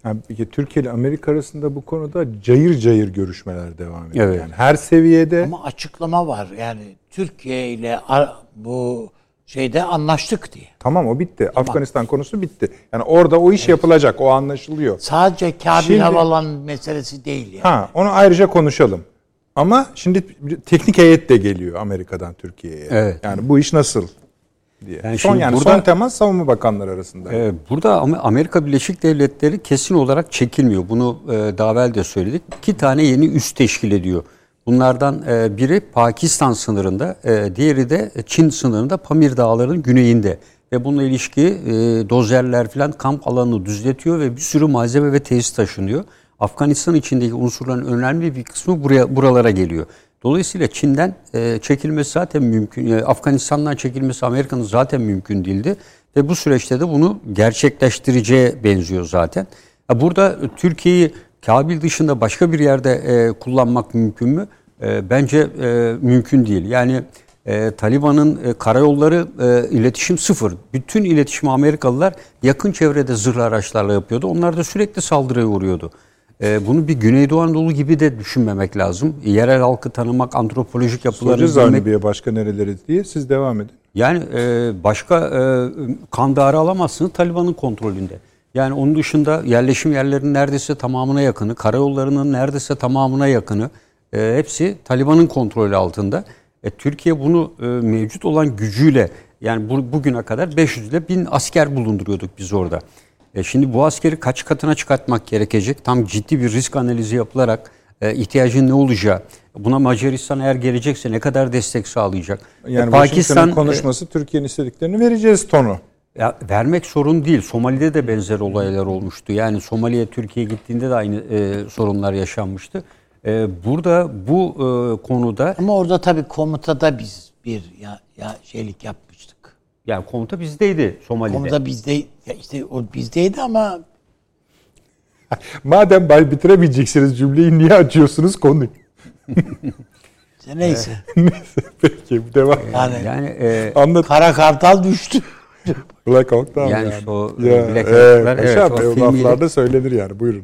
Yani Türkiye ile Amerika arasında bu konuda cayır cayır görüşmeler devam ediyor. Evet. Yani her seviyede Ama açıklama var. Yani Türkiye ile bu şeyde anlaştık diye. tamam o bitti. Afganistan konusu bitti. Yani orada o iş yapılacak. O anlaşılıyor. Sadece Kabil Şimdi- Havalan meselesi değil yani. Ha, onu ayrıca konuşalım. Ama şimdi teknik heyet de geliyor Amerika'dan Türkiye'ye. Evet. Yani bu iş nasıl diye. Yani son yani burada- son temas savunma bakanları arasında. Ee, Burada Am- Amerika Birleşik Devletleri kesin olarak çekilmiyor. Bunu e, daha evvel de söyledik. İki tane yeni üs teşkil ediyor. Bunlardan e, biri Pakistan sınırında, e, diğeri de Çin sınırında Pamir Dağları'nın güneyinde. Ve bununla ilişki e, dozerler falan kamp alanını düzletiyor ve bir sürü malzeme ve tesis taşınıyor. Afganistan içindeki unsurların önemli bir kısmı buraya buralara geliyor. Dolayısıyla Çin'den e, çekilmesi zaten mümkün, e, Afganistan'dan çekilmesi Amerika'nın zaten mümkün değildi. Ve bu süreçte de bunu gerçekleştireceğe benziyor zaten. Ya Burada Türkiye'yi Kabil dışında başka bir yerde e, kullanmak mümkün mü? E, bence e, mümkün değil. Yani e, Taliban'ın e, karayolları e, iletişim sıfır. Bütün iletişimi Amerikalılar yakın çevrede zırhlı araçlarla yapıyordu. Onlar da sürekli saldırıya uğruyordu. E, bunu bir Güneydoğu Anadolu gibi de düşünmemek lazım. Yerel halkı tanımak, antropolojik yapıları Soracağız bilmek Bey'e başka nereleri diye. Siz devam edin. yani e, başka e, Kandahar'ı alamazsınız Taliban'ın kontrolünde. Yani onun dışında yerleşim yerlerinin neredeyse tamamına yakını, karayollarının neredeyse tamamına yakını e, hepsi Taliban'ın kontrolü altında. E, Türkiye bunu e, mevcut olan gücüyle yani bu, bugüne kadar 500 ile 1000 asker bulunduruyorduk biz orada. E, şimdi bu askeri kaç katına çıkartmak gerekecek? Tam ciddi bir risk analizi yapılarak e, ihtiyacın ne olacağı, buna Macaristan eğer gelecekse ne kadar destek sağlayacak? E, Yani Washington'ın konuşması Türkiye'nin istediklerini vereceğiz tonu. ya vermek sorun değil. Somali'de de benzer olaylar olmuştu. Yani Somali'ye Türkiye gittiğinde de aynı e, sorunlar yaşanmıştı. E, burada bu e, konuda Ama orada tabii komutada biz bir ya, ya şeylik yapmıştık. Yani komuta bizdeydi Somali'de. Komuta bizde ya işte o bizdeydi ama <laughs> Madem bay bitiremeyeceksiniz cümleyi niye açıyorsunuz konuyu? <laughs> İşte neyse. <laughs> Peki devam. Yani, Yani e, Anlat. Kara Kartal düştü. Black Hawk'tan Yani yani. o, ya, Black e, Hawk'lar, Paşa evet, o Bey, o filmiyle- laflarda söylenir yani buyurun.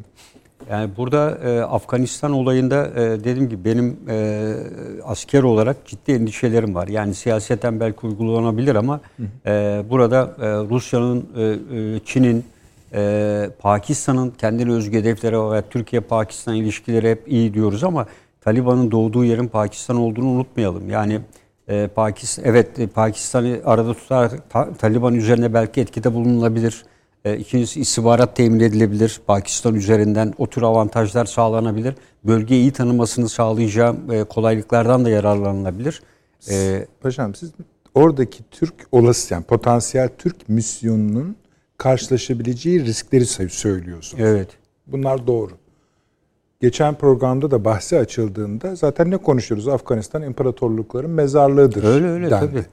Yani burada e, Afganistan olayında e, dediğim gibi benim e, asker olarak ciddi endişelerim var. Yani siyaseten belki uygulanabilir ama e, burada e, Rusya'nın, e, e, Çin'in, e, Pakistan'ın kendine özgü hedefleri var. Türkiye-Pakistan ilişkileri hep iyi diyoruz ama Taliban'ın doğduğu yerin Pakistan olduğunu unutmayalım. Yani e, Pakistan evet e, Pakistan'ı arada tutar Ta- Taliban üzerine belki etkide bulunulabilir. E, İkincisi istihbarat temin edilebilir. Pakistan üzerinden o tür avantajlar sağlanabilir. Bölgeyi iyi tanımasını sağlayacağı e, kolaylıklardan da yararlanılabilir. E, Paşam siz oradaki Türk olası yani potansiyel Türk misyonunun karşılaşabileceği riskleri söylüyorsunuz. evet. Bunlar doğru. Geçen programda da bahsi açıldığında zaten ne konuşuyoruz? Afganistan imparatorlukların mezarlığıdır. Öyle, öyle, dendi. tabii.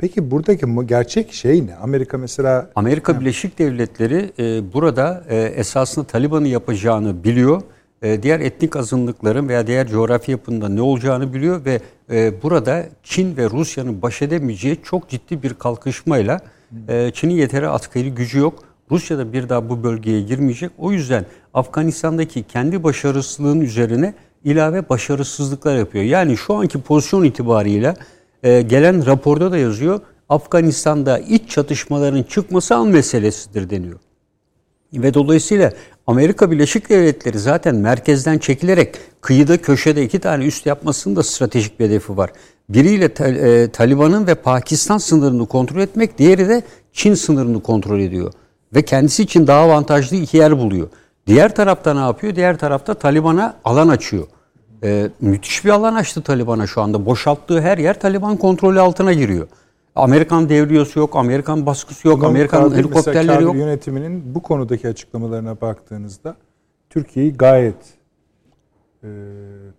Peki buradaki gerçek şey ne? Amerika mesela Amerika Birleşik Devletleri e, burada e, esasında Taliban'ı yapacağını biliyor. E, diğer etnik azınlıkların veya diğer coğrafi yapında ne olacağını biliyor ve e, burada Çin ve Rusya'nın baş edemeyeceği çok ciddi bir kalkışmayla e, Çin'in yeteri askeri gücü yok. Rusya da bir daha bu bölgeye girmeyecek. O yüzden Afganistan'daki kendi başarısızlığın üzerine ilave başarısızlıklar yapıyor. Yani şu anki pozisyon itibariyle e, gelen raporda da yazıyor. Afganistan'da iç çatışmaların çıkması an meselesidir deniyor. Ve dolayısıyla Amerika Birleşik Devletleri zaten merkezden çekilerek kıyıda köşede iki tane üst yapmasının da stratejik bir hedefi var. Biriyle e, Taliban'ın ve Pakistan sınırını kontrol etmek, diğeri de Çin sınırını kontrol ediyor. Ve kendisi için daha avantajlı iki yer buluyor. Diğer tarafta ne yapıyor? Diğer tarafta Taliban'a alan açıyor. E, müthiş bir alan açtı Taliban'a şu anda. Boşalttığı her yer Taliban kontrolü altına giriyor. Amerikan devriyesi yok, Amerikan baskısı yok, Amerikan Kabil, helikopterleri yok. yönetiminin bu konudaki açıklamalarına baktığınızda Türkiye'yi gayet e,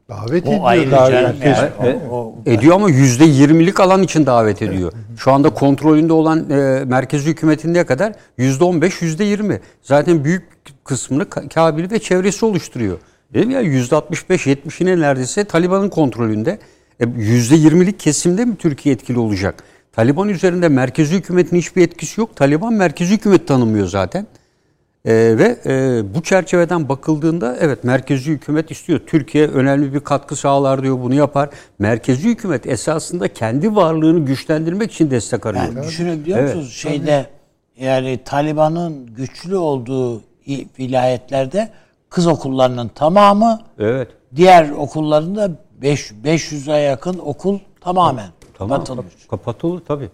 Davet O ediyor. ayrı canım yani yani. E, O- o- Ediyor ama yüzde yirmilik alan için davet ediyor. Şu anda kontrolünde olan e, merkezi hükümetin ne kadar? Yüzde on beş, yüzde yirmi. Zaten büyük kısmını Ka- Kabil ve çevresi oluşturuyor. Dedim ya yüzde altmış beş, yetmişine neredeyse Taliban'ın kontrolünde. E, Yüzde yirmilik kesimde mi Türkiye etkili olacak? Taliban üzerinde merkezi hükümetin hiçbir etkisi yok. Taliban merkezi hükümet tanımıyor zaten. Ee, ve e, bu çerçeveden bakıldığında evet merkezi hükümet istiyor. Türkiye önemli bir katkı sağlar diyor bunu yapar. Merkezi hükümet esasında kendi varlığını güçlendirmek için destek arıyor. Yani düşünebiliyor Evet. musunuz? Şeyde yani Taliban'ın güçlü olduğu vilayetlerde kız okullarının tamamı Evet. diğer okullarında 5 500'e yakın okul tamamen Tamam. kapatılmış. Kapatılır tabii.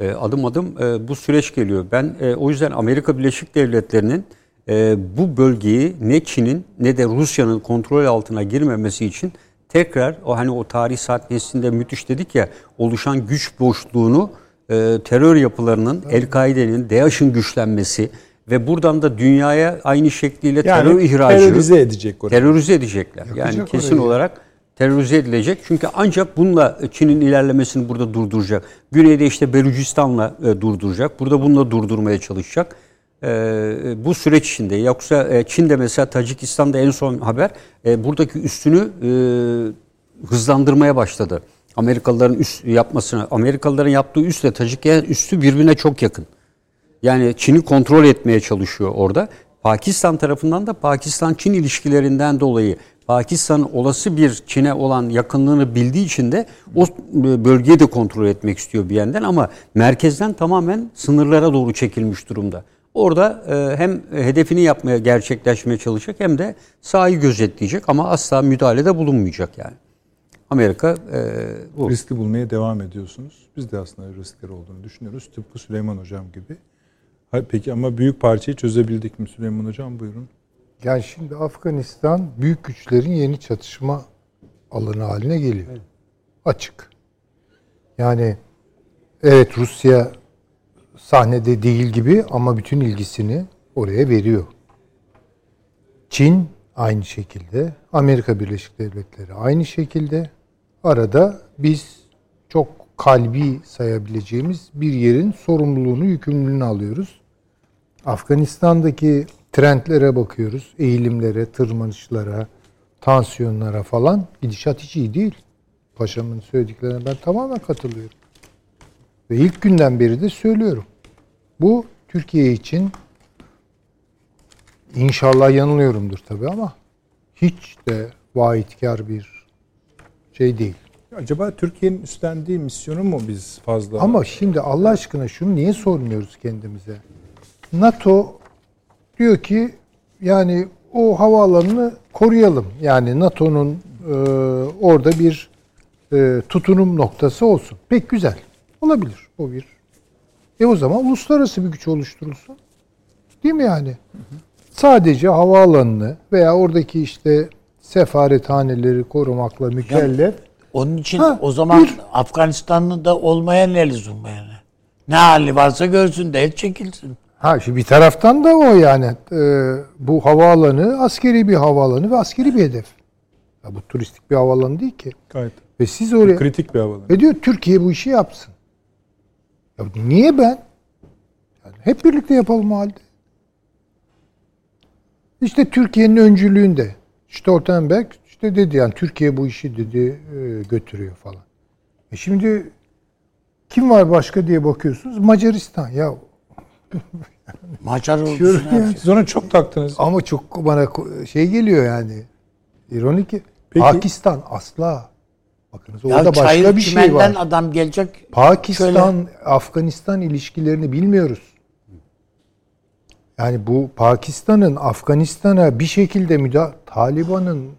E, adım adım e, bu süreç geliyor. Ben e, o yüzden Amerika Birleşik Devletleri'nin e, bu bölgeyi ne Çin'in ne de Rusya'nın kontrol altına girmemesi için tekrar o hani o tarih sahnesinde müthiş dedik ya oluşan güç boşluğunu e, terör yapılarının, El-Kaide'nin, DAEŞ'in güçlenmesi ve buradan da dünyaya aynı şekliyle terör yani ihracı terörize edecek orayı. terörize edecekler. yani Yapacak kesin orayı. olarak terörize edilecek. Çünkü ancak bununla Çin'in ilerlemesini burada durduracak. Güneyde işte Belucistan'la e, durduracak. Burada bununla durdurmaya çalışacak. E, bu süreç içinde. Yoksa e, Çin'de mesela Tacikistan'da en son haber e, buradaki üstünü e, hızlandırmaya başladı. Amerikalıların üst yapmasına, Amerikalıların yaptığı üstle Tacikistan üstü birbirine çok yakın. Yani Çin'i kontrol etmeye çalışıyor orada. Pakistan tarafından da Pakistan-Çin ilişkilerinden dolayı Pakistan olası bir Çin'e olan yakınlığını bildiği için de o bölgeyi de kontrol etmek istiyor bir yandan ama merkezden tamamen sınırlara doğru çekilmiş durumda. Orada e, hem hedefini yapmaya gerçekleşmeye çalışacak hem de sahayı gözetleyecek ama asla müdahalede bulunmayacak yani. Amerika e, bu. Riskli bulmaya devam ediyorsunuz. Biz de aslında riskler olduğunu düşünüyoruz. Tıpkı Süleyman Hocam gibi. Peki ama büyük parçayı çözebildik mi Süleyman Hocam? Buyurun. Yani şimdi Afganistan büyük güçlerin yeni çatışma alanı haline geliyor. Açık. Yani evet Rusya sahnede değil gibi ama bütün ilgisini oraya veriyor. Çin aynı şekilde, Amerika Birleşik Devletleri aynı şekilde. Arada biz çok kalbi sayabileceğimiz bir yerin sorumluluğunu, yükümlülüğünü alıyoruz. Afganistan'daki trendlere bakıyoruz. Eğilimlere, tırmanışlara, tansiyonlara falan. Gidişat hiç iyi değil. Paşamın söylediklerine ben tamamen katılıyorum. Ve ilk günden beri de söylüyorum. Bu Türkiye için inşallah yanılıyorumdur tabii ama hiç de vaatkar bir şey değil. Acaba Türkiye'nin üstlendiği misyonu mu biz fazla? Ama şimdi Allah aşkına şunu niye sormuyoruz kendimize? NATO diyor ki yani o havaalanını koruyalım. Yani NATO'nun e, orada bir e, tutunum noktası olsun. Pek güzel. Olabilir. O bir. E o zaman uluslararası bir güç oluşturulsun. Değil mi yani? Sadece havaalanını veya oradaki işte sefarethaneleri korumakla mükellef. Onun için Ha, o zaman bir- Afganistan'ın da olmaya ne lüzum yani? Ne hali varsa görsün de el çekilsin. Ha şimdi bir taraftan da o yani e, bu havaalanı askeri bir havaalanı ve askeri bir hedef. Ya bu turistik bir havaalanı değil ki. Gayet Ve siz oraya kritik bir havalı. ve diyor Türkiye bu işi yapsın. Ya niye ben? Yani hep birlikte yapalım o halde. İşte Türkiye'nin öncülüğünde Stoltenberg işte dedi yani Türkiye bu işi dedi e, götürüyor falan. E şimdi kim var başka diye bakıyorsunuz Macaristan. Ya Macar ordusuna. Siz ona çok taktınız. Ama çok bana şey geliyor yani. İronik. Peki- Pakistan asla. Bakınız Ya orada başka bir şey var. adam gelecek. Pakistan Afganistan ilişkilerini bilmiyoruz. Yani bu Pakistan'ın Afganistan'a bir şekilde müdahale Taliban'ın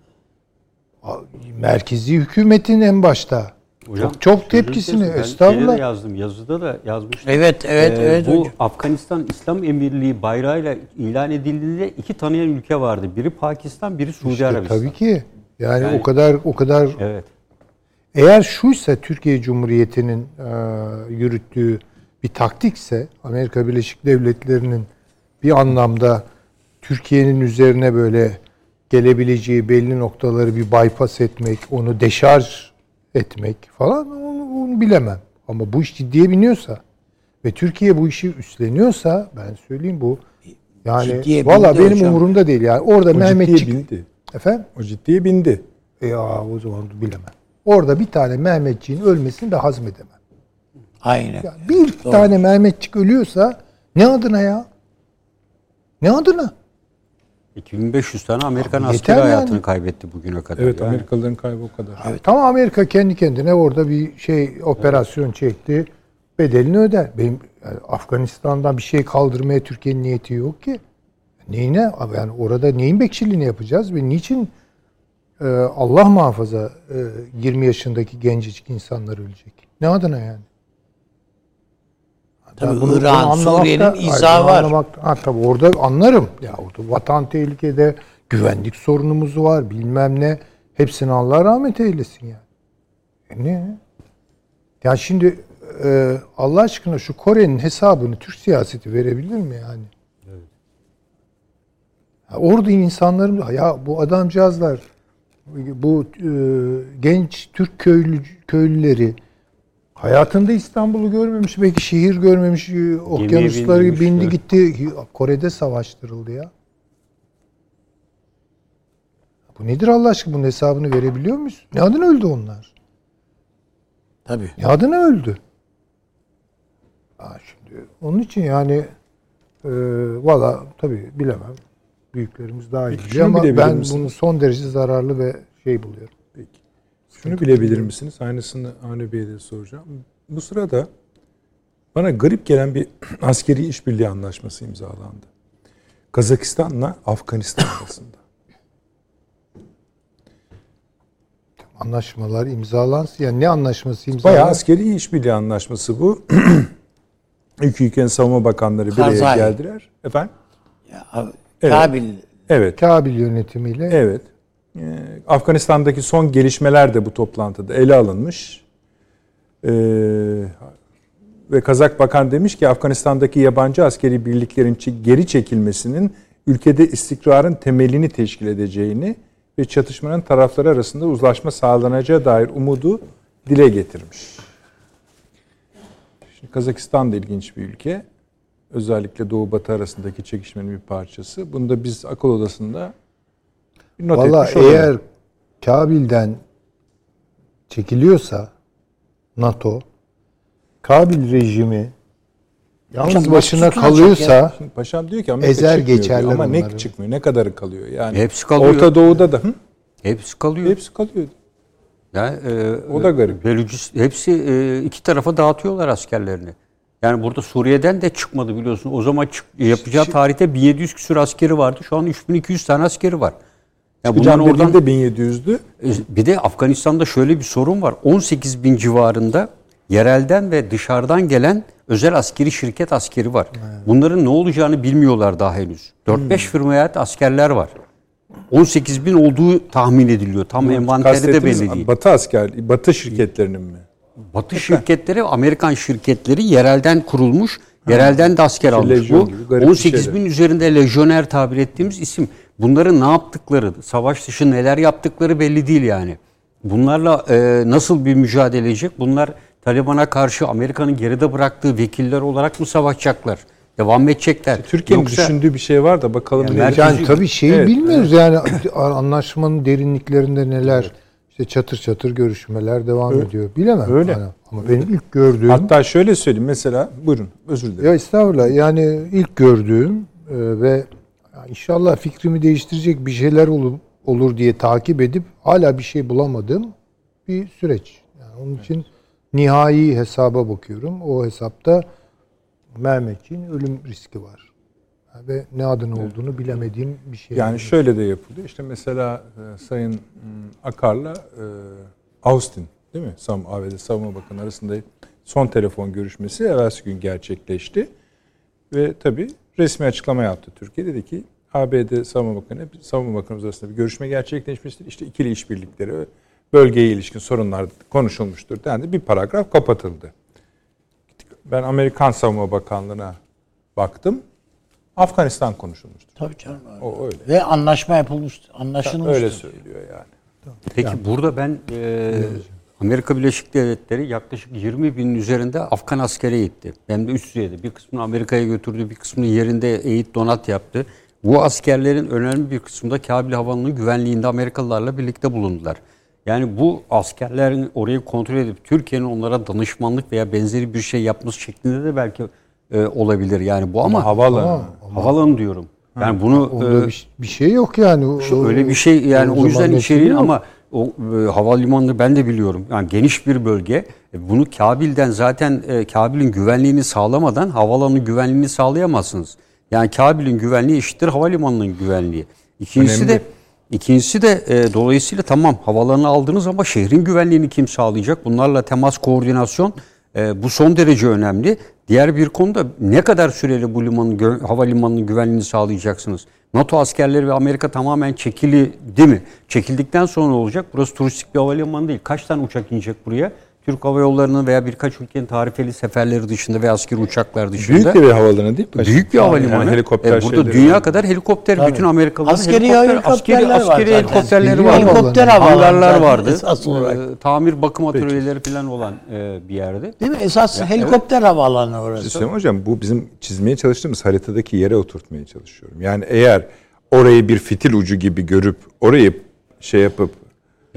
merkezi hükümetin en başta Hocam, çok, çok tepkisini. Ben estağfurullah. de yazdım. Yazıda da yazmıştım. Evet, evet, Ee, evet Bu hocam. Afganistan İslam Emirliği bayrağıyla ilan edildiğinde iki tanıyan ülke vardı. Biri Pakistan, biri Suudi İşte Arabistan. tabii ki. Yani, Yani- o kadar o kadar Evet. Eğer şuysa Türkiye Cumhuriyeti'nin e, yürüttüğü bir taktikse Amerika Birleşik Devletleri'nin bir anlamda Türkiye'nin üzerine böyle gelebileceği belli noktaları bir bypass etmek, onu deşarj etmek falan onu, onu bilemem. Ama bu iş ciddiye biniyorsa ve Türkiye bu işi üstleniyorsa ben söyleyeyim bu yani Ciddiye valla benim hocam. umurumda değil yani. Orada O Mehmetçik bindi. efendim O ciddiye bindi. e ya o zaman bilemem. Orada bir tane Mehmetçiğin ölmesini de hazmedemem. Aynen. Ya bir tane Mehmetçik ölüyorsa ne adına ya? Ne adına? 2500 tane Amerikan Abi askeri hayatını yani. kaybetti bugüne kadar. Evet Yani Amerikalıların kaybı o kadar. Tam Amerika kendi kendine orada bir şey operasyon çekti. Bedelini öder. Benim yani Afganistan'dan bir şey kaldırmaya Türkiye'nin niyeti yok ki. Neyine? Yani orada neyin bekçiliğini yapacağız ve niçin e, Allah muhafaza e, 20 yaşındaki gencecik insanlar ölecek? Ne adına yani? Tabii Ben bunu- İran, bunu Suriye'nin izahı var. anlamakta- ha, tabii orada anlarım. Ya orada vatan tehlikede, güvenlik sorunumuz var, bilmem ne. Hepsini Allah rahmet eylesin yani. E ne? Ya şimdi e, Allah aşkına şu Kore'nin hesabını Türk siyaseti verebilir mi yani? Ya orada insanların ya bu adamcağızlar bu e, genç Türk köylü köylüleri hayatında İstanbul'u görmemiş, belki şehir görmemiş, e, okyanusları bindi evet. gitti. Kore'de savaştırıldı ya. Bu nedir Allah aşkına? Bunun hesabını verebiliyor muyuz? Ne adına öldü onlar? Tabii. Ne adına öldü? Ha şimdi onun için yani e, valla tabii bilemem. Büyüklerimiz daha iyi biliyor ama ben bunu son derece zararlı ve şey buluyorum. Şunu bilebilir misiniz? Aynısını Avni Bey'e de soracağım. Bu sırada bana garip gelen bir <clears throat> askeri işbirliği anlaşması imzalandı. Kazakistan'la Afganistan arasında. Anlaşmalar imzalansın. Yani ne anlaşması imzalansın? Bayağı askeri işbirliği anlaşması bu. <clears throat> İki ülkenin savunma bakanları bir araya Karzai. geldiler. Efendim? Ya, Evet. Kabil Evet. Kabil yönetimiyle Evet. Ee, Afganistan'daki son gelişmeler de bu toplantıda ele alınmış. Ee, ve Kazak Bakan demiş ki Afganistan'daki yabancı askeri birliklerin geri çekilmesinin ülkede istikrarın temelini teşkil edeceğini ve çatışmanın tarafları arasında uzlaşma sağlanacağı dair umudu dile getirmiş. Şimdi Kazakistan da ilginç bir ülke. özellikle Doğu Batı arasındaki çekişmenin bir parçası. Bunu da biz akıl odasında not Valla etmiş olalım. eğer Kabil'den çekiliyorsa NATO Kabil rejimi yalnız Hocam, başına kalıyorsa Şimdi paşam diyor ki Amerika Ezer geçerler diyor. ama ne çıkmıyor ne kadarı kalıyor yani. Hepsi kalıyor. Orta Doğu'da da hı? Hepsi kalıyor. hepsi kalıyor. Yani, e, O da garip. Belucis- hepsi e, iki tarafa dağıtıyorlar askerlerini. Yani burada Suriye'den de çıkmadı biliyorsun. O zaman çık- yapacağı tarihte 1700 küsur askeri vardı. Şu an 3200 tane askeri var. Hocam bunların oradan dediğinde 1700'dü. E, Bir de Afganistan'da şöyle bir sorun var. 18 bin civarında yerelden ve dışarıdan gelen özel askeri şirket askeri var. Bunların ne olacağını bilmiyorlar daha henüz. 4-5 firmaya ait askerler var. 18 bin olduğu tahmin ediliyor. Tam envanteri de belli değil. Batı asker, Batı şirketlerinin mi? Batı şirketleri, Amerikan şirketleri yerelden kurulmuş, yerelden de asker almış. lejyon Bu gibi garip bir 18 şeyler. bin üzerinde lejyoner tabir ettiğimiz isim. Bunların ne yaptıkları, savaş dışı neler yaptıkları belli değil yani. Bunlarla e, nasıl bir mücadele edecek? Bunlar Taliban'a karşı Amerika'nın geride bıraktığı vekiller olarak mı savaşacaklar? Devam mı edecekler? Türkiye'nin Yoksa- düşündüğü bir şey var da bakalım. Yani merkezi- yani tabii şeyi Evet, bilmiyoruz yani anlaşmanın derinliklerinde neler işte çatır çatır görüşmeler devam ediyor. Bilemem. Öyle. Yani. Ama benim ilk gördüğüm Hatta şöyle söyleyeyim mesela buyurun özür dilerim. Ya estağfurullah. Yani ilk gördüğüm e, ve inşallah fikrimi değiştirecek bir şeyler olur, olur diye takip edip hala bir şey bulamadığım bir süreç. Yani onun için nihai hesaba bakıyorum. O hesapta Mehmetçiğin ölüm riski var. Ve ne adına olduğunu bilemediğim bir şey. Yani şöyle de yapılıyor. İşte mesela e, Sayın m, Akar'la e, Austin değil mi? Sam ABD Savunma Bakanı arasında son telefon görüşmesi evvelsi gün gerçekleşti. Ve tabii resmi açıklama yaptı Türkiye. Dedi ki ABD Savunma Bakanı, Savunma Bakanımız arasında bir görüşme gerçekleşmiştir. İşte ikili işbirlikleri, bölgeye ilişkin sorunlar konuşulmuştur dendi. Bir paragraf kapatıldı. Ben Amerikan Savunma Bakanlığı'na baktım. Afganistan konuşulmuştur. Tabii canım. öyle. O öyle. Ve anlaşma yapılmış, anlaşılmıştır. Öyle söylüyor yani. Peki burada ben e, Amerika Birleşik Devletleri yaklaşık 20 binin üzerinde Afgan askere gitti. Hem de üst düzeyde. Bir kısmını Amerika'ya götürdü, bir kısmını yerinde eğit donat yaptı. Bu askerlerin önemli bir kısmında Kabil Havanı'nın güvenliğinde Amerikalılarla birlikte bulundular. Yani bu askerlerin orayı kontrol edip Türkiye'nin onlara danışmanlık veya benzeri bir şey yapması şeklinde de belki e, olabilir. Yani bu ama, Havaalanı. havalanı diyorum. Yani bunu e, bir, bir şey yok yani. O- şu öyle bir şey yani o, zaman yüzden içeriğin yok. ama o e, havalimanını ben de biliyorum. Yani geniş bir bölge. E, bunu Kabil'den zaten e, Kabil'in güvenliğini sağlamadan havalanın güvenliğini sağlayamazsınız. Yani Kabil'in güvenliği eşittir havalimanının güvenliği. İkincisi Önemli. de ikincisi de e, dolayısıyla tamam havalarını aldınız ama şehrin güvenliğini kim sağlayacak? Bunlarla temas, koordinasyon e, bu son derece önemli. Diğer bir konuda ne kadar süreli bu limanın, gö- havalimanının güvenliğini sağlayacaksınız? NATO askerleri ve Amerika tamamen çekildi mi? Çekildikten sonra olacak? Burası turistik bir havalimanı değil. Kaç tane uçak inecek buraya? Türk Hava Yolları'nın veya birkaç ülkenin tarifeli seferleri dışında ve askeri uçaklar dışında. Büyük de bir havaalanı değil mi? Büyük bir havalimanı. Yani helikopter E, burada dünya var. kadar helikopter, Tabii. bütün Amerikalıların Askeri helikopter, helikopterler askeri, var askeri zaten. helikopterleri var. Helikopter Hangarlar vardı. esas olarak. E, tamir bakım atölyeleri falan olan e, bir yerde. Değil mi? Esas helikopter havaalanı orası. Süleyman Hocam bu bizim çizmeye çalıştığımız haritadaki yere oturtmaya çalışıyorum. Yani eğer orayı bir fitil ucu gibi görüp orayı şey yapıp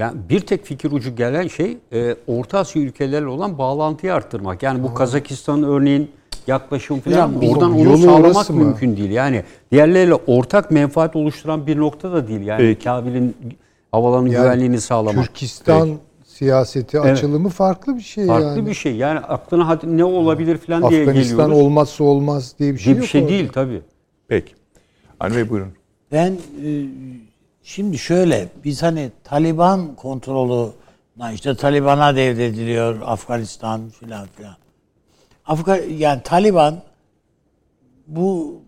Yani bir tek fikir ucu gelen şey e, Orta Asya ülkelerle olan bağlantıyı arttırmak. Yani bu Kazakistan örneğin yaklaşım falan Hocam, oradan onu yolu sağlamak mı? mümkün değil. Yani diğerleriyle ortak menfaat oluşturan bir nokta da değil. Yani Peki. Kabil'in havalanın Yani güvenliğini sağlamak. Türkistan siyaseti açılımı farklı bir şey Farklı yani. bir şey. Yani aklına hadi ne olabilir falan diye Afganistan geliyoruz. olmazsa olmaz diye bir şey diye bir yok. şey orada. değil tabii. peki. Avni Bey buyurun. Ben e, şimdi şöyle biz hani Taliban kontrolü işte Taliban'a devrediliyor Afganistan filan filan. Afgan yani Taliban bu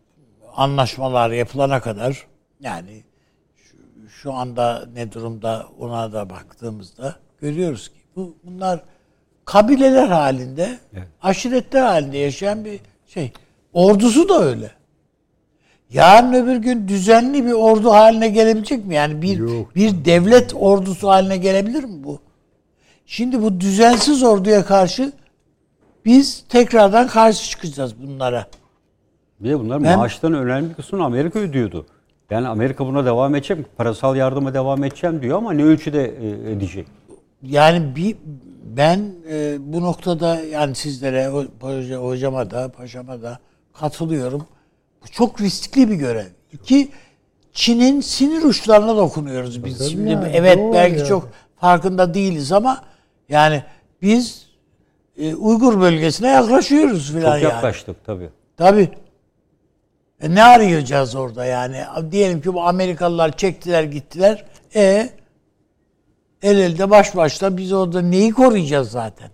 anlaşmalar yapılana kadar yani şu, şu anda ne durumda ona da baktığımızda görüyoruz ki bu bunlar kabileler halinde, aşiretler halinde yaşayan bir şey. Ordusu da öyle. Yarın öbür gün düzenli bir ordu haline gelebilecek mi? Yani bir bir devlet ordusu haline gelebilir mi bu? Şimdi bu düzensiz orduya karşı biz tekrardan karşı çıkacağız bunlara. Bir de bunlar Ben- maaştan önemli kısmını Amerika ödüyordu. Yani Amerika buna devam edecek mi? Parasal yardıma devam edeceğim diyor ama ne ölçüde e, edecek? Yani bir ben e, bu noktada yani sizlere, hocama da, paşama da katılıyorum. Çok riskli bir görev. İki, Çin'in sinir uçlarına dokunuyoruz biz. Tabii Şimdi yani, evet belki yani. çok farkında değiliz ama yani biz e, Uygur bölgesine yaklaşıyoruz Çok filan yani. yaklaştık tabii. Tabii. E ne arayacağız orada yani? Diyelim ki bu Amerikalılar çektiler gittiler. E el elde baş başta biz orada neyi koruyacağız zaten?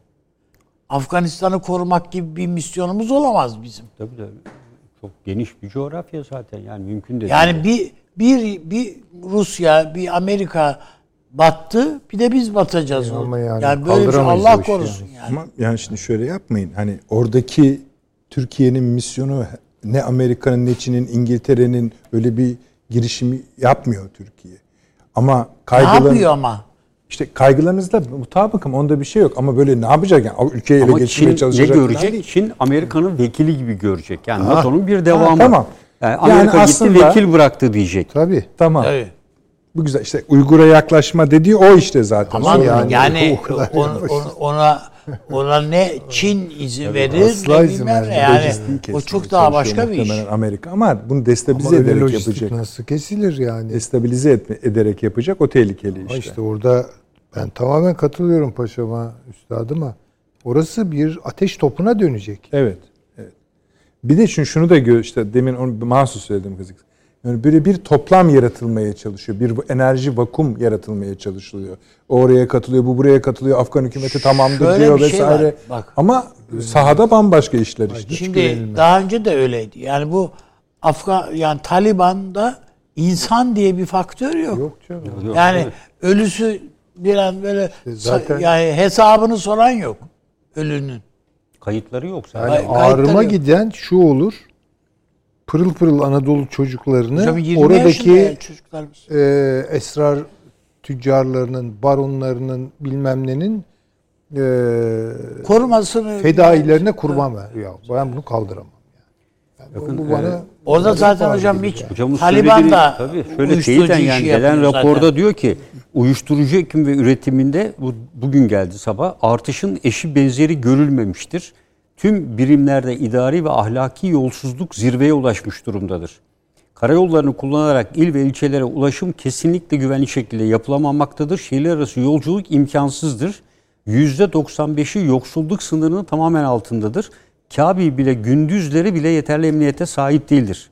Afganistan'ı korumak gibi bir misyonumuz olamaz bizim. Tabii de çok geniş bir coğrafya zaten yani mümkün değil. Yani bir bir bir Rusya, bir Amerika battı, bir de biz batacağız. Ama orada. yani yani böyle bir şey Allah korusun yani. Ama yani şimdi şöyle yapmayın. Hani oradaki Türkiye'nin misyonu ne Amerika'nın ne Çin'in İngiltere'nin öyle bir girişimi yapmıyor Türkiye. Ama Ne kaygılan yapıyor ama? İşte kaygılarınızla mutabıkım onda bir şey yok ama böyle ne yapacak yani ülkeyi ele Ama geçirmeye Çin ne çalışacak falan görecek? değil. Çin Amerika'nın vekili gibi görecek. Yani Ha. NATO'nun bir devamı. Ha, tamam. Yani Yani Amerika gitti aslında- vekil bıraktı diyecek. Tabii. Tamam. Tabii. Bu güzel işte Uygur'a yaklaşma dediği o işte zaten. Tamam Sorun yani, yani o on- on- ona ona ne Çin izin verir asla ne izin bilmem vermez. ne yani o çok daha başka bir iş. Amerika ama bunu Ama destabilize öyle ederek yapacak. nasıl kesilir yani? Destabilize etme, ederek yapacak o tehlikeli Ama işte. işte orada ben tamamen katılıyorum paşama, üstadıma. Orası bir ateş topuna dönecek. Evet. evet. Bir de şunu, şunu da gör işte demin onu mahsus söyledim kızık. Yani böyle bir toplam yaratılmaya çalışıyor. Bir enerji vakum yaratılmaya çalışılıyor. Oraya katılıyor, bu buraya katılıyor. Afgan hükümeti tamamdır Şöyle diyor bir şey var, vesaire. bak. Ama sahada bambaşka işler işte. Şimdi daha önce de öyleydi. Yani bu Afgan yani Taliban'da insan diye bir faktör yok. Yok canım. Yok, yani ölüsü bir an böyle zaten- sa- yani hesabını soran yok ölünün. Kayıtları yok zaten. Yani ağrıma yok. giden şu olur. Pırıl pırıl Anadolu çocuklarını Hocam 20 yaşında oradaki e, esrar tüccarlarının, baronlarının bilmem nenin e, Korumasını fedailerine kurban ver. Ya ben bunu kaldıramam. Yani. Bakın, bu bana e, Orada zaten hocam hiç yani. Taliban da tabii şöyle işi yani gelen raporda zaten. diyor ki uyuşturucu ekim ve üretiminde bu bugün geldi sabah artışın eşi benzeri görülmemiştir. Tüm birimlerde idari ve ahlaki yolsuzluk zirveye ulaşmış durumdadır. Karayollarını kullanarak il ve ilçelere ulaşım kesinlikle güvenli şekilde yapılamamaktadır. Şehirler arası yolculuk imkansızdır. %95'i yoksulluk sınırının tamamen altındadır. Kabil bile gündüzleri bile yeterli emniyete sahip değildir.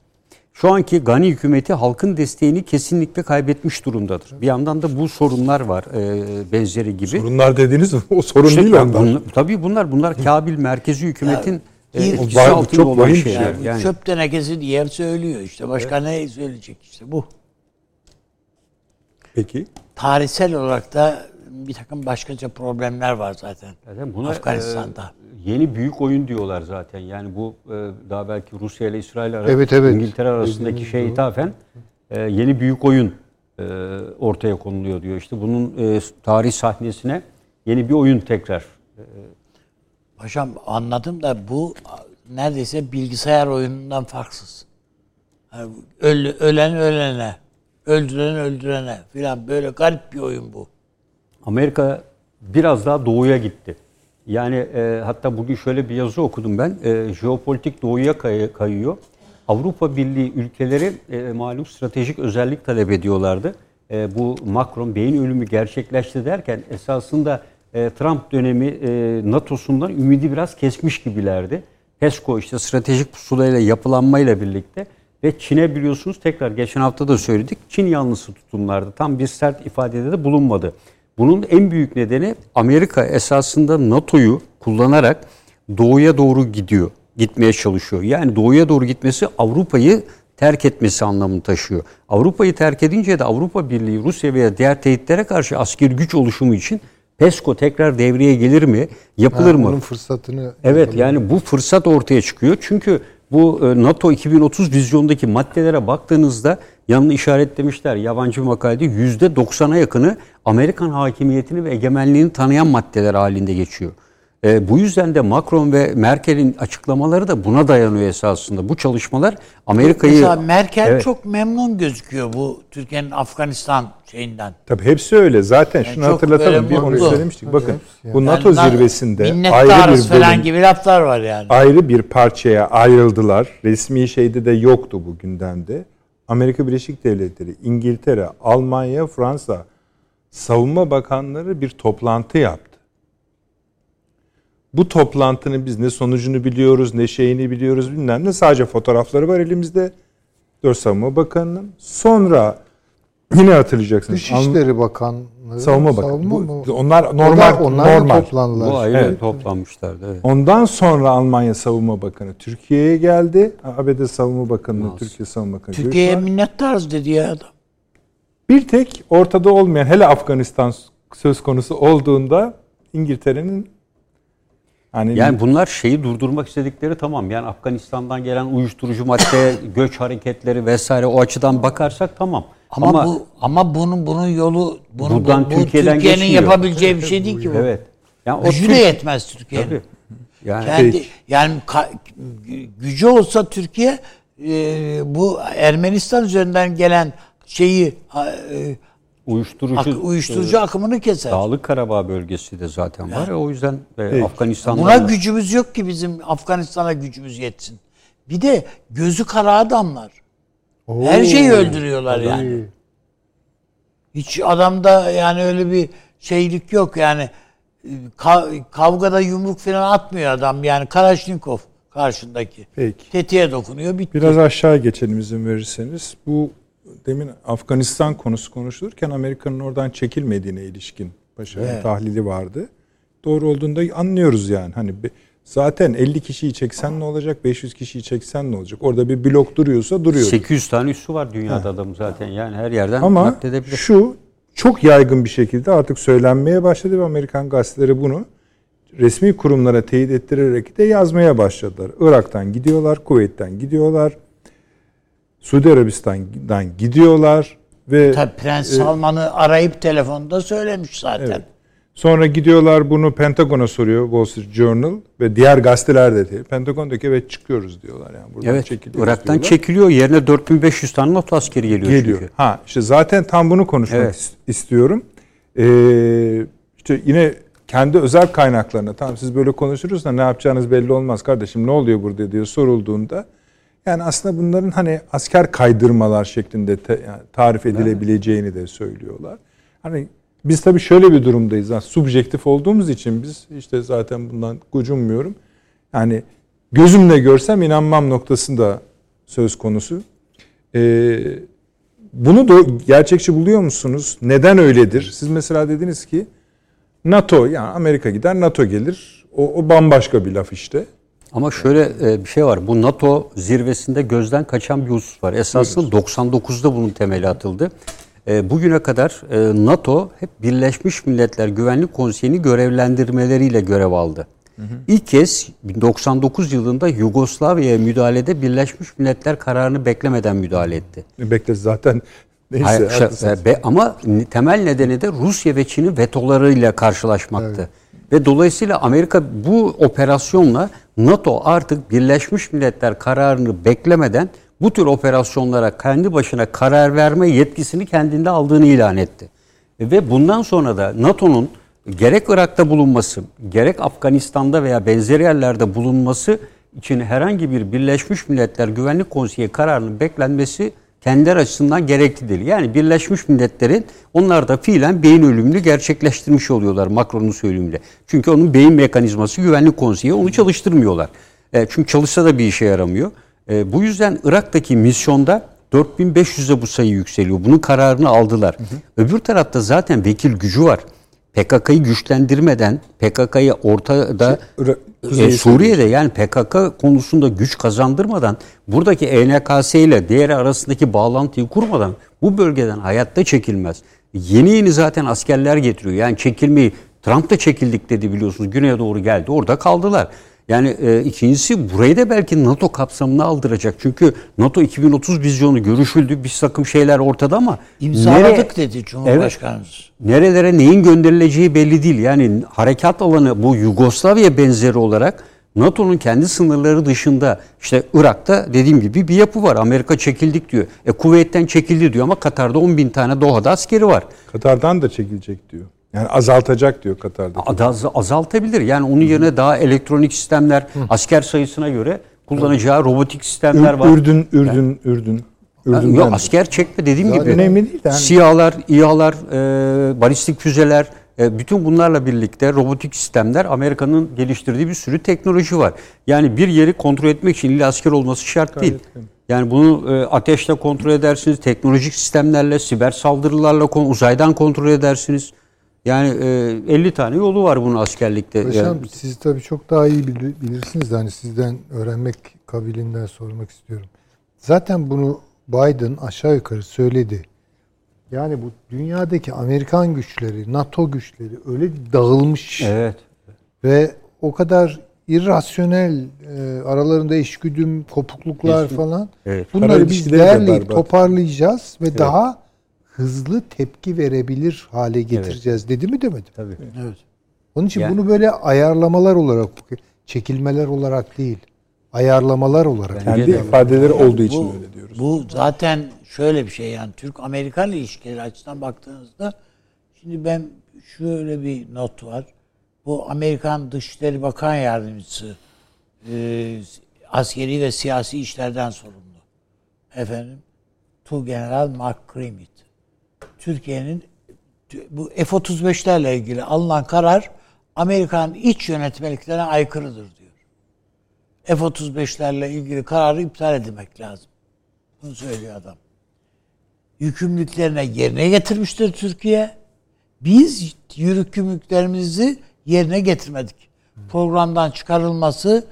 Şu anki Gani hükümeti halkın desteğini kesinlikle kaybetmiş durumdadır. Bir yandan da bu sorunlar var e, benzeri gibi. Sorunlar dediğiniz <laughs> o sorun İşte değil ya onlar. bunlar- tabii bunlar bunlar Kabil merkezi hükümetin e, bir- etkisi O var- altında çok olan şeyler. şey. Yani, Yani, çöp tenekesi diğer söylüyor işte. Başka ne söyleyecek işte bu. Peki. Tarihsel olarak da bir takım başkaca problemler var zaten. Zaten buna Afganistan'da. e, yeni büyük oyun diyorlar zaten. Yani bu e, daha belki Rusya ile İsrail arasında, Evet, evet. İngiltere arasındaki şey ithafen e, yeni büyük oyun e, ortaya konuluyor diyor. İşte bunun e, tarih sahnesine yeni bir oyun tekrar. Paşam anladım da bu neredeyse bilgisayar oyunundan farksız. Yani öl, ölen ölene, öldüren öldürene filan böyle garip bir oyun bu. Amerika biraz daha doğuya gitti. Yani e, hatta bugün şöyle bir yazı okudum ben. E, jeopolitik doğuya kay- kayıyor. Avrupa Birliği ülkeleri e, malum stratejik özellik talep ediyorlardı. E, bu Macron beyin ölümü gerçekleşti derken esasında e, Trump dönemi e, NATO'sundan ümidi biraz kesmiş gibilerdi. PESCO işte stratejik pusulayla yapılanmayla birlikte ve Çin'e biliyorsunuz tekrar geçen hafta da söyledik. Çin yanlısı tutumlardı. Tam bir sert ifadede de bulunmadı. Bunun en büyük nedeni Amerika esasında NATO'yu kullanarak doğuya doğru gidiyor, gitmeye çalışıyor. Yani doğuya doğru gitmesi Avrupa'yı terk etmesi anlamını taşıyor. Avrupa'yı terk edince de Avrupa Birliği, Rusya veya diğer tehditlere karşı askeri güç oluşumu için PESCO tekrar devreye gelir mi, yapılır Ha, mı? Onun fırsatını Evet yani bu fırsat ortaya çıkıyor. Çünkü bu e, NATO 2030 vizyondaki maddelere baktığınızda yanını işaretlemişler. Yabancı bir makalede %90'a yakını Amerikan hakimiyetini ve egemenliğini tanıyan maddeler halinde geçiyor. E, bu yüzden de Macron ve Merkel'in açıklamaları da buna dayanıyor esasında. Bu çalışmalar Amerika'yı... Mesela Merkel Evet. çok memnun gözüküyor bu Türkiye'nin Afganistan şeyinden. Tabii hepsi öyle. Zaten şunu çok hatırlatalım. Bir onu söylemiştik. Bakın bu NATO Yani zirvesinde ayrı bir bölüm, falan gibi laflar var yani. ayrı bir parçaya ayrıldılar. Resmi şeyde de yoktu bu gündemde. Amerika Birleşik Devletleri, İngiltere, Almanya, Fransa savunma bakanları bir toplantı yaptı. Bu toplantının biz ne sonucunu biliyoruz, ne şeyini biliyoruz bilmem ne. Sadece fotoğrafları var elimizde. Dört Savunma Bakanı'nın. Sonra yine hatırlayacaksınız. Dışişleri Savunma Bakanı. Savunma Bu- mı? onlar O da- normal onlar normal. toplandılar. Bu ayrı Evet. toplanmışlardı. Evet. Ondan sonra Almanya Savunma Bakanı Türkiye'ye geldi. ABD Savunma Nasıl? Türkiye Savunma Bakanı Türkiye'ye minnettarız dedi ya adam. Bir tek ortada olmayan hele Afganistan söz konusu olduğunda İngiltere'nin hani Yani bunlar şeyi durdurmak istedikleri tamam. Yani Afganistan'dan gelen uyuşturucu madde, <coughs> göç hareketleri vesaire o açıdan bakarsak tamam. Ama, bu ama bunun bunun yolu bunu bu, Buradan bu Türkiye'den Türkiye'nin geçmiyor. yapabileceği bir şey değil ki bu. evet. Yani o Gücü de Türk- yetmez Türkiye'nin. Tabii. Yani Kendi, yani ka- gücü olsa Türkiye e, bu Ermenistan üzerinden gelen şeyi e, uyuşturucu ak- uyuşturucu akımını keser. Dağlık Karabağ bölgesi de zaten var. ya, O yüzden e, Peki. Afganistan'da Buna gücümüz yok ki bizim Afganistan'a gücümüz yetsin. Bir de gözü kara adamlar. Her şeyi öldürüyorlar yani. Hiç adamda yani öyle bir şeylik yok yani e, ka- kavgada yumruk falan atmıyor adam yani Kalaşnikov karşındaki. Peki. Tetiğe dokunuyor bitti. Biraz aşağı geçelim izin verirseniz. Bu demin Afganistan konusu konuşulurken Amerika'nın oradan çekilmediğine ilişkin Paşa'nın Evet. tahlili vardı. Doğru olduğunda anlıyoruz yani. Hani zaten 50 kişiyi çeksen ne olacak? 500 kişiyi çeksen ne olacak? Orada bir blok duruyorsa duruyor. 800 tane üssü var dünyada adam zaten. Yani her yerden Ama şu çok yaygın bir şekilde artık söylenmeye başladı ve Amerikan gazeteleri bunu resmi kurumlara teyit ettirerek de yazmaya başladılar. Irak'tan gidiyorlar, Kuveyt'ten gidiyorlar, Suudi Arabistan'dan gidiyorlar ve Tabii Prens Salman'ı arayıp telefonda söylemiş zaten. Evet. Sonra gidiyorlar bunu Pentagon'a soruyor Wall Street Journal ve diğer gazeteler de değil. Pentagon diyor ki evet çıkıyoruz diyorlar yani. Buradan Evet. çekiliyoruz Irak'tan diyorlar. çekiliyor. Yerine 4500 tane not askeri geliyor, geliyor. çünkü. Ha işte zaten tam bunu konuşmak Evet. is- istiyorum. Ee, işte yine kendi özel kaynaklarına tamam siz böyle konuşuruz da ne yapacağınız belli olmaz kardeşim ne oluyor burada diye sorulduğunda yani aslında bunların hani asker kaydırmalar şeklinde te- yani tarif edilebileceğini de söylüyorlar. Hani biz tabii şöyle bir durumdayız. Yani subjektif olduğumuz için biz işte zaten bundan gocunmuyorum. Yani gözümle görsem inanmam noktasında söz konusu. Ee, bunu da gerçekçi buluyor musunuz? Neden öyledir? Siz mesela dediniz ki NATO yani Amerika gider NATO gelir. O, o bambaşka bir laf işte. Ama şöyle e, bir şey var. Bu NATO zirvesinde gözden kaçan bir husus var. Esasında 99'da bunun temeli atıldı. E, Bugüne kadar e, NATO hep Birleşmiş Milletler Güvenlik Konseyi'ni görevlendirmeleriyle görev aldı. İlk kez 99 yılında Yugoslavya'ya müdahalede Birleşmiş Milletler kararını beklemeden müdahale etti. Bekle zaten neyse. Hayır, e, be- ama temel nedeni de Rusya ve Çin'in vetolarıyla karşılaşmaktı. Ve dolayısıyla Amerika bu operasyonla NATO artık Birleşmiş Milletler kararını beklemeden bu tür operasyonlara kendi başına karar verme yetkisini kendinde aldığını ilan etti. Ve bundan sonra da NATO'nun gerek Irak'ta bulunması, gerek Afganistan'da veya benzeri yerlerde bulunması için herhangi bir Birleşmiş Milletler Güvenlik Konseyi kararının beklenmesi kendileri açısından gerekli değil. Yani Birleşmiş Milletler'in onlar da fiilen beyin ölümünü gerçekleştirmiş oluyorlar Macron'un söylemiyle. Çünkü onun beyin mekanizması Güvenlik Konseyi onu çalıştırmıyorlar. E, çünkü çalışsa da bir işe yaramıyor. E, bu yüzden Irak'taki misyonda 4500'e bu sayı yükseliyor. Bunun kararını aldılar. Öbür tarafta zaten vekil gücü var. PKK'yı güçlendirmeden, PKK'yı ortada Irak- e, Suriye'de yani PKK konusunda güç kazandırmadan buradaki ENKS ile diğeri arasındaki bağlantıyı kurmadan bu bölgeden hayatta çekilmez. Yeni yeni zaten askerler getiriyor. Yani çekilmeyi Trump da çekildik dedi biliyorsunuz. Güney'e doğru geldi. Orada kaldılar. Yani e, ikincisi burayı da belki NATO kapsamına aldıracak. Çünkü NATO 2030 vizyonu görüşüldü. Bir takım şeyler ortada ama İmzaladık nereye- dedi Cumhurbaşkanımız. nerelere neyin gönderileceği belli değil. Yani harekat alanı bu Yugoslavya benzeri olarak NATO'nun kendi sınırları dışında işte Irak'ta dediğim gibi bir yapı var. Amerika çekildik diyor. E Kuveyt'ten çekildi diyor ama Katar'da 10 bin tane Doha'da askeri var. Katar'dan da çekilecek diyor. Yani azaltacak diyor Katar'da. Az- azaltabilir. Yani onun yerine daha elektronik sistemler asker sayısına göre kullanacağı robotik sistemler Ür- var. Ürdün, Ürdün, Ürdün. Ürdün'den Yok de. asker çekme dediğim Zaten gibi. önemli değil de hani- SİHA'lar, İHA'lar, e, balistik füzeler, e, bütün bunlarla birlikte robotik sistemler Amerika'nın geliştirdiği bir sürü teknoloji var. Yani bir yeri kontrol etmek için illa asker olması şart değil. Yani bunu e, ateşle kontrol edersiniz, teknolojik sistemlerle, siber saldırılarla, uzaydan kontrol edersiniz. Yani e, 50 tane yolu var bunun askerlikte. Paşam Yani- siz tabii çok daha iyi bil- bilirsiniz hani sizden öğrenmek kabiliğinden sormak istiyorum. Zaten bunu Biden aşağı yukarı söyledi. Yani bu dünyadaki Amerikan güçleri, NATO güçleri öyle dağılmış Evet. ve o kadar irrasyonel e, aralarında eşgüdüm, kopukluklar Kesin. falan. Evet. Bunları biz ilişkileri de değerleyip berbat. toparlayacağız ve daha hızlı tepki verebilir hale getireceğiz dedi mi demedi? Tabii. Evet. Onun için Yani- bunu böyle ayarlamalar olarak, çekilmeler olarak değil, ayarlamalar olarak. Kendi de- ifadeleri olduğu için bu, öyle diyoruz. Bu zaten şöyle bir şey yani Türk-Amerikan ilişkileri açısından baktığınızda şimdi ben şöyle bir not var. Bu Amerikan Dışişleri Bakan Yardımcısı e, askeri ve siyasi işlerden sorumlu. Efendim Tu General Mark Grimit. Türkiye'nin bu F-35'lerle ilgili alınan karar Amerikan iç yönetmeliklerine aykırıdır diyor. F-35'lerle ilgili kararı iptal edilmek lazım. Bunu söylüyor adam. Yükümlülüklerine yerine getirmiştir Türkiye. Biz yükümlülüklerimizi yerine getirmedik. Programdan çıkarılması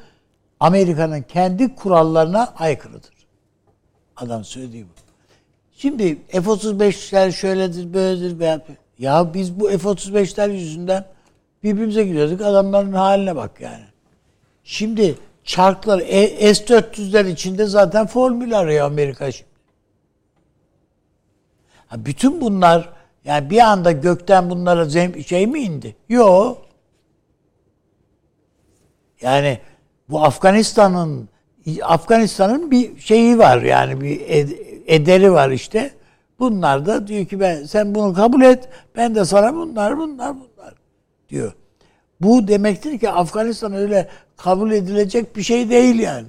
Amerika'nın kendi kurallarına aykırıdır. Adam söylediği bu. Şimdi F-35'ler şöyledir, böyledir. veya- Ya biz bu F-35'ler yüzünden birbirimize gidiyorduk. Adamların haline bak yani. Şimdi çarklar E- S-400'ler içinde zaten formül arıyor Amerika şimdi. Ha, bütün bunlar yani bir anda gökten bunlara zem- şey mi indi? Yok. Yani bu Afganistan'ın Afganistan'ın bir şeyi var yani bir ed- ederi var işte. Bunlar da diyor ki ben sen bunu kabul et. Ben de sana bunlar bunlar bunlar diyor. Bu demektir ki Afganistan öyle kabul edilecek bir şey değil yani.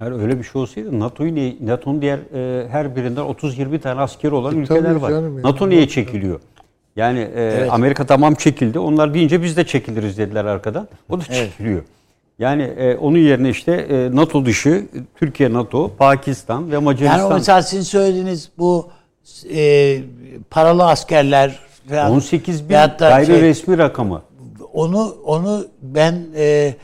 Yani öyle bir şey olsaydı NATO'yu niye, NATO'nun diğer e, her birinden 30-20 tane askeri olan E, ülkeler var. yani. NATO niye çekiliyor? Yani e, Amerika tamam çekildi. Onlar deyince biz de çekiliriz dediler arkadan. O da çekiliyor. Yani e, onun yerine işte e, NATO dışı Türkiye, NATO, Pakistan ve Macaristan. Yani o mesela sizin söylediğiniz bu e, paralı askerler falan 18 bin gayri şey- resmi rakamı. onu onu ben e,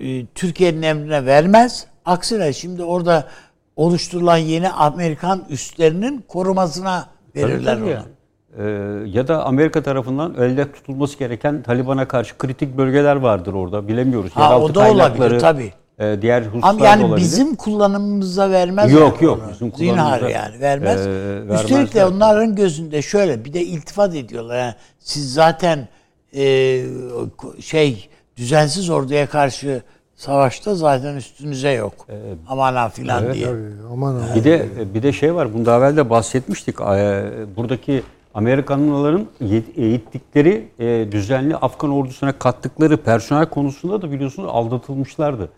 e, Türkiye'nin emrine vermez. Aksine şimdi orada oluşturulan yeni Amerikan üslerinin korumasına verirler Tabii onu. tabii. Ee, ya da Amerika tarafından elde tutulması gereken Taliban'a karşı kritik bölgeler vardır orada. Bilemiyoruz. Ha, Yeraltı o da olabilir, tabii. e, diğer hususlar Ama yani olabilir. bizim kullanımımıza vermez. Yok, yani yok, onu. bizim Zinhar kullanımımıza, yani vermez. e, Üstelik de onların gözünde şöyle bir de iltifat ediyorlar. Yani siz zaten e, şey düzensiz orduya karşı savaşta zaten üstünüze yok. Aman ha filan diye. Tabii, aman aman. Bir de bir de şey var. Bunda evvel de bahsetmiştik. Ee, Buradaki Amerikanlıların yet- eğittikleri e, düzenli Afgan ordusuna kattıkları personel konusunda da biliyorsunuz aldatılmışlardı.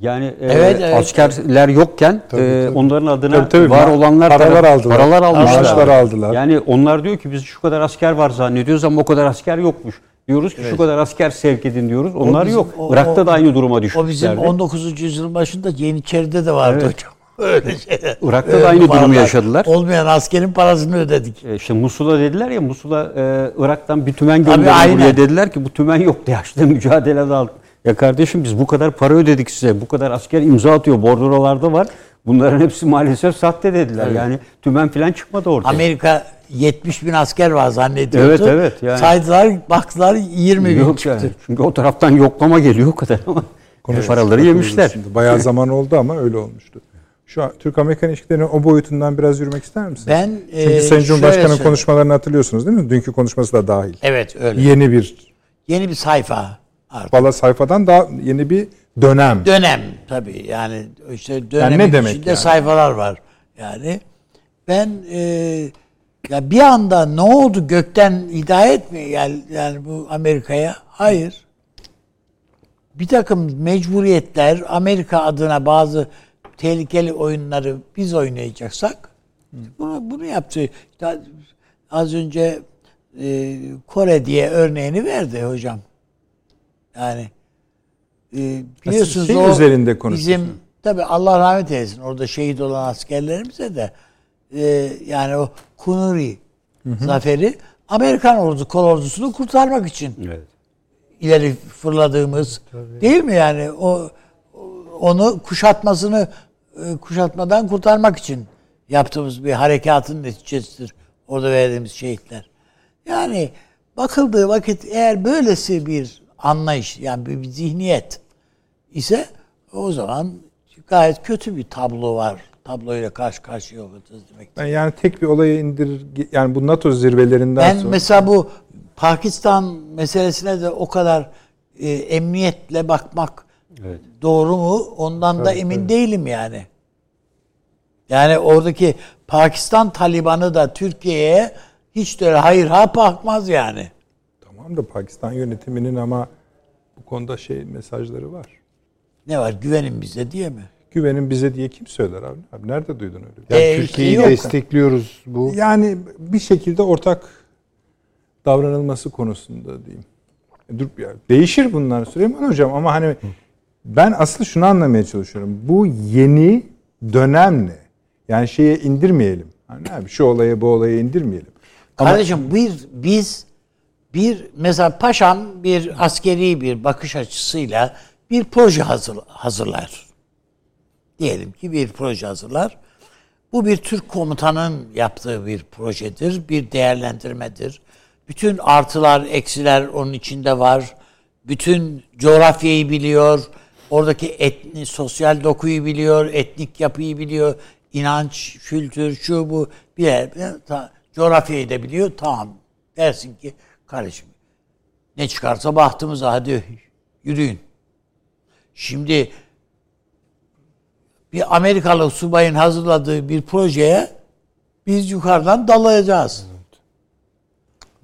Yani e, Evet, evet, askerler yokken e, tabii. onların adına Tabii, tabii. var olanlar Paralar taraf- aldılar. Paralar almışlar. Maaşlar aldılar. Yani onlar diyor ki biz şu kadar asker var zannediyoruz ama o kadar asker yokmuş. Diyoruz ki şu kadar asker sevk edin diyoruz. Onlar bizim- yok. o- Irak'ta o- da aynı duruma O düşmüşlerdi. bizim 19. yüzyılın başında Yeniçeri'de de vardı Evet. hocam. Öyle şeyler. Irak'ta da Öyle aynı durumu yaşadılar. Olmayan askerin parasını ödedik. E, İşte Musul'a dediler ya Musul'a e, Irak'tan bir tümen aynen. buraya dediler ki bu tümen yok DH'de mücadele dal- Ya kardeşim biz bu kadar para ödedik size. Bu kadar asker imza atıyor. Bordrolarda var. Bunların hepsi maalesef sahte dediler. Yani tümen falan çıkmadı ortaya. Amerika 70 bin asker var zannediyordu. Evet, evet, yani. Saydılar baktılar 20 bin Yok çıktı. yani. Çünkü o taraftan yoklama geliyor o kadar ama paraları yemişler. Şimdi bayağı zaman oldu ama öyle olmuştu. Şu an Türk-Amerikan ilişkilerinin o boyutundan biraz yürümek ister misiniz? Ben, Çünkü e, Sayın Cumhurbaşkanı'nın konuşmalarını hatırlıyorsunuz değil mi? Dünkü konuşması da dahil. Evet öyle. Yeni bir Yeni bir sayfa artık. Valla sayfadan daha yeni bir dönem. Dönem tabii yani işte dönemin ne demek içinde yani? sayfalar var. Yani ben e, ya bir anda ne oldu gökten hidayet mi yani, yani bu Amerika'ya? Hayır. Bir takım mecburiyetler Amerika adına bazı tehlikeli oyunları biz oynayacaksak bunu, bunu yaptı. İşte az önce e, Kore diye örneğini verdi hocam. Yani e, biliyorsunuz şey o üzerinde bizim tabi Allah rahmet eylesin orada şehit olan askerlerimize de e, yani o Kunuri zaferi Amerikan ordu kol ordusunu kurtarmak için Evet. ileri fırladığımız değil mi yani o onu kuşatmasını kuşatmadan kurtarmak için yaptığımız bir harekatın neticesidir orada verdiğimiz şehitler. Yani bakıldığı vakit eğer böylesi bir anlayış yani bir, bir zihniyet ise o zaman gayet kötü bir tablo var. Tabloyla karşı karşıya olacağız demek. Ben yani tek bir olaya indir yani bu NATO zirvelerinden Ben sonra mesela bu Pakistan meselesine de o kadar e, emniyetle bakmak Evet. doğru mu? Ondan da emin değilim yani. Yani oradaki Pakistan Taliban'ı da Türkiye'ye hiç de öyle hayır ha bakmaz yani. tamam da Pakistan yönetiminin ama bu konuda şey mesajları var. Ne var güvenin bize diye mi? Güvenin bize diye kim söyler abi? Abi nerede duydun öyle? şey? Yani E, Türkiye'yi destekliyoruz bu. Yani bir şekilde ortak davranılması konusunda diyeyim. E, Dur ya, değişir bunlar Süleyman Hocam ama hani ben asıl şunu anlamaya çalışıyorum. Bu yeni dönem ne? Yani şeye indirmeyelim. Hani abi şu olaya bu olaya indirmeyelim. Ama Kardeşim bir biz bir mesela paşam bir askeri bir bakış açısıyla bir proje hazır, hazırlar. Diyelim ki bir proje hazırlar. Bu bir Türk komutanın yaptığı bir projedir, bir değerlendirmedir. Bütün artılar, eksiler onun içinde var. Bütün coğrafyayı biliyor. Oradaki etni, sosyal dokuyu biliyor, etnik yapıyı biliyor. inanç, kültür, şu bu bilir. Ta- Coğrafyayı da biliyor. Tamam. Dersin ki kardeşim ne çıkarsa bahtımıza hadi yürüyün. Şimdi bir Amerikalı subayın hazırladığı bir projeye biz yukarıdan dalayacağız.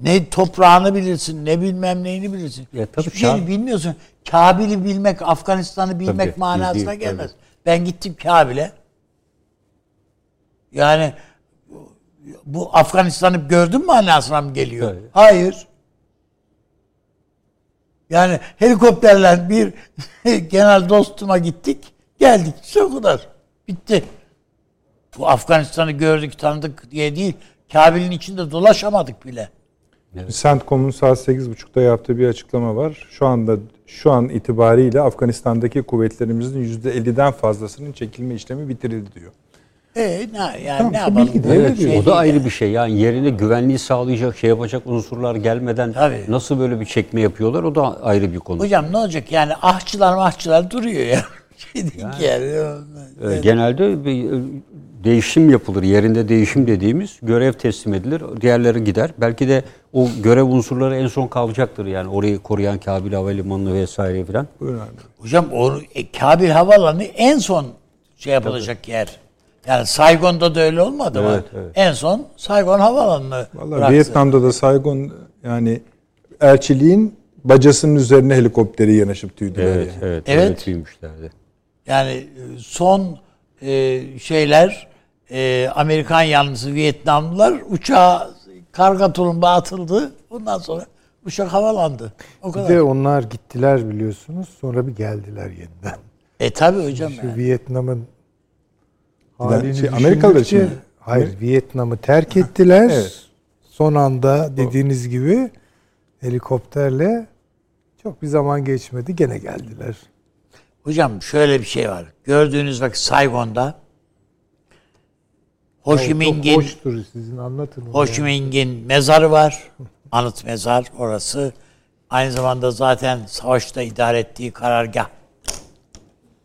Ne toprağını bilirsin, ne bilmem neyini bilirsin. Ya tabii Hiçbir şeyini bilmiyorsun. Kabil'i bilmek, Afganistan'ı bilmek Tabii, manasına bildiği- gelmez. Ben gittim Kabil'e. Yani bu Afganistan'ı gördün mü manasına mı geliyor? Tabii. Hayır. Yani helikopterle bir <laughs> genel dostuma gittik. Geldik. İşte o kadar. Bitti. Bu Afganistan'ı gördük, tanıdık diye değil. Kabil'in içinde dolaşamadık bile. CENTCOM'un saat 8.30'da yaptığı bir açıklama var. Şu anda şu an itibariyle Afganistan'daki kuvvetlerimizin %50'den fazlasının çekilme işlemi bitirildi diyor. E ne, yani Tamam, ne yapalım? bilgi diyor. şey O da ayrı yani. bir şey. Yani yerine güvenliği sağlayacak, şey yapacak unsurlar gelmeden Tabii. nasıl böyle bir çekme yapıyorlar o da ayrı bir konu. Hocam ne olacak yani ahçılar mahçılar duruyor ya. <laughs> Şey değil ki yani. Ee, Genelde bir e, değişim yapılır. Yerinde değişim dediğimiz görev teslim edilir. Diğerleri gider. Belki de o görev unsurları en son kalacaktır. Yani orayı koruyan Kabil Havalimanı vesaire filan. Buyurun abi. Hocam o e, Kabil Havaalanı en son şey yapılacak yer. Yani Saigon'da da öyle olmadı mı? Evet, evet. En son Saigon Havaalanı'nı Vallahi bıraktı. Vietnam'da da Saigon yani elçiliğin bacasının üzerine helikopteri yanaşıp tüydüler. Evet, yani. evet, Evet. evet. Yani e, son e, şeyler e, Amerikan yanlısı Vietnamlılar uçağa karga tulumba atıldı. Ondan sonra uçak havalandı. O Bir kadar. de onlar gittiler biliyorsunuz. Sonra bir geldiler yeniden. E tabi hocam. Şu yani. Vietnam'ın Bir halini şey, Amerikalılar için? Hayır, Vietnam'ı terk ettiler. Evet. Son anda dediğiniz gibi helikopterle Çok bir zaman geçmedi gene geldiler. Hocam şöyle bir şey var. Gördüğünüz vakit Saigon'da Ho Chi Minh'in hoştur sizin anlatın. Ho Chi ya. Minh'in mezarı var. Anıt mezar orası. Aynı zamanda zaten savaşta idare ettiği karargah.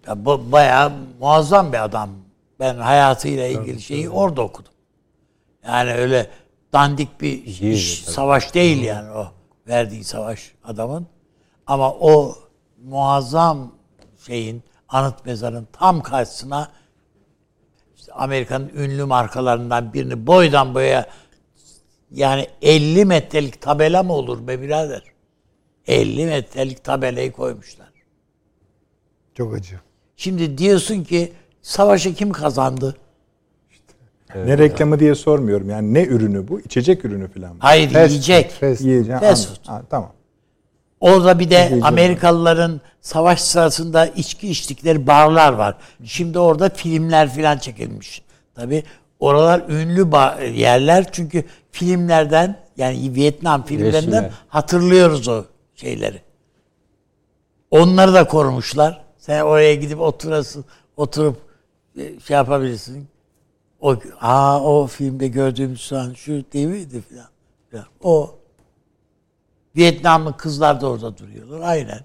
Ya bu bayağı muazzam bir adam. Ben hayatıyla ilgili şeyi orada okudum. Yani öyle dandik bir iş, savaş değil yani o verdiği savaş adamın. Ama o muazzam şeyin anıt mezarın tam karşısına Amerika'nın ünlü markalarından birini boydan boya yani 50 metrelik tabela mı olur be birader? 50 metrelik tabelayı koymuşlar. Çok acı. Şimdi diyorsun ki savaşı kim kazandı? Ne reklamı diye sormuyorum. Yani ne ürünü bu? İçecek ürünü falan mı? Hayır Fast yiyecek. fast. Fast food. Ha, tamam. Orada bir de. Amerikalıların savaş sırasında içki içtikleri barlar var. Şimdi orada filmler filan çekilmiş. Tabi oralar ünlü yerler çünkü filmlerden yani Vietnam filmlerinden Resimler. hatırlıyoruz o şeyleri. Onları da korumuşlar. Sen oraya gidip oturasın, oturup e, şey yapabilirsin. O aa o filmde gördüğümüz şu an şu değil miydi filan. O Vietnamlı kızlar da orada duruyorlar. Aynen.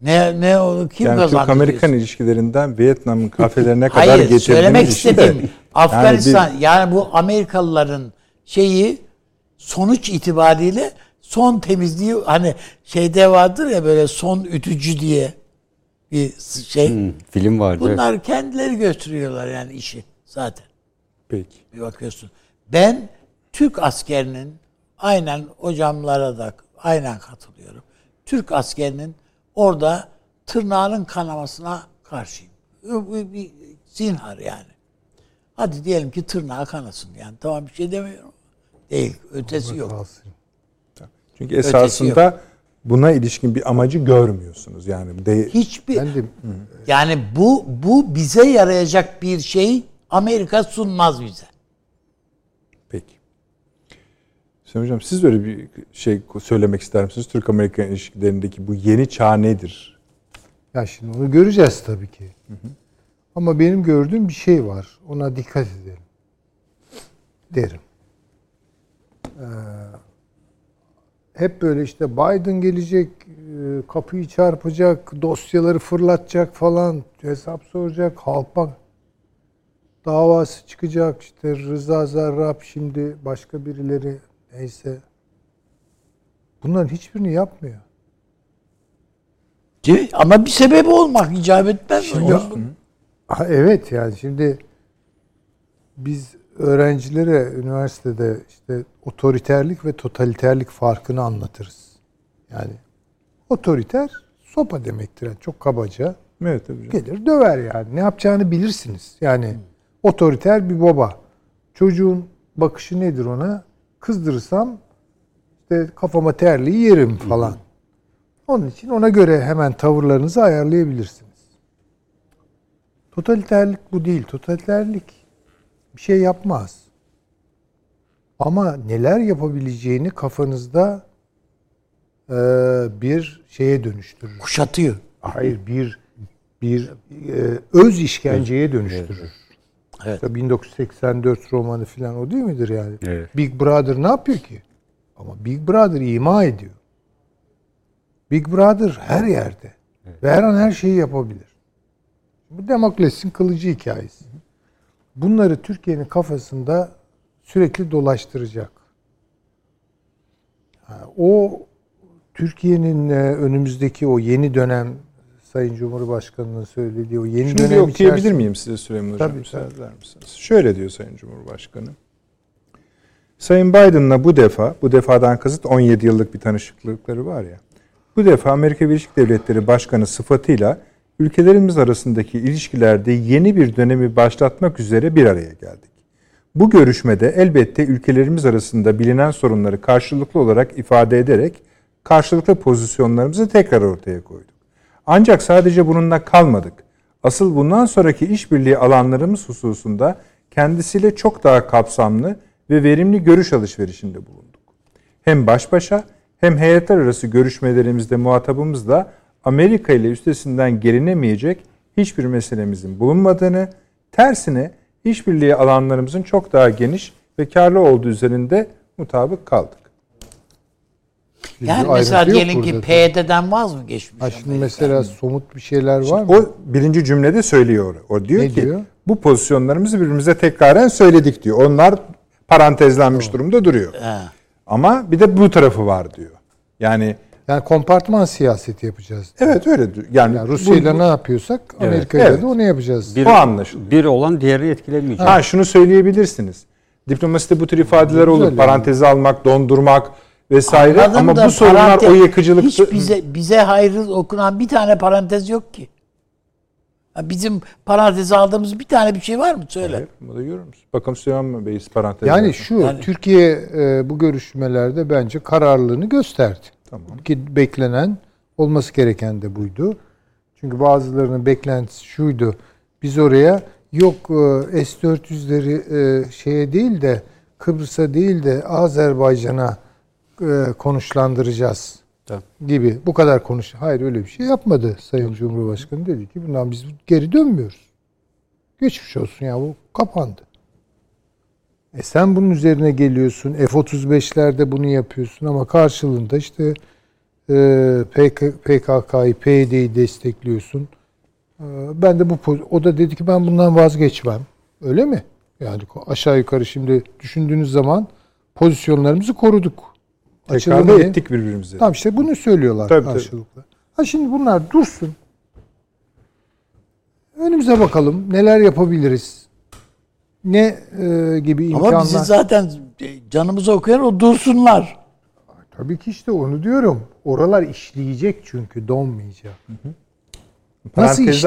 Ne ne o kim Yani kazandı? Türk-Amerikan diyorsun? ilişkilerinden Vietnam'ın kafelerine kadar Hayır getirdiğimiz söylemek de- istediğim Afganistan Yani yani, bu Amerikalıların şeyi sonuç itibariyle son temizliği hani şeyde vardır ya böyle son ütücü diye bir şey. Hmm, film vardı. Bunlar kendileri götürüyorlar yani işi zaten. Peki. Bir bakıyorsun. Ben Türk askerinin aynen hocamlara da aynen katılıyorum. Türk askerinin orada tırnağının kanamasına karşıyım. Bir zinhar yani. Hadi diyelim ki tırnağı kanasın yani. Tamam bir şey demiyorum. Değil. Ötesi yok. Kalsın. Çünkü esasında buna ilişkin bir amacı görmüyorsunuz. Yani de, Hiçbir Ben de yani bu bu bize yarayacak bir şey Amerika sunmaz bize. Peki. Sayın Hocam siz böyle bir şey söylemek ister misiniz? Türk-Amerikan ilişkilerindeki bu yeni çağ nedir? Ya şimdi onu göreceğiz tabii ki. Ama benim gördüğüm bir şey var. Ona dikkat edelim. Derim. Ee, hep böyle işte Biden gelecek, e, kapıyı çarpacak, dosyaları fırlatacak falan, hesap soracak, halk bak davası çıkacak işte Rıza Zarrab şimdi başka birileri neyse. Bunların hiçbirini yapmıyor. Değil? Ama bir sebebi olmak icap etmez mi? Şimdi-. Ha, evet yani şimdi biz öğrencilere üniversitede işte otoriterlik ve totaliterlik farkını anlatırız. Yani otoriter sopa demektir. Yani çok kabaca Evet tabii. hocam. gelir döver yani. Ne yapacağını bilirsiniz. Yani otoriter bir baba. Çocuğun bakışı nedir ona? Kızdırırsam işte kafama terliği yerim falan. Onun için ona göre hemen tavırlarınızı ayarlayabilirsiniz. Totaliterlik bu değil. Totaliterlik bir şey yapmaz. Ama neler yapabileceğini kafanızda e, bir şeye dönüştürür. Kuşatıyor. Hayır bir bir e, öz işkenceye dönüştürür. Evet. Mesela 1984 romanı falan o değil midir yani? Evet. Big Brother ne yapıyor ki? Ama Big Brother ima ediyor. Big Brother her yerde. Ve her an her şeyi yapabilir. Bu demokrasinin kılıcı hikayesi. Bunları Türkiye'nin kafasında sürekli dolaştıracak. O Türkiye'nin e, önümüzdeki o yeni dönem Sayın Cumhurbaşkanı'nın söylediği o yeni Şunu dönem okuyabilir içerisinde- miyim size Süleyman Hocam? Tabii, tabii. misiniz? Şöyle diyor Sayın Cumhurbaşkanı. Sayın Biden'la bu defa, bu defadan kasıt 17 yıllık bir tanışıklıkları var ya. Bu defa Amerika Birleşik Devletleri Başkanı sıfatıyla ülkelerimiz arasındaki ilişkilerde yeni bir dönemi başlatmak üzere bir araya geldik. Bu görüşmede elbette ülkelerimiz arasında bilinen sorunları karşılıklı olarak ifade ederek karşılıklı pozisyonlarımızı tekrar ortaya koyduk. Ancak sadece bununla kalmadık. Asıl bundan sonraki işbirliği alanlarımız hususunda kendisiyle çok daha kapsamlı ve verimli görüş alışverişinde bulunduk. Hem baş başa hem heyetler arası görüşmelerimizde muhatabımızla Amerika ile üstesinden gelinemeyecek hiçbir meselemizin bulunmadığını, tersine işbirliği alanlarımızın çok daha geniş ve karlı olduğu üzerinde mutabık kaldık. Yani mesela diyelim ki. PYD'den vaz mı geçmiş? Ha şimdi mesela somut bir şeyler var mı? O birinci cümlede söylüyor. O diyor Ne ki diyor? bu pozisyonlarımızı birbirimize tekraren söyledik diyor. Onlar parantezlenmiş durumda duruyor. He. Ama bir de bu tarafı var diyor. Yani Yani kompartman siyaseti yapacağız. evet öyle. Yani, Yani Rusya ile ne yapıyorsak Amerika ile Evet. de onu yapacağız. Bir, O anlaşılıyor. bir olan diğeri etkilemeyecek. Ha şunu söyleyebilirsiniz. Diplomaside bu tür ifadeler olur. Güzel Paranteze almak, dondurmak vesaire Anladım ama da bu sorunlar parantez- o yakıcılıkta Hiç bize, bize hayrı okunan bir tane parantez yok ki. Bizim paranteze aldığımız bir tane bir şey var mı? Söyle. Hayır, bunu da görür müsün? Bakalım Süleyman Bey parantez. Yani yapmış. şu Yani- Türkiye e, bu görüşmelerde bence kararlılığını gösterdi. Tamam. Ki beklenen olması gereken de buydu. Çünkü bazılarının beklentisi şuydu. Biz oraya yok e, S-400'leri e, şeye değil de Kıbrıs'a değil de Azerbaycan'a konuşlandıracağız Tabii. gibi. Bu kadar konuş. Hayır öyle bir şey yapmadı Sayın Cumhurbaşkanı. Dedi ki bundan biz geri dönmüyoruz. Geçmiş olsun ya bu kapandı. E sen bunun üzerine geliyorsun. F-35'lerde bunu yapıyorsun ama karşılığında işte e, PK, PKK'yı, PYD'yi destekliyorsun. E, ben de bu o da dedi ki ben bundan vazgeçmem. Öyle mi? Yani aşağı yukarı şimdi düşündüğünüz zaman pozisyonlarımızı koruduk. Tekrar Açılımı ne? ettik birbirimize. Tamam işte bunu söylüyorlar Tabii, tabii. karşılıklı. Ha şimdi bunlar dursun. Önümüze bakalım neler yapabiliriz. Ne e, gibi imkanlar. Ama bizi zaten canımızı okuyan o dursunlar. Tabii ki işte onu diyorum. Oralar işleyecek çünkü donmayacak. Nasıl Paranteze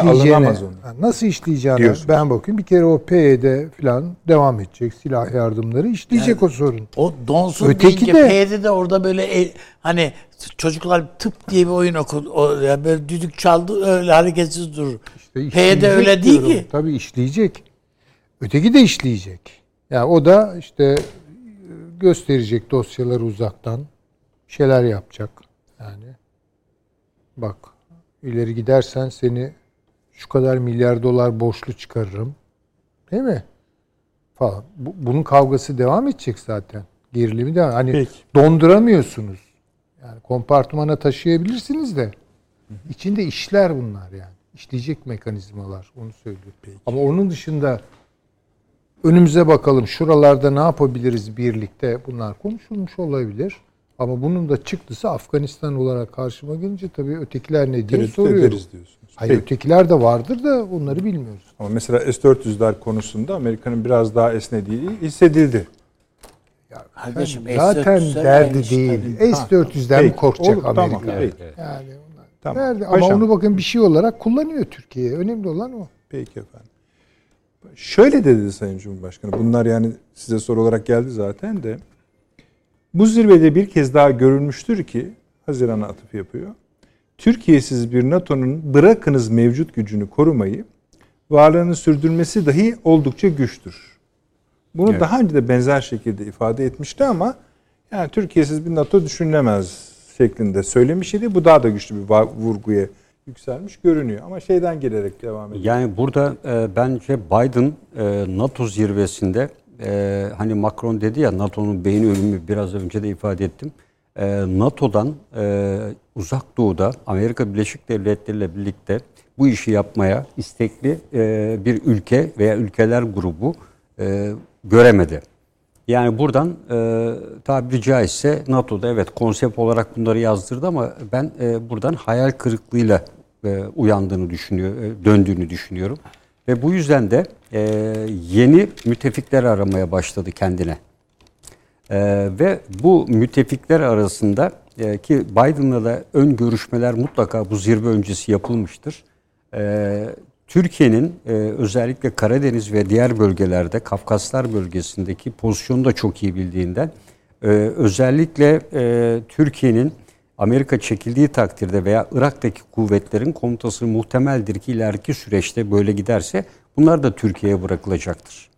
alınamaz onu. Ha, nasıl işleyeceğini Diyorsun. ben bakayım. Bir kere o PYD falan devam edecek. Silah yardımları işleyecek o sorun. O donsun Öteki deyince de- P'de de orada böyle el- hani çocuklar tıp diye bir oyun okudu. O, yani böyle düdük çaldı öyle hareketsiz durur. İşte P'de işleyecek öyle değil diyorum. ki. Tabii işleyecek. Öteki de işleyecek. Yani o da işte e, gösterecek dosyaları uzaktan. Şeyler yapacak. Yani bak ileri gidersen seni şu kadar milyar dolar borçlu çıkarırım. Değil mi? Falan. Bu- bunun kavgası devam edecek zaten. Gerilimi devam. Hani Peki. donduramıyorsunuz. Yani kompartmana taşıyabilirsiniz de içinde işler bunlar yani. İşleyecek mekanizmalar onu söylüyor. Ama onun dışında önümüze bakalım şuralarda ne yapabiliriz birlikte bunlar konuşulmuş olabilir. Ama bunun da çıktısı Afganistan olarak karşıma gelince tabii ötekiler ne diye Tereddüt soruyorum. ederiz diyorsunuz. Hayır Peki. ötekiler de vardır da onları bilmiyoruz. Ama mesela S-400'ler konusunda Amerika'nın biraz daha esnediği hissedildi. Kardeşim, Zaten S-400'ler derdi aynı değil. işte. S-400'den mi korkacak olur, Amerika? Tamam, peki. Yani onlar Tamam. derdi. Ama Paşam. onu bakın bir şey olarak kullanıyor Türkiye. Önemli olan o. Peki efendim. Şöyle dedi Sayın Cumhurbaşkanı. Bunlar yani size soru olarak geldi zaten de. Bu zirvede bir kez daha görülmüştür ki Haziran'a atıf yapıyor. Türkiye'siz bir NATO'nun bırakınız mevcut gücünü korumayı, varlığını sürdürmesi dahi oldukça güçtür. Bunu Evet. daha önce de benzer şekilde ifade etmişti ama yani Türkiye'siz bir NATO düşünülemez şeklinde söylemiş idi. Bu daha da güçlü bir vurguya yükselmiş görünüyor. Ama şeyden gelerek devam ediyor. Yani burada e, bence Biden e, NATO zirvesinde e, hani Macron dedi ya NATO'nun beyin ölümü biraz önce de ifade ettim. E, NATO'dan e, uzak doğuda Amerika Birleşik Devletleri ile birlikte bu işi yapmaya istekli e, bir ülke veya ülkeler grubu e, göremedi. Yani buradan e, tabiri caizse NATO'da evet konsept olarak bunları yazdırdı ama ben e, buradan hayal kırıklığıyla e, uyandığını düşünüyor, e, döndüğünü düşünüyorum. Ve bu yüzden de e, yeni müttefikler aramaya başladı kendine. E, ve bu müttefikler arasında e, ki Biden'la da ön görüşmeler mutlaka bu zirve öncesi yapılmıştır. E, Türkiye'nin e, özellikle Karadeniz ve diğer bölgelerde Kafkaslar bölgesindeki pozisyonu da çok iyi bildiğinden e, özellikle e, Türkiye'nin Amerika çekildiği takdirde veya Irak'taki kuvvetlerin komutası muhtemeldir ki ileriki süreçte böyle giderse bunlar da Türkiye'ye bırakılacaktır.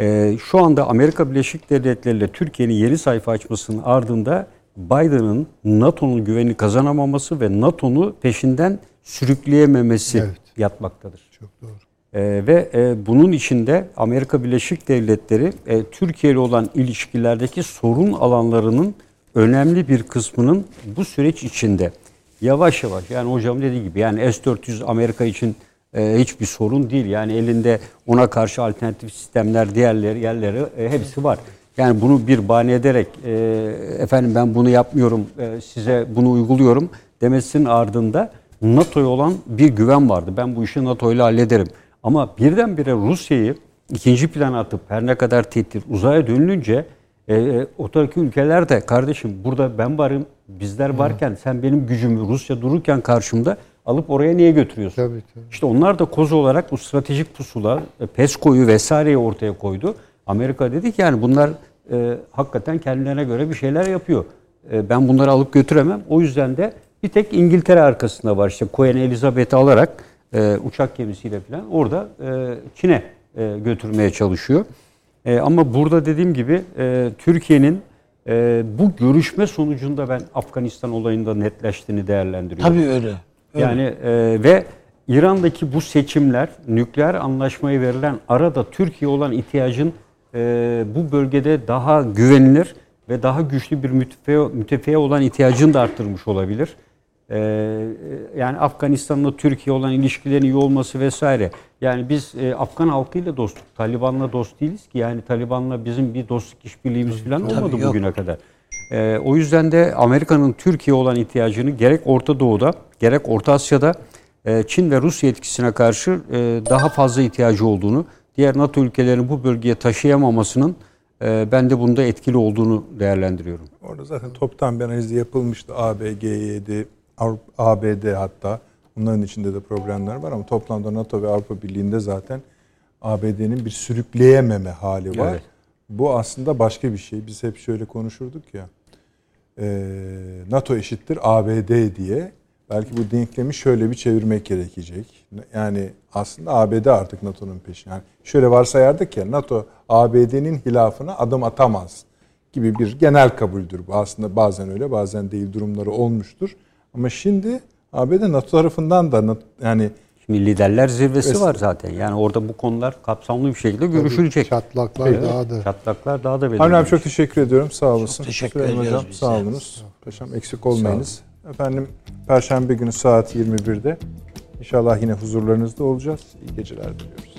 Ee, şu anda Amerika Birleşik Devletleri ile Türkiye'nin yeni sayfa açmasının ardında Biden'ın NATO'nun güvenini kazanamaması ve NATO'nu peşinden sürükleyememesi Evet. yatmaktadır. Çok doğru. Ee, ve e, bunun içinde Amerika Birleşik Devletleri e, Türkiye ile olan ilişkilerdeki sorun alanlarının önemli bir kısmının bu süreç içinde yavaş yavaş yani hocam dediği gibi yani S-400 Amerika için e, hiçbir sorun değil. Yani elinde ona karşı alternatif sistemler diğerleri yerleri e, hepsi var. Yani bunu bir bahane ederek e, efendim ben bunu yapmıyorum e, size bunu uyguluyorum demesinin ardında NATO'ya olan bir güven vardı. Ben bu işi NATO ile hallederim. Ama birdenbire Rusya'yı ikinci plana atıp her ne kadar tehdit uzaya dönülünce e, e, oradaki ülkeler de kardeşim burada ben varım bizler varken sen benim gücümü Rusya dururken karşımda alıp oraya niye götürüyorsun? Tabii, tabii. İşte onlar da koz olarak bu stratejik pusula e, PESCO'yu vesaireyi ortaya koydu. Amerika dedi ki yani bunlar e, hakikaten kendilerine göre bir şeyler yapıyor. E, ben bunları alıp götüremem. O yüzden de bir tek İngiltere arkasında var. İşte Queen Elizabeth'i alarak e, uçak gemisiyle falan orada e, Çin'e e, götürmeye çalışıyor. E, ama burada dediğim gibi e, Türkiye'nin e, bu görüşme sonucunda ben Afganistan olayında netleştiğini değerlendiriyorum. Tabii öyle. öyle. Yani e, ve İran'daki bu seçimler nükleer anlaşmaya verilen arada Türkiye olan ihtiyacın e, bu bölgede daha güvenilir ve daha güçlü bir müttefeye, müttefeye olan ihtiyacını da arttırmış olabilir. E, yani Afganistan'la Türkiye olan ilişkilerin iyi olması vesaire. Yani biz e, Afgan halkıyla dostluk, Taliban'la dost değiliz ki. Yani Taliban'la bizim bir dostluk işbirliğimiz falan olmadı yok. bugüne kadar. Ee, o yüzden de Amerika'nın Türkiye olan ihtiyacını gerek Orta Doğu'da gerek Orta Asya'da e, Çin ve Rusya etkisine karşı e, daha fazla ihtiyacı olduğunu, diğer NATO ülkelerinin bu bölgeye taşıyamamasının e, ben de bunda etkili olduğunu değerlendiriyorum. Orada zaten toptan bir analiz yapılmıştı. AB, G7, Avrupa, ABD hatta. Bunların içinde de problemler var ama toplamda NATO ve Avrupa Birliği'nde zaten ABD'nin bir sürükleyememe hali var. Evet. Bu aslında başka bir şey. Biz hep şöyle konuşurduk ya. e, NATO eşittir ABD diye. Belki bu denklemi şöyle bir çevirmek gerekecek. Yani aslında ABD artık NATO'nun peşinde. Yani şöyle varsayardık ya NATO ABD'nin hilafına adım atamaz gibi bir genel kabuldür bu. Aslında bazen öyle bazen değil durumları olmuştur. Ama şimdi ABD NATO tarafından da yani Şimdi liderler zirvesi var zaten. Yani orada bu konular kapsamlı bir şekilde görüşülecek. Çatlaklar Evet, daha da. Çatlaklar daha da Harun belirgin. abi çok teşekkür ediyorum. Sağ olasın. teşekkür Süleyman ediyoruz Hocam biz sağ olunuz. Paşam eksik olmayınız. Efendim Perşembe günü saat 21'de İnşallah yine huzurlarınızda olacağız. İyi geceler diliyoruz.